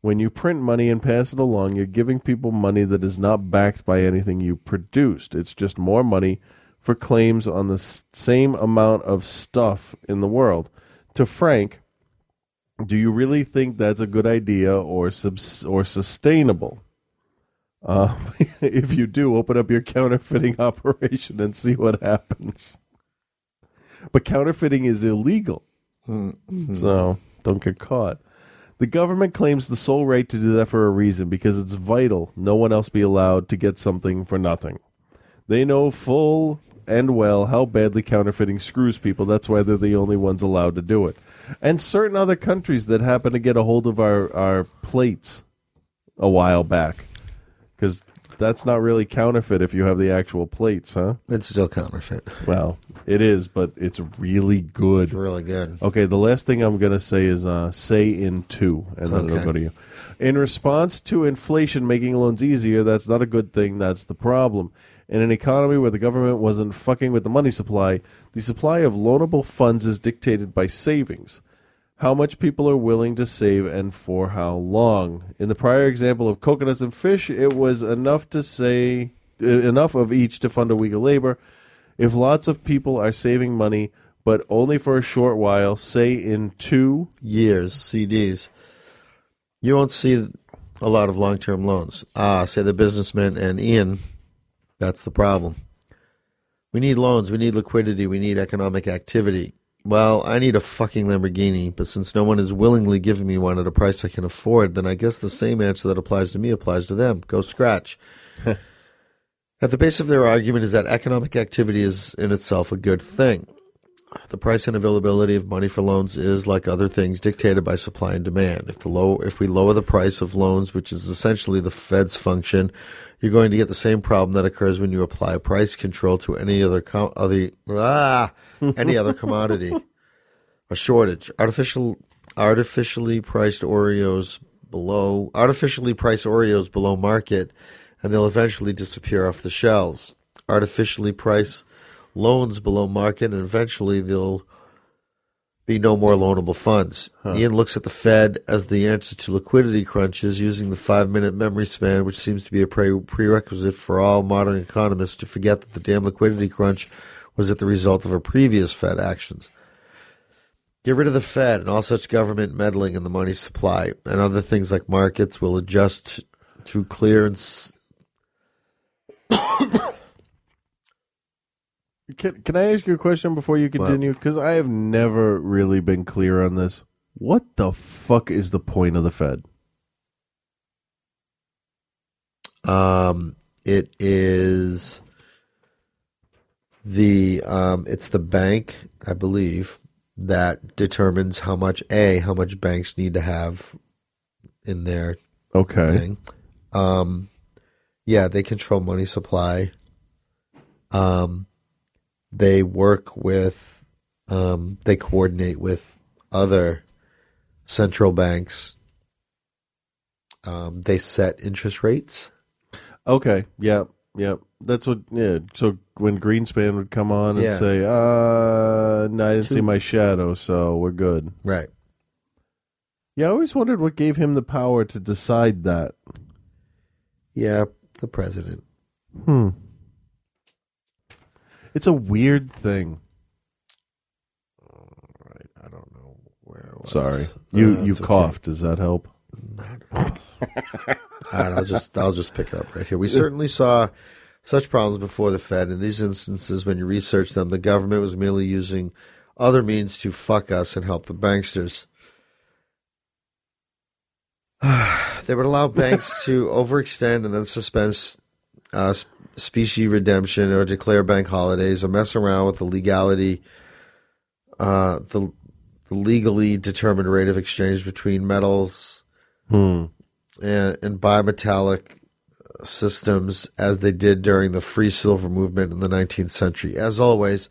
When you print money and pass it along, you're giving people money that is not backed by anything you produced. It's just more money for claims on the same amount of stuff in the world. To Frank, do you really think that's a good idea or subs- or sustainable? Uh, if you do, open up your counterfeiting operation and see what happens. But counterfeiting is illegal, so don't get caught. The government claims the sole right to do that for a reason because it's vital no one else be allowed to get something for nothing. They know full and well how badly counterfeiting screws people. That's why they're the only ones allowed to do it. And certain other countries that happen to get a hold of our, our plates a while back. Because that's not really counterfeit if you have the actual plates, huh? It's still counterfeit. Well, it is, but it's really good. It's really good. Okay, the last thing I'm going to say is uh, say in two, and then it'll go to you. In response to inflation making loans easier, that's not a good thing. That's the problem. In an economy where the government wasn't fucking with the money supply, the supply of loanable funds is dictated by savings. How much people are willing to save and for how long. In the prior example of coconuts and fish, it was enough to say uh, enough of each to fund a week of labor. If lots of people are saving money, but only for a short while, say in two years, CDs, you won't see a lot of long term loans. Ah, say the businessman and Ian, that's the problem. We need loans, we need liquidity, we need economic activity. Well, I need a fucking Lamborghini, but since no one is willingly giving me one at a price I can afford, then I guess the same answer that applies to me applies to them. Go scratch. At the base of their argument is that economic activity is in itself a good thing. The price and availability of money for loans is, like other things, dictated by supply and demand. If the low, if we lower the price of loans, which is essentially the Fed's function, you're going to get the same problem that occurs when you apply price control to any other com- other ah, any other commodity. A shortage, artificial, artificially priced Oreos below, artificially priced Oreos below market, and they'll eventually disappear off the shelves. Artificially priced loans below market, and eventually there'll be no more loanable funds. Ian looks at the Fed as the answer to liquidity crunches using the five minute memory span, which seems to be a pre- prerequisite for all modern economists to forget that the damn liquidity crunch was it the result of a previous Fed actions? Get rid of the Fed and all such government meddling in the money supply, and other things like markets will adjust to clear and. S- Can, can I ask you a question before you continue? Because I have never really been clear on this. What the fuck is the point of the Fed? Um, it is the um, it's the bank, I believe, that determines how much a how much banks need to have in their Okay. thing. Um, yeah, they control money supply. Um, they work with, um, they coordinate with other central banks. Um, they set interest rates. Okay. Yeah. Yeah. That's what. Yeah. So when Greenspan would come on and Yeah. say, "Uh, no, I didn't see my shadow, so we're good." Right. Yeah, I always wondered what gave him the power to decide that. Yeah, the president. Hmm. It's a weird thing. I don't know where. It was. Sorry, you Uh, you it's okay. coughed. Does that help? All right, I'll just I'll just pick it up right here. We certainly saw such problems before the Fed. In these instances, when you research them, the government was merely using other means to fuck us and help the banksters. they would allow banks to overextend and then suspend uh, specie redemption or declare bank holidays or mess around with the legality, uh, the, the legally determined rate of exchange between metals Hmm. and, and bimetallic systems as they did during the free silver movement in the 19th century. As always,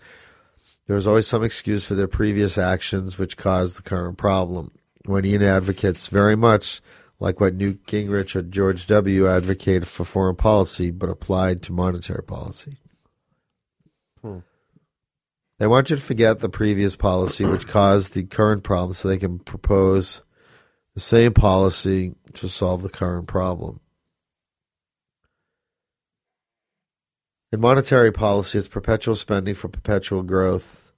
there was always some excuse for their previous actions which caused the current problem. Wenian advocates very much like what Newt Gingrich or George W. advocated for foreign policy, but applied to monetary policy. Hmm. They want you to forget the previous policy which caused the current problem so they can propose the same policy to solve the current problem. In monetary policy, it's perpetual spending for perpetual growth,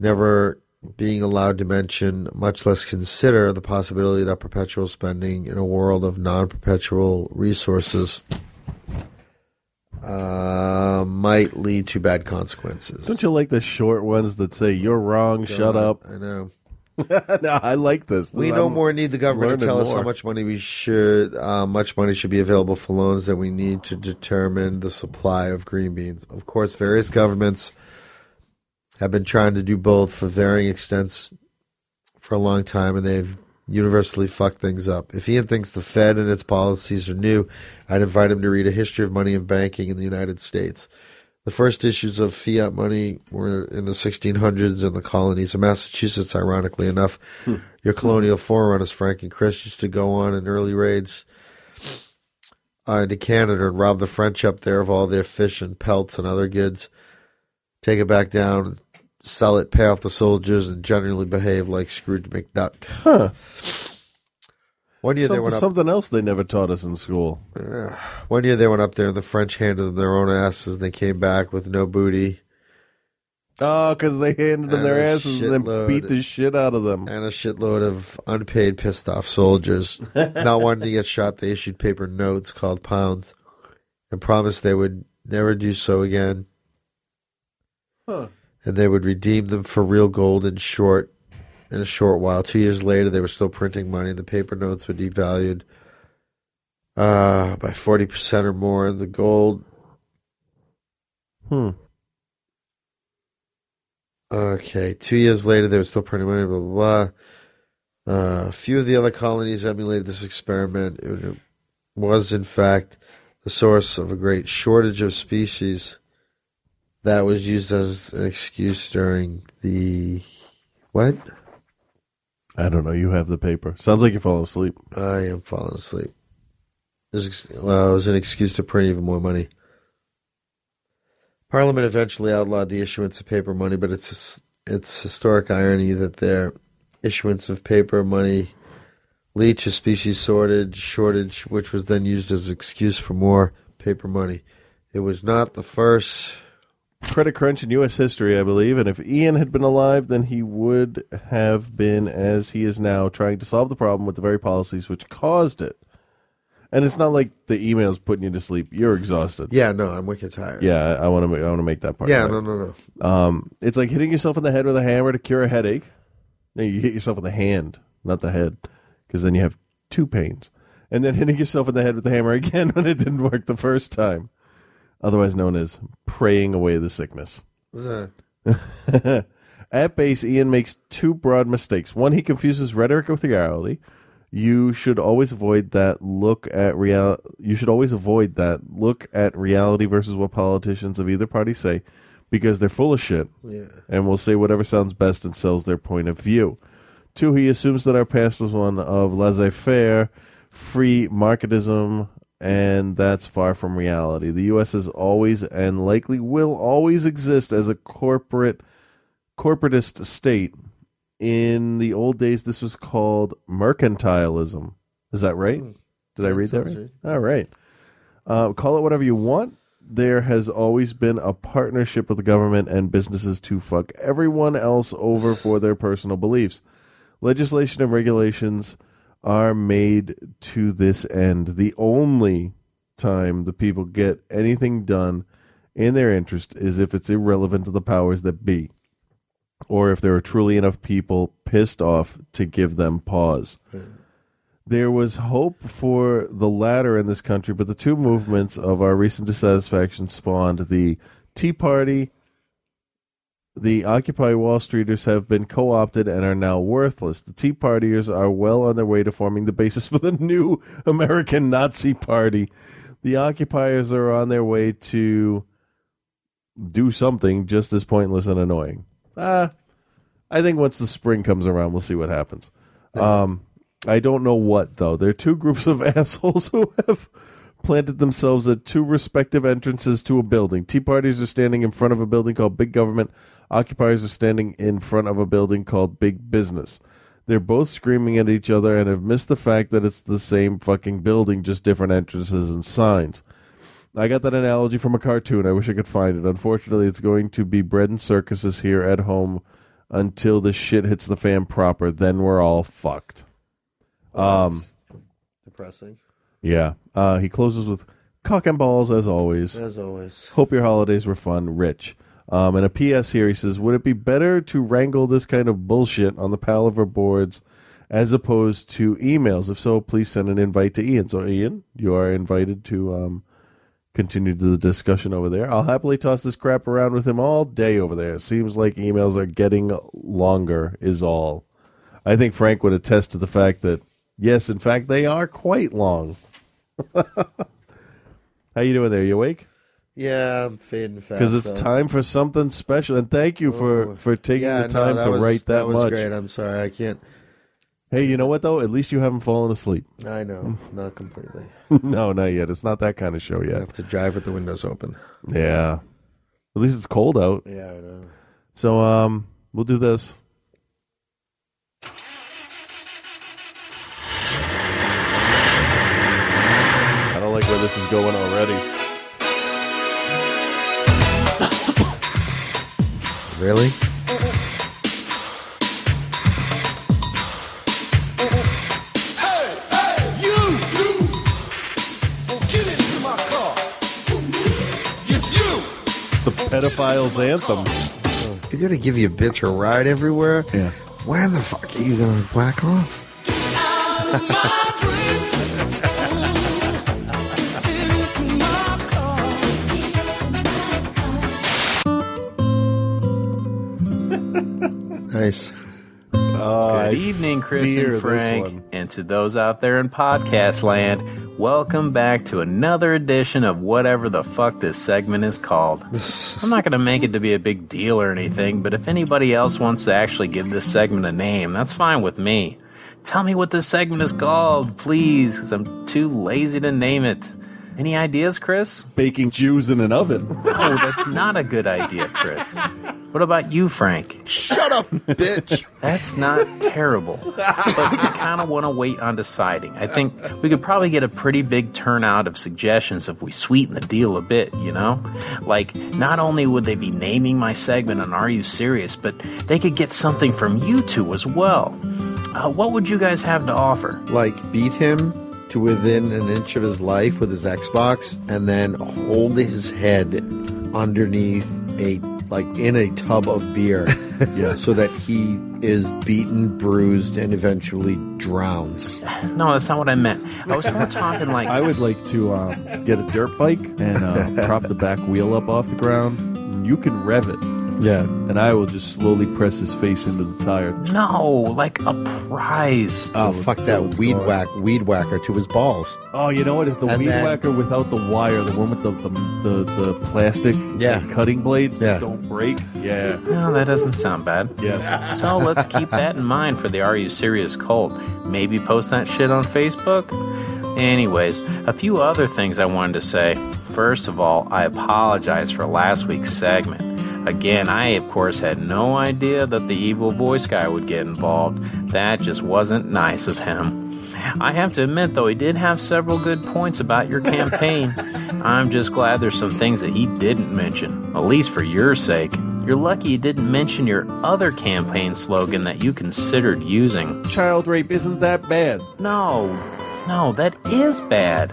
never being allowed to mention, much less consider, the possibility that perpetual spending in a world of non perpetual resources uh, might lead to bad consequences. Don't you like the short ones that say "You're wrong, shut up"? I know. no, I like this. We no I'm more need the government to tell us how much money we should, uh, much money should be available for loans than we need to determine the supply of green beans. Of course, various governments have been trying to do both for varying extents for a long time, and they've universally fucked things up. If Ian thinks the Fed and its policies are new, I'd invite him to read a history of money and banking in the United States. The first issues of fiat money were in the 1600s in the colonies. of Massachusetts, ironically enough, your colonial forerunners, Frank and Chris, used to go on in early raids uh, into Canada and rob the French up there of all their fish and pelts and other goods, take it back down, sell it, pay off the soldiers, and generally behave like Scrooge McDuck. Huh. One year they something, went up. something else they never taught us in school. Uh, one year they went up there and the French handed them their own asses and they came back with no booty. Oh, because they handed them their asses and then beat the shit out of them. And a shitload of unpaid, pissed off soldiers. Not wanting to get shot, they issued paper notes called pounds and promised they would never do so again. Huh. And they would redeem them for real gold in short in a short while. Two years later they were still printing money. The paper notes were devalued uh, by forty percent or more. The gold Hmm. Okay, two years later, they were still printing money, blah, blah, blah. Uh, a few of the other colonies emulated this experiment. It was, in fact, the source of a great shortage of species that was used as an excuse during the. What? I don't know. You have the paper. Sounds like you're falling asleep. I am falling asleep. It was, well, it was an excuse to print even more money. Parliament eventually outlawed the issuance of paper money, but it's it's historic irony that their issuance of paper money lead to species shortage, shortage, which was then used as an excuse for more paper money. It was not the first credit crunch in U.S. history, I believe. And if Ian had been alive, then he would have been as he is now, trying to solve the problem with the very policies which caused it. And it's not like the email's putting you to sleep. You're exhausted. Yeah, no, I'm wicked tired. Yeah, I want to. I want to make that part. Yeah, clear. no, no, no. Um, it's like hitting yourself in the head with a hammer to cure a headache. No, you hit yourself in the hand, not the head, because then you have two pains. And then hitting yourself in the head with the hammer again when it didn't work the first time, otherwise known as praying away the sickness. At base, Ian makes two broad mistakes. One, he confuses rhetoric with reality. You should always avoid that look at real. You should always avoid that look at reality versus what politicians of either party say, because they're full of shit Yeah. and will say whatever sounds best and sells their point of view. Two, he assumes that our past was one of laissez-faire, free marketism, and that's far from reality. The U.S. has always and likely will always exist as a corporate corporatist state. In the old days, this was called mercantilism. Is that right? Did I read that right? All right. Uh, call it whatever you want. There has always been a partnership with the government and businesses to fuck everyone else over for their personal beliefs. Legislation and regulations are made to this end. The only time the people get anything done in their interest is if it's irrelevant to the powers that be, or if there are truly enough people pissed off to give them pause. There was hope for the latter in this country, but the two movements of our recent dissatisfaction spawned the Tea Party. The Occupy Wall Streeters have been co opted and are now worthless. The Tea Partiers are well on their way to forming the basis for the new American Nazi Party. The Occupiers are on their way to do something just as pointless and annoying. Ah, I think once the spring comes around, we'll see what happens. Um, I don't know what though. There are two groups of assholes who have planted themselves at two respective entrances to a building. Tea parties are standing in front of a building called Big Government. Occupiers are standing in front of a building called Big Business. They're both screaming at each other and have missed the fact that it's the same fucking building, just different entrances and signs. I got that analogy from a cartoon. I wish I could find it. Unfortunately, it's going to be bread and circuses here at home until this shit hits the fan proper. Then we're all fucked. Um, depressing. yeah. Uh, he closes with cock and balls as always. As always. Hope your holidays were fun, Rich. Um, and a PS here, he says, would it be better to wrangle this kind of bullshit on the Palaver boards as opposed to emails? If so, please send an invite to Ian. So, Ian, you are invited to um, continue the discussion over there. I'll happily toss this crap around with him all day over there. Seems like emails are getting longer, is all. I think Frank would attest to the fact that, yes, in fact, they are quite long. How you doing there? You awake? Yeah, I'm fading fast. because it's though. time for something special. And thank you for for taking Yeah, the time no, to was, write that, was much. great. I'm sorry, I can't. Hey, you know what though? At least you haven't fallen asleep. I know, not completely. no, not yet. It's not that kind of show I yet. have to drive with the windows open. Yeah. At least it's cold out. Yeah, I know. So um, we'll do this. I don't like where this is going already. Really? The pedophile's anthem. You're gonna give your bitch a ride everywhere. Yeah. When the fuck are you gonna whack off? Nice. Uh, Good evening, Chris and Frank, and to those out there in podcast land. Welcome back to another edition of whatever the fuck this segment is called. I'm not going to make it to be a big deal or anything, but if anybody else wants to actually give this segment a name, that's fine with me. Tell me what this segment is called, please, because I'm too lazy to name it. Any ideas, Chris? Baking Jews in an oven. No, that's not a good idea, Chris. What about you, Frank? Shut up, bitch. That's not terrible. But I kind of want to wait on deciding. I think we could probably get a pretty big turnout of suggestions if we sweeten the deal a bit, you know? Like, not only would they be naming my segment on Are You Serious, but they could get something from you two as well. Uh, what would you guys have to offer? Like beat him to within an inch of his life with his Xbox, and then hold his head underneath a like in a tub of beer, Yeah. so that he is beaten, bruised, and eventually drowns. No, that's not what I meant. I was more talking like. I would like to um, get a dirt bike and uh, prop the back wheel up off the ground. You can rev it. Yeah. And I will just slowly press his face into the tire. No, like a prize. Oh fuck that weed whack, weed whacker to his balls. Oh, you know what? If the And weed then- whacker without the wire, the one with the the, the, the plastic Yeah. cutting blades Yeah. that don't break, yeah. No, that doesn't sound bad. Yes. So let's keep that in mind for the Are You Serious cult. Maybe post that shit on Facebook? Anyways, a few other things I wanted to say. First of all, I apologize for last week's segment. Again, I of course had no idea that the evil voice guy would get involved. That just wasn't nice of him. I have to admit, though, he did have several good points about your campaign. I'm just glad there's some things that he didn't mention, at least for your sake. You're lucky he didn't mention your other campaign slogan that you considered using. Child rape isn't that bad. No, no, that is bad.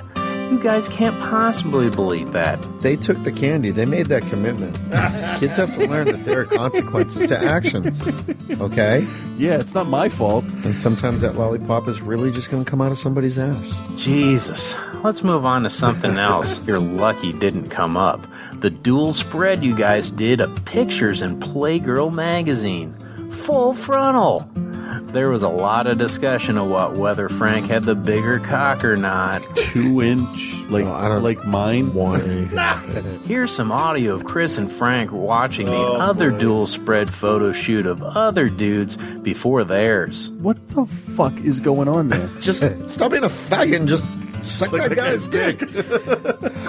You guys can't possibly believe that. They took the candy. They made that commitment. Kids have to learn that there are consequences to actions. Okay? Yeah, it's not my fault. And sometimes that lollipop is really just going to come out of somebody's ass. Jesus. Let's move on to something else you're lucky didn't come up. The dual spread you guys did of pictures in Playgirl magazine. Full frontal. There was a lot of discussion of what whether Frank had the bigger cock or not. Two inch, like oh, I don't- like mine. One. Here's some audio of Chris and Frank watching the Oh, other dual spread photo shoot of other dudes before theirs. What the fuck is going on there? Just stop being a faggot and just suck that guy's dick.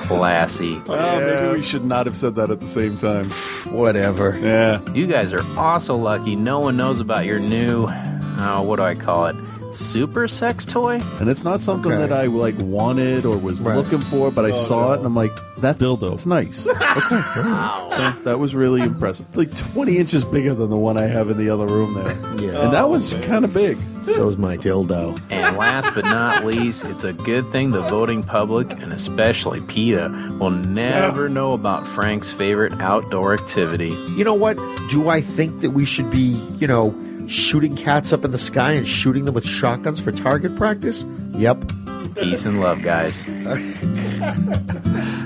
Classy. Oh, maybe we should not have said that at the same time. Whatever. Yeah. You guys are also lucky no one knows about your new, oh, what do I call it? Super sex toy? And it's not something Okay. that I like wanted or was Right. looking for, but I oh, saw it and I'm like, that dildo. It's nice. Okay. so that was really impressive. Like 20 inches bigger than the one I have in the other room there. Yeah. And that one's oh, kind of big. So's my dildo. And last but not least, it's a good thing the voting public, and especially PETA, will never know about Frank's favorite outdoor activity. You know what? Do I think that we should be, you know, shooting cats up in the sky and shooting them with shotguns for target practice? Yep. Peace and love, guys.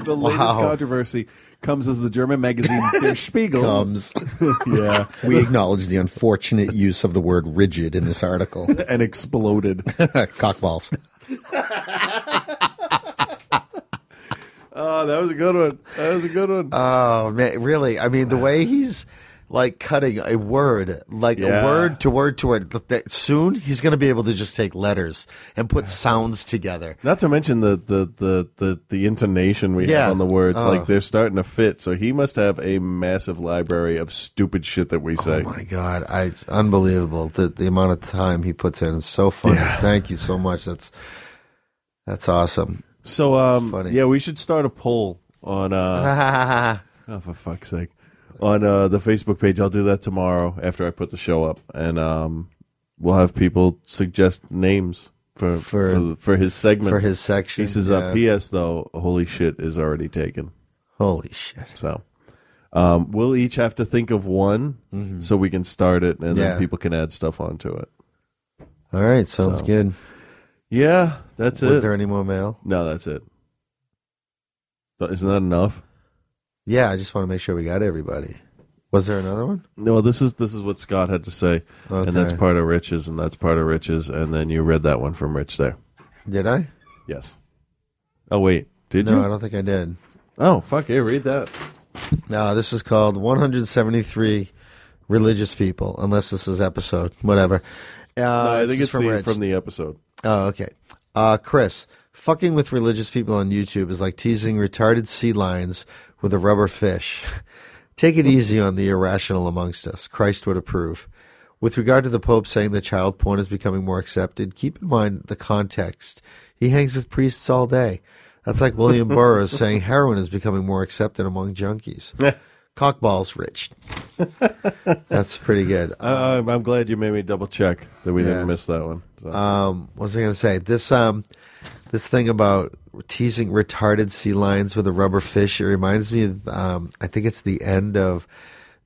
The latest Wow. controversy comes as the German magazine Der Spiegel Comes. yeah, We acknowledge the unfortunate use of the word rigid in this article. and exploded. Cockballs. Oh, ah, that was a good one. That was a good one. Oh man, really? I mean, the way he's like cutting a word, like Yeah. a word to word to word. soon he's going to be able to just take letters and put sounds together. Not to mention the the the the, the intonation we Yeah. have on the words, Oh. like they're starting to fit. So he must have a massive library of stupid shit that we say. Oh my god, I, it's unbelievable the the amount of time he puts in. It's so funny. Thank you so much. That's that's awesome. so um, Funny. yeah, we should start a poll on uh, oh for fuck's sake, on uh the Facebook page. I'll do that tomorrow after I put the show up, and um, we'll have people suggest names. For, For- for for his segment for his section, he says uh, P.S. though holy shit is already taken Holy shit! So, um, we'll each have to think of one so we can start it, and Mm-hmm. Yeah. then people can add stuff onto it. All right, sounds So- good. Yeah, that's Was it. there any more mail? no, that's it. But isn't that enough? Yeah, I just want to make sure we got everybody. Was there another one? No, this is this is what Scott had to say, and that's part of Rich's, and that's part of Rich's, and then you read that one from Rich there. Did I? Yes. Oh wait, did you? no, you? I don't think I did. Oh fuck! Yeah, read that. No, this is called 173 religious people. Unless this is episode, whatever. Uh, No, I this think is it's from the, Rich. from the episode. Oh, okay. Uh, Chris, fucking with religious people on YouTube is like teasing retarded sea lions with a rubber fish. Take it easy on the irrational amongst us. Christ would approve. With regard to the Pope saying that child porn is becoming more accepted, keep in mind the context. He hangs with priests all day. That's like William Burroughs saying heroin is becoming more accepted among junkies. Cockballs, Rich. That's pretty good. Uh, I'm glad you made me double check that we Yeah. didn't miss that one. So. Um, what was I going to say? This um, this thing about teasing retarded sea lions with a rubber fish. It reminds me of um, I think it's the end of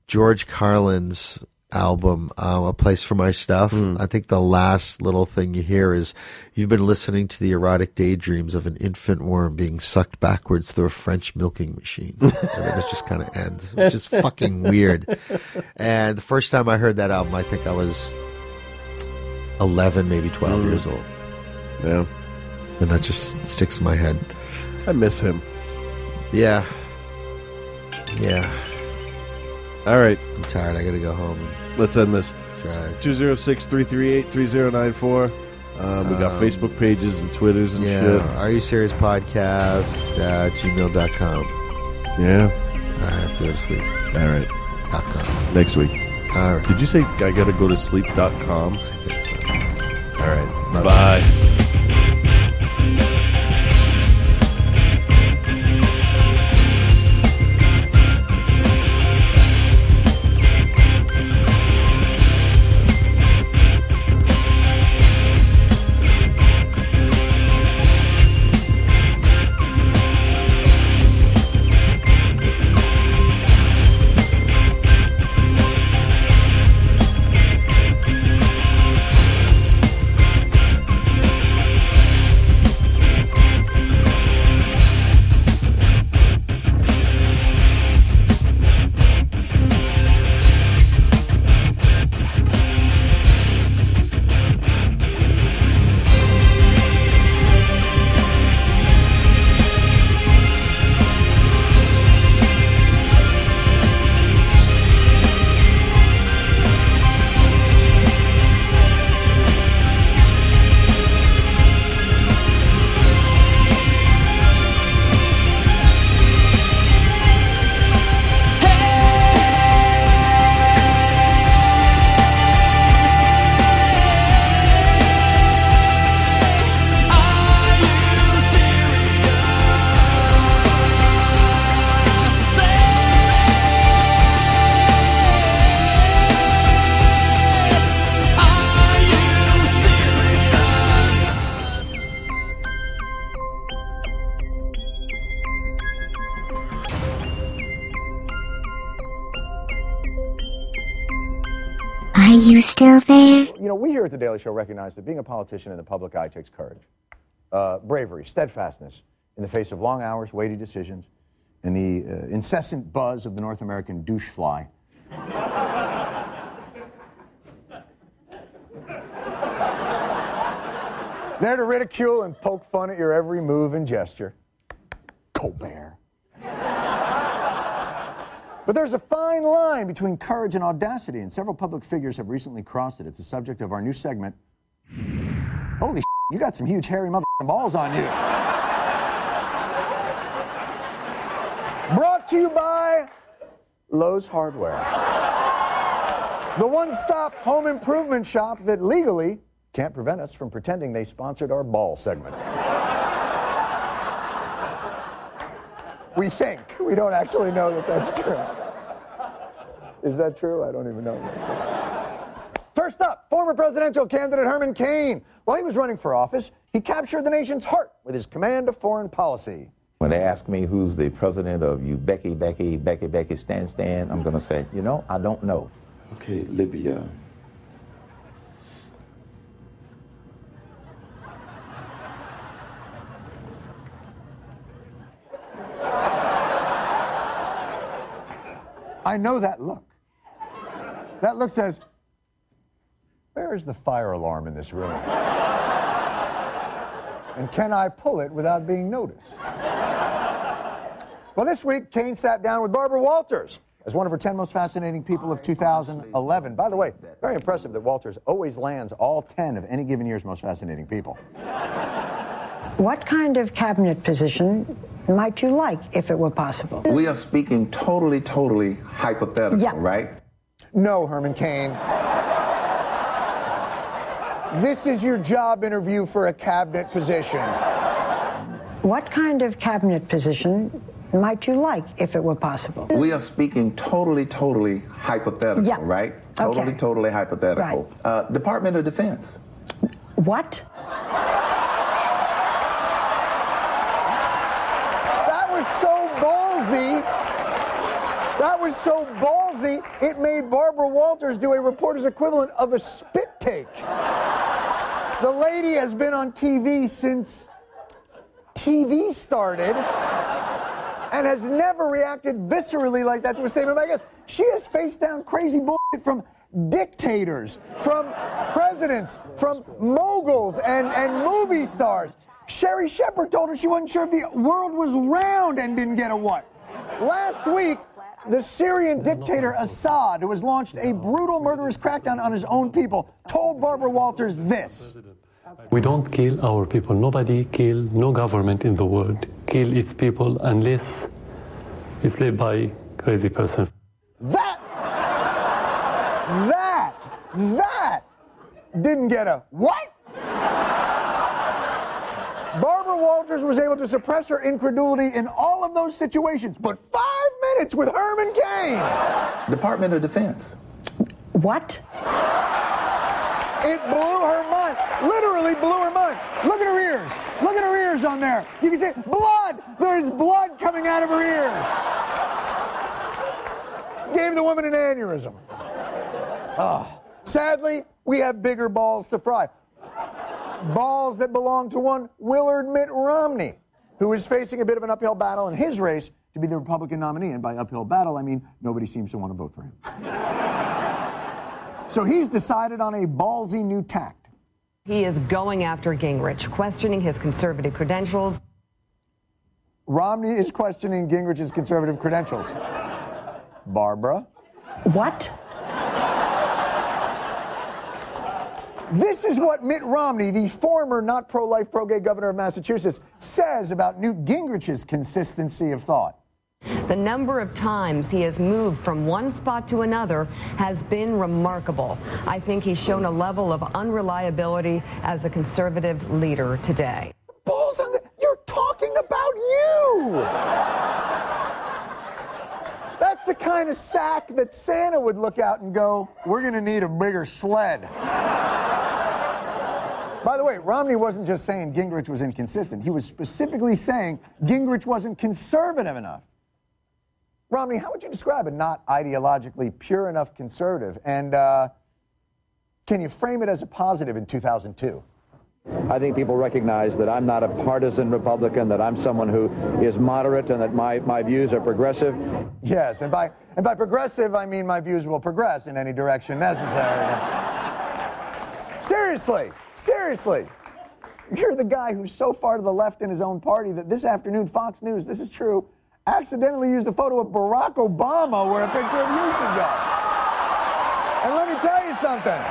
George Carlin's album, um, "A Place for My Stuff." I think the last little thing you hear is you've been listening to the erotic daydreams of an infant worm being sucked backwards through a French milking machine, and then it just kind of ends, which is fucking weird. And the first time I heard that album, I think I was 11, maybe 12 Mm. years old. Yeah. And that just sticks in my head. I miss him. Yeah. Yeah. All right. I'm tired. I got to go home. Let's end this. Drive. 206 338 3094. Um, we got Um, Facebook pages and Twitters and Yeah. shit. Are you serious podcast at gmail.com. Yeah. I have to go to sleep. All right. Dot com. Next week. All right. Did you say I got to go to sleep.com? I think so. All right. Bye-bye. Bye. Daily Show recognize that being a politician in the public eye takes courage, uh, bravery, steadfastness in the face of long hours, weighty decisions, and the uh, incessant buzz of the North American douche fly. there to ridicule and poke fun at your every move and gesture. Colbert. But there's a fine line between courage and audacity, and several public figures have recently crossed it. It's the subject of our new segment. Holy! You got some huge hairy motherfucking balls on you. Brought to you by Lowe's Hardware. The one stop home improvement shop that legally can't prevent us from pretending they sponsored our ball segment. We think. We don't actually know that that's true. Is that true? I don't even know. if that's true. First up, former presidential candidate Herman Cain. While he was running for office, he captured the nation's heart with his command of foreign policy. When they ask me who's the president of you, Becky, Becky, Becky, Becky, Stan, Stan, I'm going to say, you know, I don't know. Okay, Libya. I know that look. That look says, where is the fire alarm in this room? and can I pull it without being noticed? Well, this week, Cain sat down with Barbara Walters as one of her 10 most fascinating people of 2011. By the way, very impressive that Walters always lands all 10 of any given year's most fascinating people. What kind of cabinet position might you like if it were possible? We are speaking totally, totally hypothetical, Yeah. right? No, Herman Cain. This is your job interview for a cabinet position. What kind of cabinet position might you like if it were possible? We are speaking totally, totally hypothetical, Yeah. right? Totally, Okay. totally hypothetical. Uh, Department of Defense. What? That was so ballsy. That was so ballsy, it made Barbara Walters do a reporter's equivalent of a spit take. The lady has been on TV since TV started and has never reacted viscerally like that to a statement. I guess she has faced down crazy bullshit from dictators, from presidents, from moguls, and, and movie stars. Sherri Shepherd told her she wasn't sure if the world was round and didn't get a what. Last week, the Syrian dictator Assad, who has launched a brutal murderous crackdown on his own people, told Barbara Walters this. We don't kill our people. Nobody kill, no government in the world kill its people unless it's led by crazy person. That, that, that didn't get a what? Barbara Walters was able to suppress her incredulity in all of those situations, but five minutes with Herman Cain. Department of Defense. What? It blew her mind. Literally blew her mind. Look at her ears. Look at her ears on there. You can see blood. There's blood coming out of her ears. Gave the woman an aneurysm. Ah. Sadly, we have bigger balls to fry. Balls that belong to one Willard Mitt Romney, who is facing a bit of an uphill battle in his race to be the Republican nominee. And by uphill battle, I mean nobody seems to want to vote for him. So he's decided on a ballsy new tact. He is going after Gingrich, questioning his conservative credentials. Romney is questioning Gingrich's conservative credentials. Barbara? What? This is what Mitt Romney, the former not pro life, pro gay governor of Massachusetts, says about Newt Gingrich's consistency of thought. The number of times he has moved from one spot to another has been remarkable. I think he's shown a level of unreliability as a conservative leader today. Balls on the. You're talking about you! That's the kind of sack that Santa would look out and go, We're going to need a bigger sled. By the way, Romney wasn't just saying Gingrich was inconsistent, he was specifically saying Gingrich wasn't conservative enough. Romney, how would you describe a not ideologically pure enough conservative? And uh, can you frame it as a positive in 2002? I think people recognize that I'm not a partisan Republican, that I'm someone who is moderate and that my, my views are progressive. Yes, and by and by progressive, I mean my views will progress in any direction necessary. seriously, seriously. You're the guy who's so far to the left in his own party that this afternoon Fox News, this is true, accidentally used a photo of Barack Obama where a picture of you should go. And let me tell you something.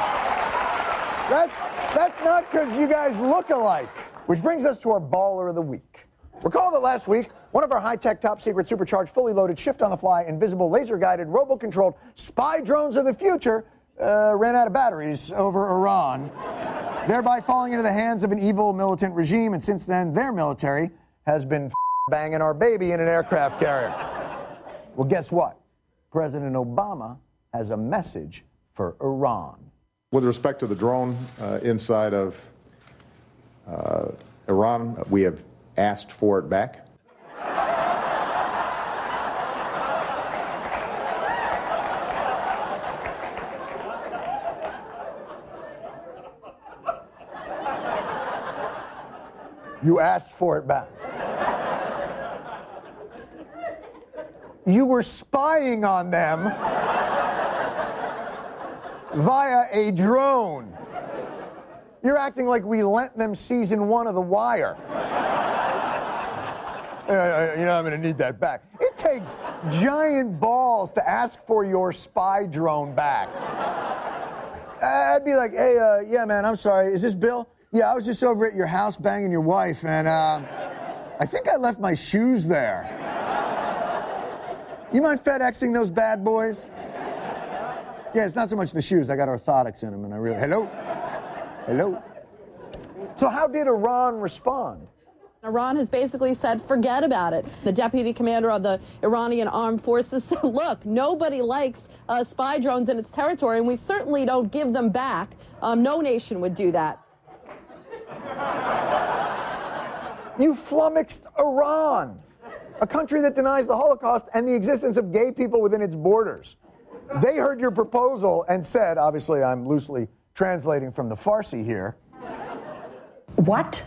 That's that's not because you guys look alike. Which brings us to our baller of the week. Recall that last week, one of our high-tech, top-secret, supercharged, fully loaded, shift-on-the-fly, invisible, laser-guided, robo-controlled spy drones of the future uh, ran out of batteries over Iran, thereby falling into the hands of an evil militant regime. And since then, their military has been banging our baby in an aircraft carrier. Well, guess what? President Obama has a message for Iran. With respect to the drone uh, inside of uh, Iran, we have asked for it back. You asked for it back. You were spying on them via a drone. You're acting like we lent them season one of The Wire. Uh, you know, I'm going to need that back. It takes giant balls to ask for your spy drone back. I'd be like, hey, uh, yeah, man, I'm sorry. Is this Bill? Yeah, I was just over at your house banging your wife, and uh, I think I left my shoes there. You mind FedExing those bad boys? Yeah, it's not so much the shoes. I got orthotics in them, and I really. Hello? Hello? So, how did Iran respond? Iran has basically said, forget about it. The deputy commander of the Iranian armed forces said, look, nobody likes uh, spy drones in its territory, and we certainly don't give them back. Um, no nation would do that. You flummoxed Iran, a country that denies the Holocaust and the existence of gay people within its borders. They heard your proposal and said, obviously, I'm loosely translating from the Farsi here. What?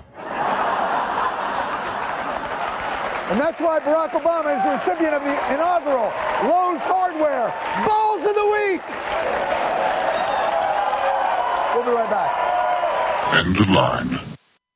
And that's why Barack Obama is the recipient of the inaugural Lowe's Hardware Balls of the Week. We'll be right back. End of line.